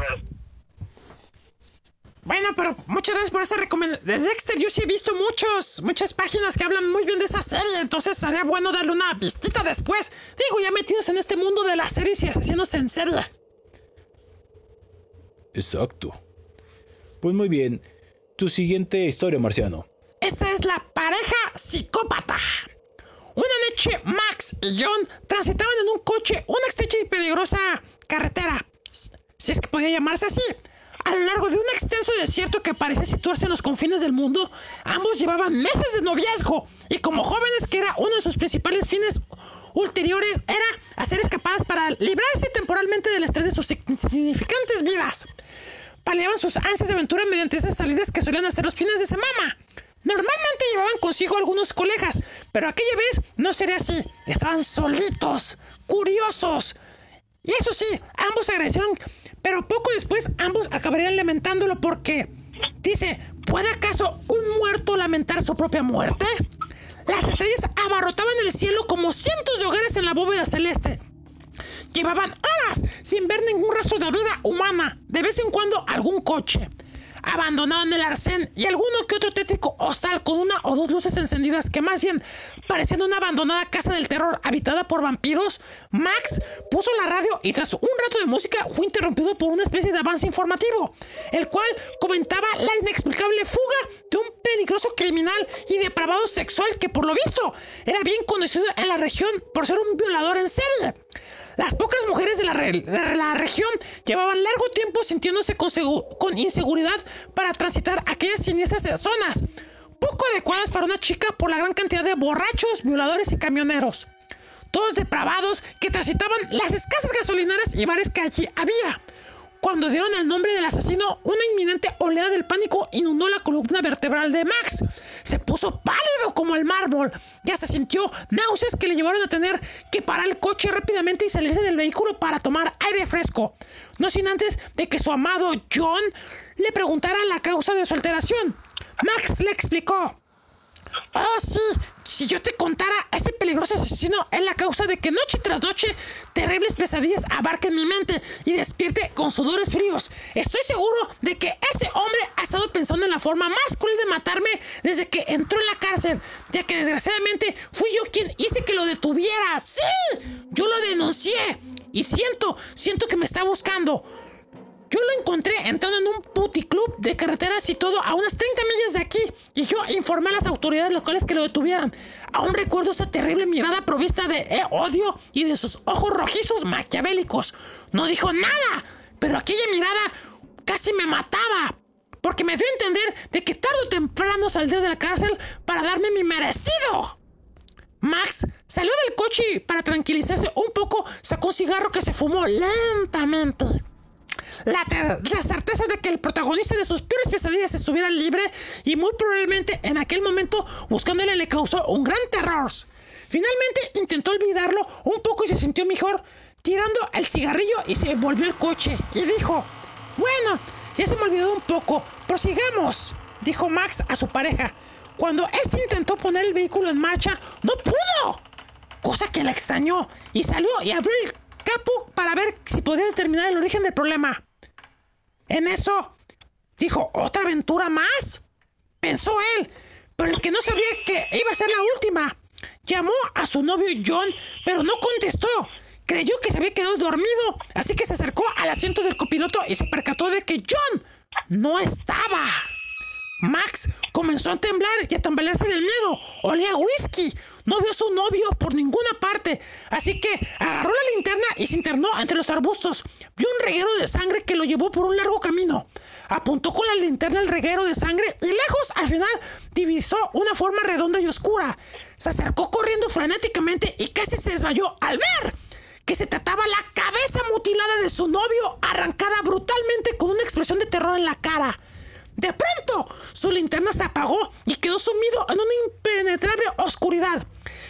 Bueno, pero muchas gracias por esa recomendación. De Dexter yo sí he visto muchos, muchas páginas que hablan muy bien de esa serie, entonces sería bueno darle una vistita después. Digo, ya metidos en este mundo de las series y asesinos en serie. Exacto. Pues muy bien. Tu siguiente historia, Marciano. Esta es la pareja psicópata. Una noche, Max y John transitaban en un coche una estrecha y peligrosa carretera, si es que podía llamarse así. A lo largo de un extenso desierto que parecía situarse en los confines del mundo, ambos llevaban meses de noviazgo y como jóvenes que era uno de sus principales fines ulteriores era hacer escapadas para librarse temporalmente del estrés de sus insignificantes vidas. Paliaban sus ansias de aventura mediante esas salidas que solían hacer los fines de semana. Normalmente llevaban consigo algunos colegas, pero aquella vez no sería así. Estaban solitos, curiosos. Y eso sí, ambos agradecieron, pero poco después ambos acabarían lamentándolo porque, dice, ¿puede acaso un muerto lamentar su propia muerte? Las estrellas abarrotaban el cielo como cientos de hogares en la bóveda celeste. Llevaban horas sin ver ningún rastro de vida humana, de vez en cuando algún coche. Abandonado en el arcén y alguno que otro tétrico hostal con una o dos luces encendidas que más bien parecían una abandonada casa del terror habitada por vampiros, Max puso la radio y tras un rato de música fue interrumpido por una especie de avance informativo, el cual comentaba la inexplicable fuga de un peligroso criminal y depravado sexual que por lo visto era bien conocido en la región por ser un violador en serie. Las pocas mujeres de la, región llevaban largo tiempo sintiéndose con, con inseguridad para transitar aquellas siniestras zonas, poco adecuadas para una chica por la gran cantidad de borrachos, violadores y camioneros. Todos depravados que transitaban las escasas gasolineras y bares que allí había. Cuando dieron el nombre del asesino, una inminente oleada del pánico inundó la columna vertebral de Max. Se puso pálido como el mármol. Ya se sintió náuseas que le llevaron a tener que parar el coche rápidamente y salirse del vehículo para tomar aire fresco. No sin antes de que su amado John le preguntara la causa de su alteración. Max le explicó. Oh, sí. Si yo te contara, ese peligroso asesino es la causa de que noche tras noche terribles pesadillas abarquen mi mente y despierte con sudores fríos. Estoy seguro de que ese hombre ha estado pensando en la forma más cruel de matarme desde que entró en la cárcel, ya que desgraciadamente fui yo quien hice que lo detuviera. ¡Sí! Yo lo denuncié y siento, siento que me está buscando. Yo lo encontré entrando en un puticlub de carreteras y todo a unas 30 millas de aquí. Y yo informé a las autoridades locales que lo detuvieran. Aún recuerdo esa terrible mirada provista de eh, odio y de sus ojos rojizos maquiavélicos. No dijo nada, pero aquella mirada casi me mataba. Porque me dio a entender de que tarde o temprano saldré de la cárcel para darme mi merecido. Max salió del coche y para tranquilizarse un poco sacó un cigarro que se fumó lentamente. La, certeza de que el protagonista de sus peores pesadillas estuviera libre y muy probablemente en aquel momento buscándole le causó un gran terror. Finalmente intentó olvidarlo un poco y se sintió mejor, tirando el cigarrillo y se volvió al coche y dijo, bueno, ya se me olvidó un poco, prosigamos, dijo Max a su pareja. Cuando ese intentó poner el vehículo en marcha, no pudo cosa que la extrañó, y salió y abrió el capo para ver si podía determinar el origen del problema. En eso, dijo, ¿otra aventura más? Pensó él, pero el que no sabía que iba a ser la última. Llamó a su novio John, pero no contestó. Creyó que se había quedado dormido, así que se acercó al asiento del copiloto y se percató de que John no estaba. Max comenzó a temblar y a tambalearse del miedo. Olía whisky. No vio a su novio por ninguna parte. Así que agarró la linterna y se internó entre los arbustos. Vio un reguero de sangre que lo llevó por un largo camino. Apuntó con la linterna el reguero de sangre y lejos al final divisó una forma redonda y oscura. Se acercó corriendo frenéticamente y casi se desmayó al ver que se trataba la cabeza mutilada de su novio, arrancada brutalmente con una expresión de terror en la cara. De pronto, su linterna se apagó y quedó sumido en una impenetrable oscuridad.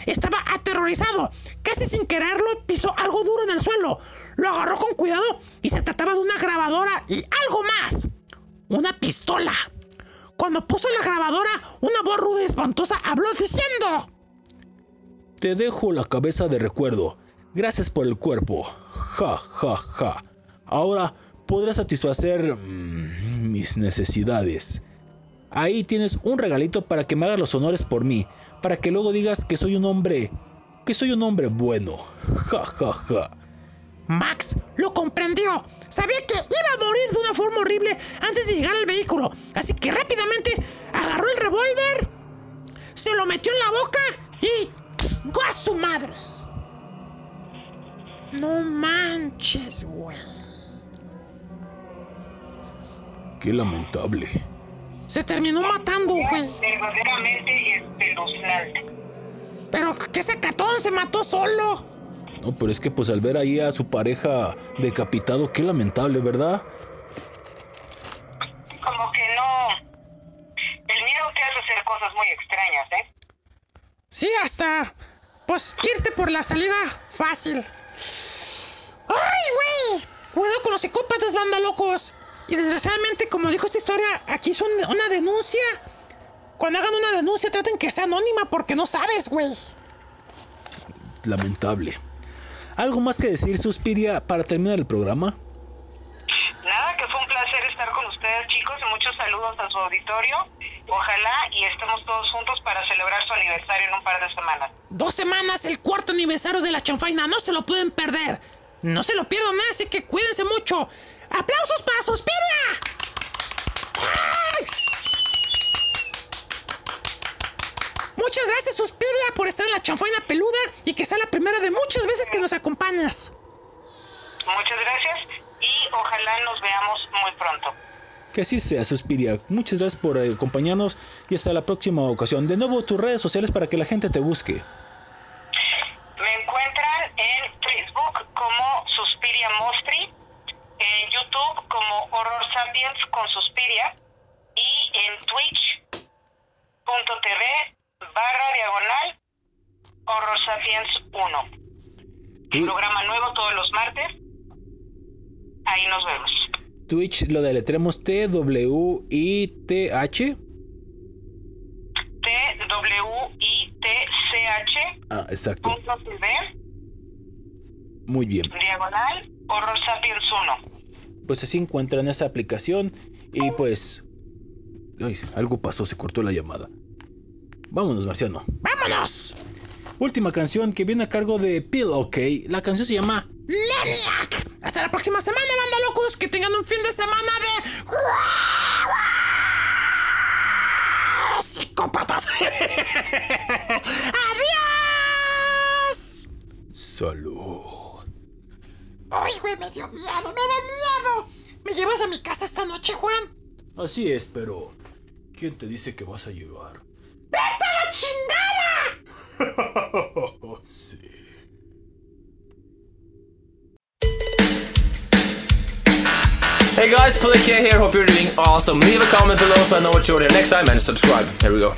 Estaba aterrorizado. Casi sin quererlo, pisó algo duro en el suelo. Lo agarró con cuidado y se trataba de una grabadora y algo más. Una pistola. Cuando puso la grabadora, una voz ruda y espantosa habló diciendo... Te dejo la cabeza de recuerdo. Gracias por el cuerpo. Ja, ja, ja. Ahora podrás satisfacer mm, mis necesidades. Ahí tienes un regalito para que me hagas los honores por mí, para que luego digas que soy un hombre, que soy un hombre bueno. [LAUGHS] Ja, ja, ja. Max lo comprendió. Sabía que iba a morir de una forma horrible antes de llegar al vehículo. Así que rápidamente agarró el revólver, se lo metió en la boca y... ¡A su madre! No manches, güey. Qué lamentable. Se terminó matando, güey. Verdaderamente espeluznante. Pero que ese catón se mató solo. No, pero es que pues al ver ahí a su pareja decapitado, qué lamentable, ¿verdad? Como que no. El miedo te hace hacer cosas muy extrañas, ¿eh? Sí, hasta... Pues irte por la salida fácil. ¡Ay, güey! Cuidado con los psicópatas, banda locos. Y desgraciadamente, como dijo esta historia, aquí es un- una denuncia. Cuando hagan una denuncia, traten que sea anónima porque no sabes, güey. Lamentable. ¿Algo más que decir, Suspiria, para terminar el programa? Nada, que fue un placer estar con ustedes, chicos, y muchos saludos a su auditorio. Ojalá y estemos todos juntos para celebrar su aniversario en un par de semanas. Dos semanas, el cuarto aniversario de la chanfaina. No se lo pueden perder. No se lo pierdan, así que cuídense mucho. ¡Aplausos para Suspiria! ¡Ay! Muchas gracias, Suspiria, por estar en la chanfaina peluda y que sea la primera de muchas veces que nos acompañas. Muchas gracias y ojalá nos veamos muy pronto. Que así sea, Suspiria. Muchas gracias por acompañarnos y hasta la próxima ocasión. De nuevo, tus redes sociales para que la gente te busque. Me encuentran en Facebook como Suspiria Mostri, en YouTube como Horror Sapiens con Suspiria y en twitch.tv barra diagonal Horror Sapiens 1. Y- Programa nuevo todos los martes. Ahí nos vemos. Twitch lo deletremos T-W-I-T-H. T W Ah, exacto. punto TV, Muy bien. diagonal, Horror Sapiens 1. Pues así encuentran esa aplicación y pues... Ay, algo pasó, se cortó la llamada. Vámonos, Marciano. ¡Vámonos! Última canción que viene a cargo de Pillowcase. La canción se llama ¡Maniac! Hasta la próxima semana, banda locos. Que tengan un fin de semana de. ¡Psicópatas! [LAUGHS] ¡Adiós! Salud. ¡Ay, güey! Me dio miedo, me da miedo. ¿Me llevas a mi casa esta noche, Juan? Así es, pero... ¿Quién te dice que vas a llegar? ¡Vete a la chingada! [LAUGHS] sí. Hey guys, Pelican here. Hope you're doing awesome. Leave a comment below so I know what you're doing next time and subscribe. Here we go.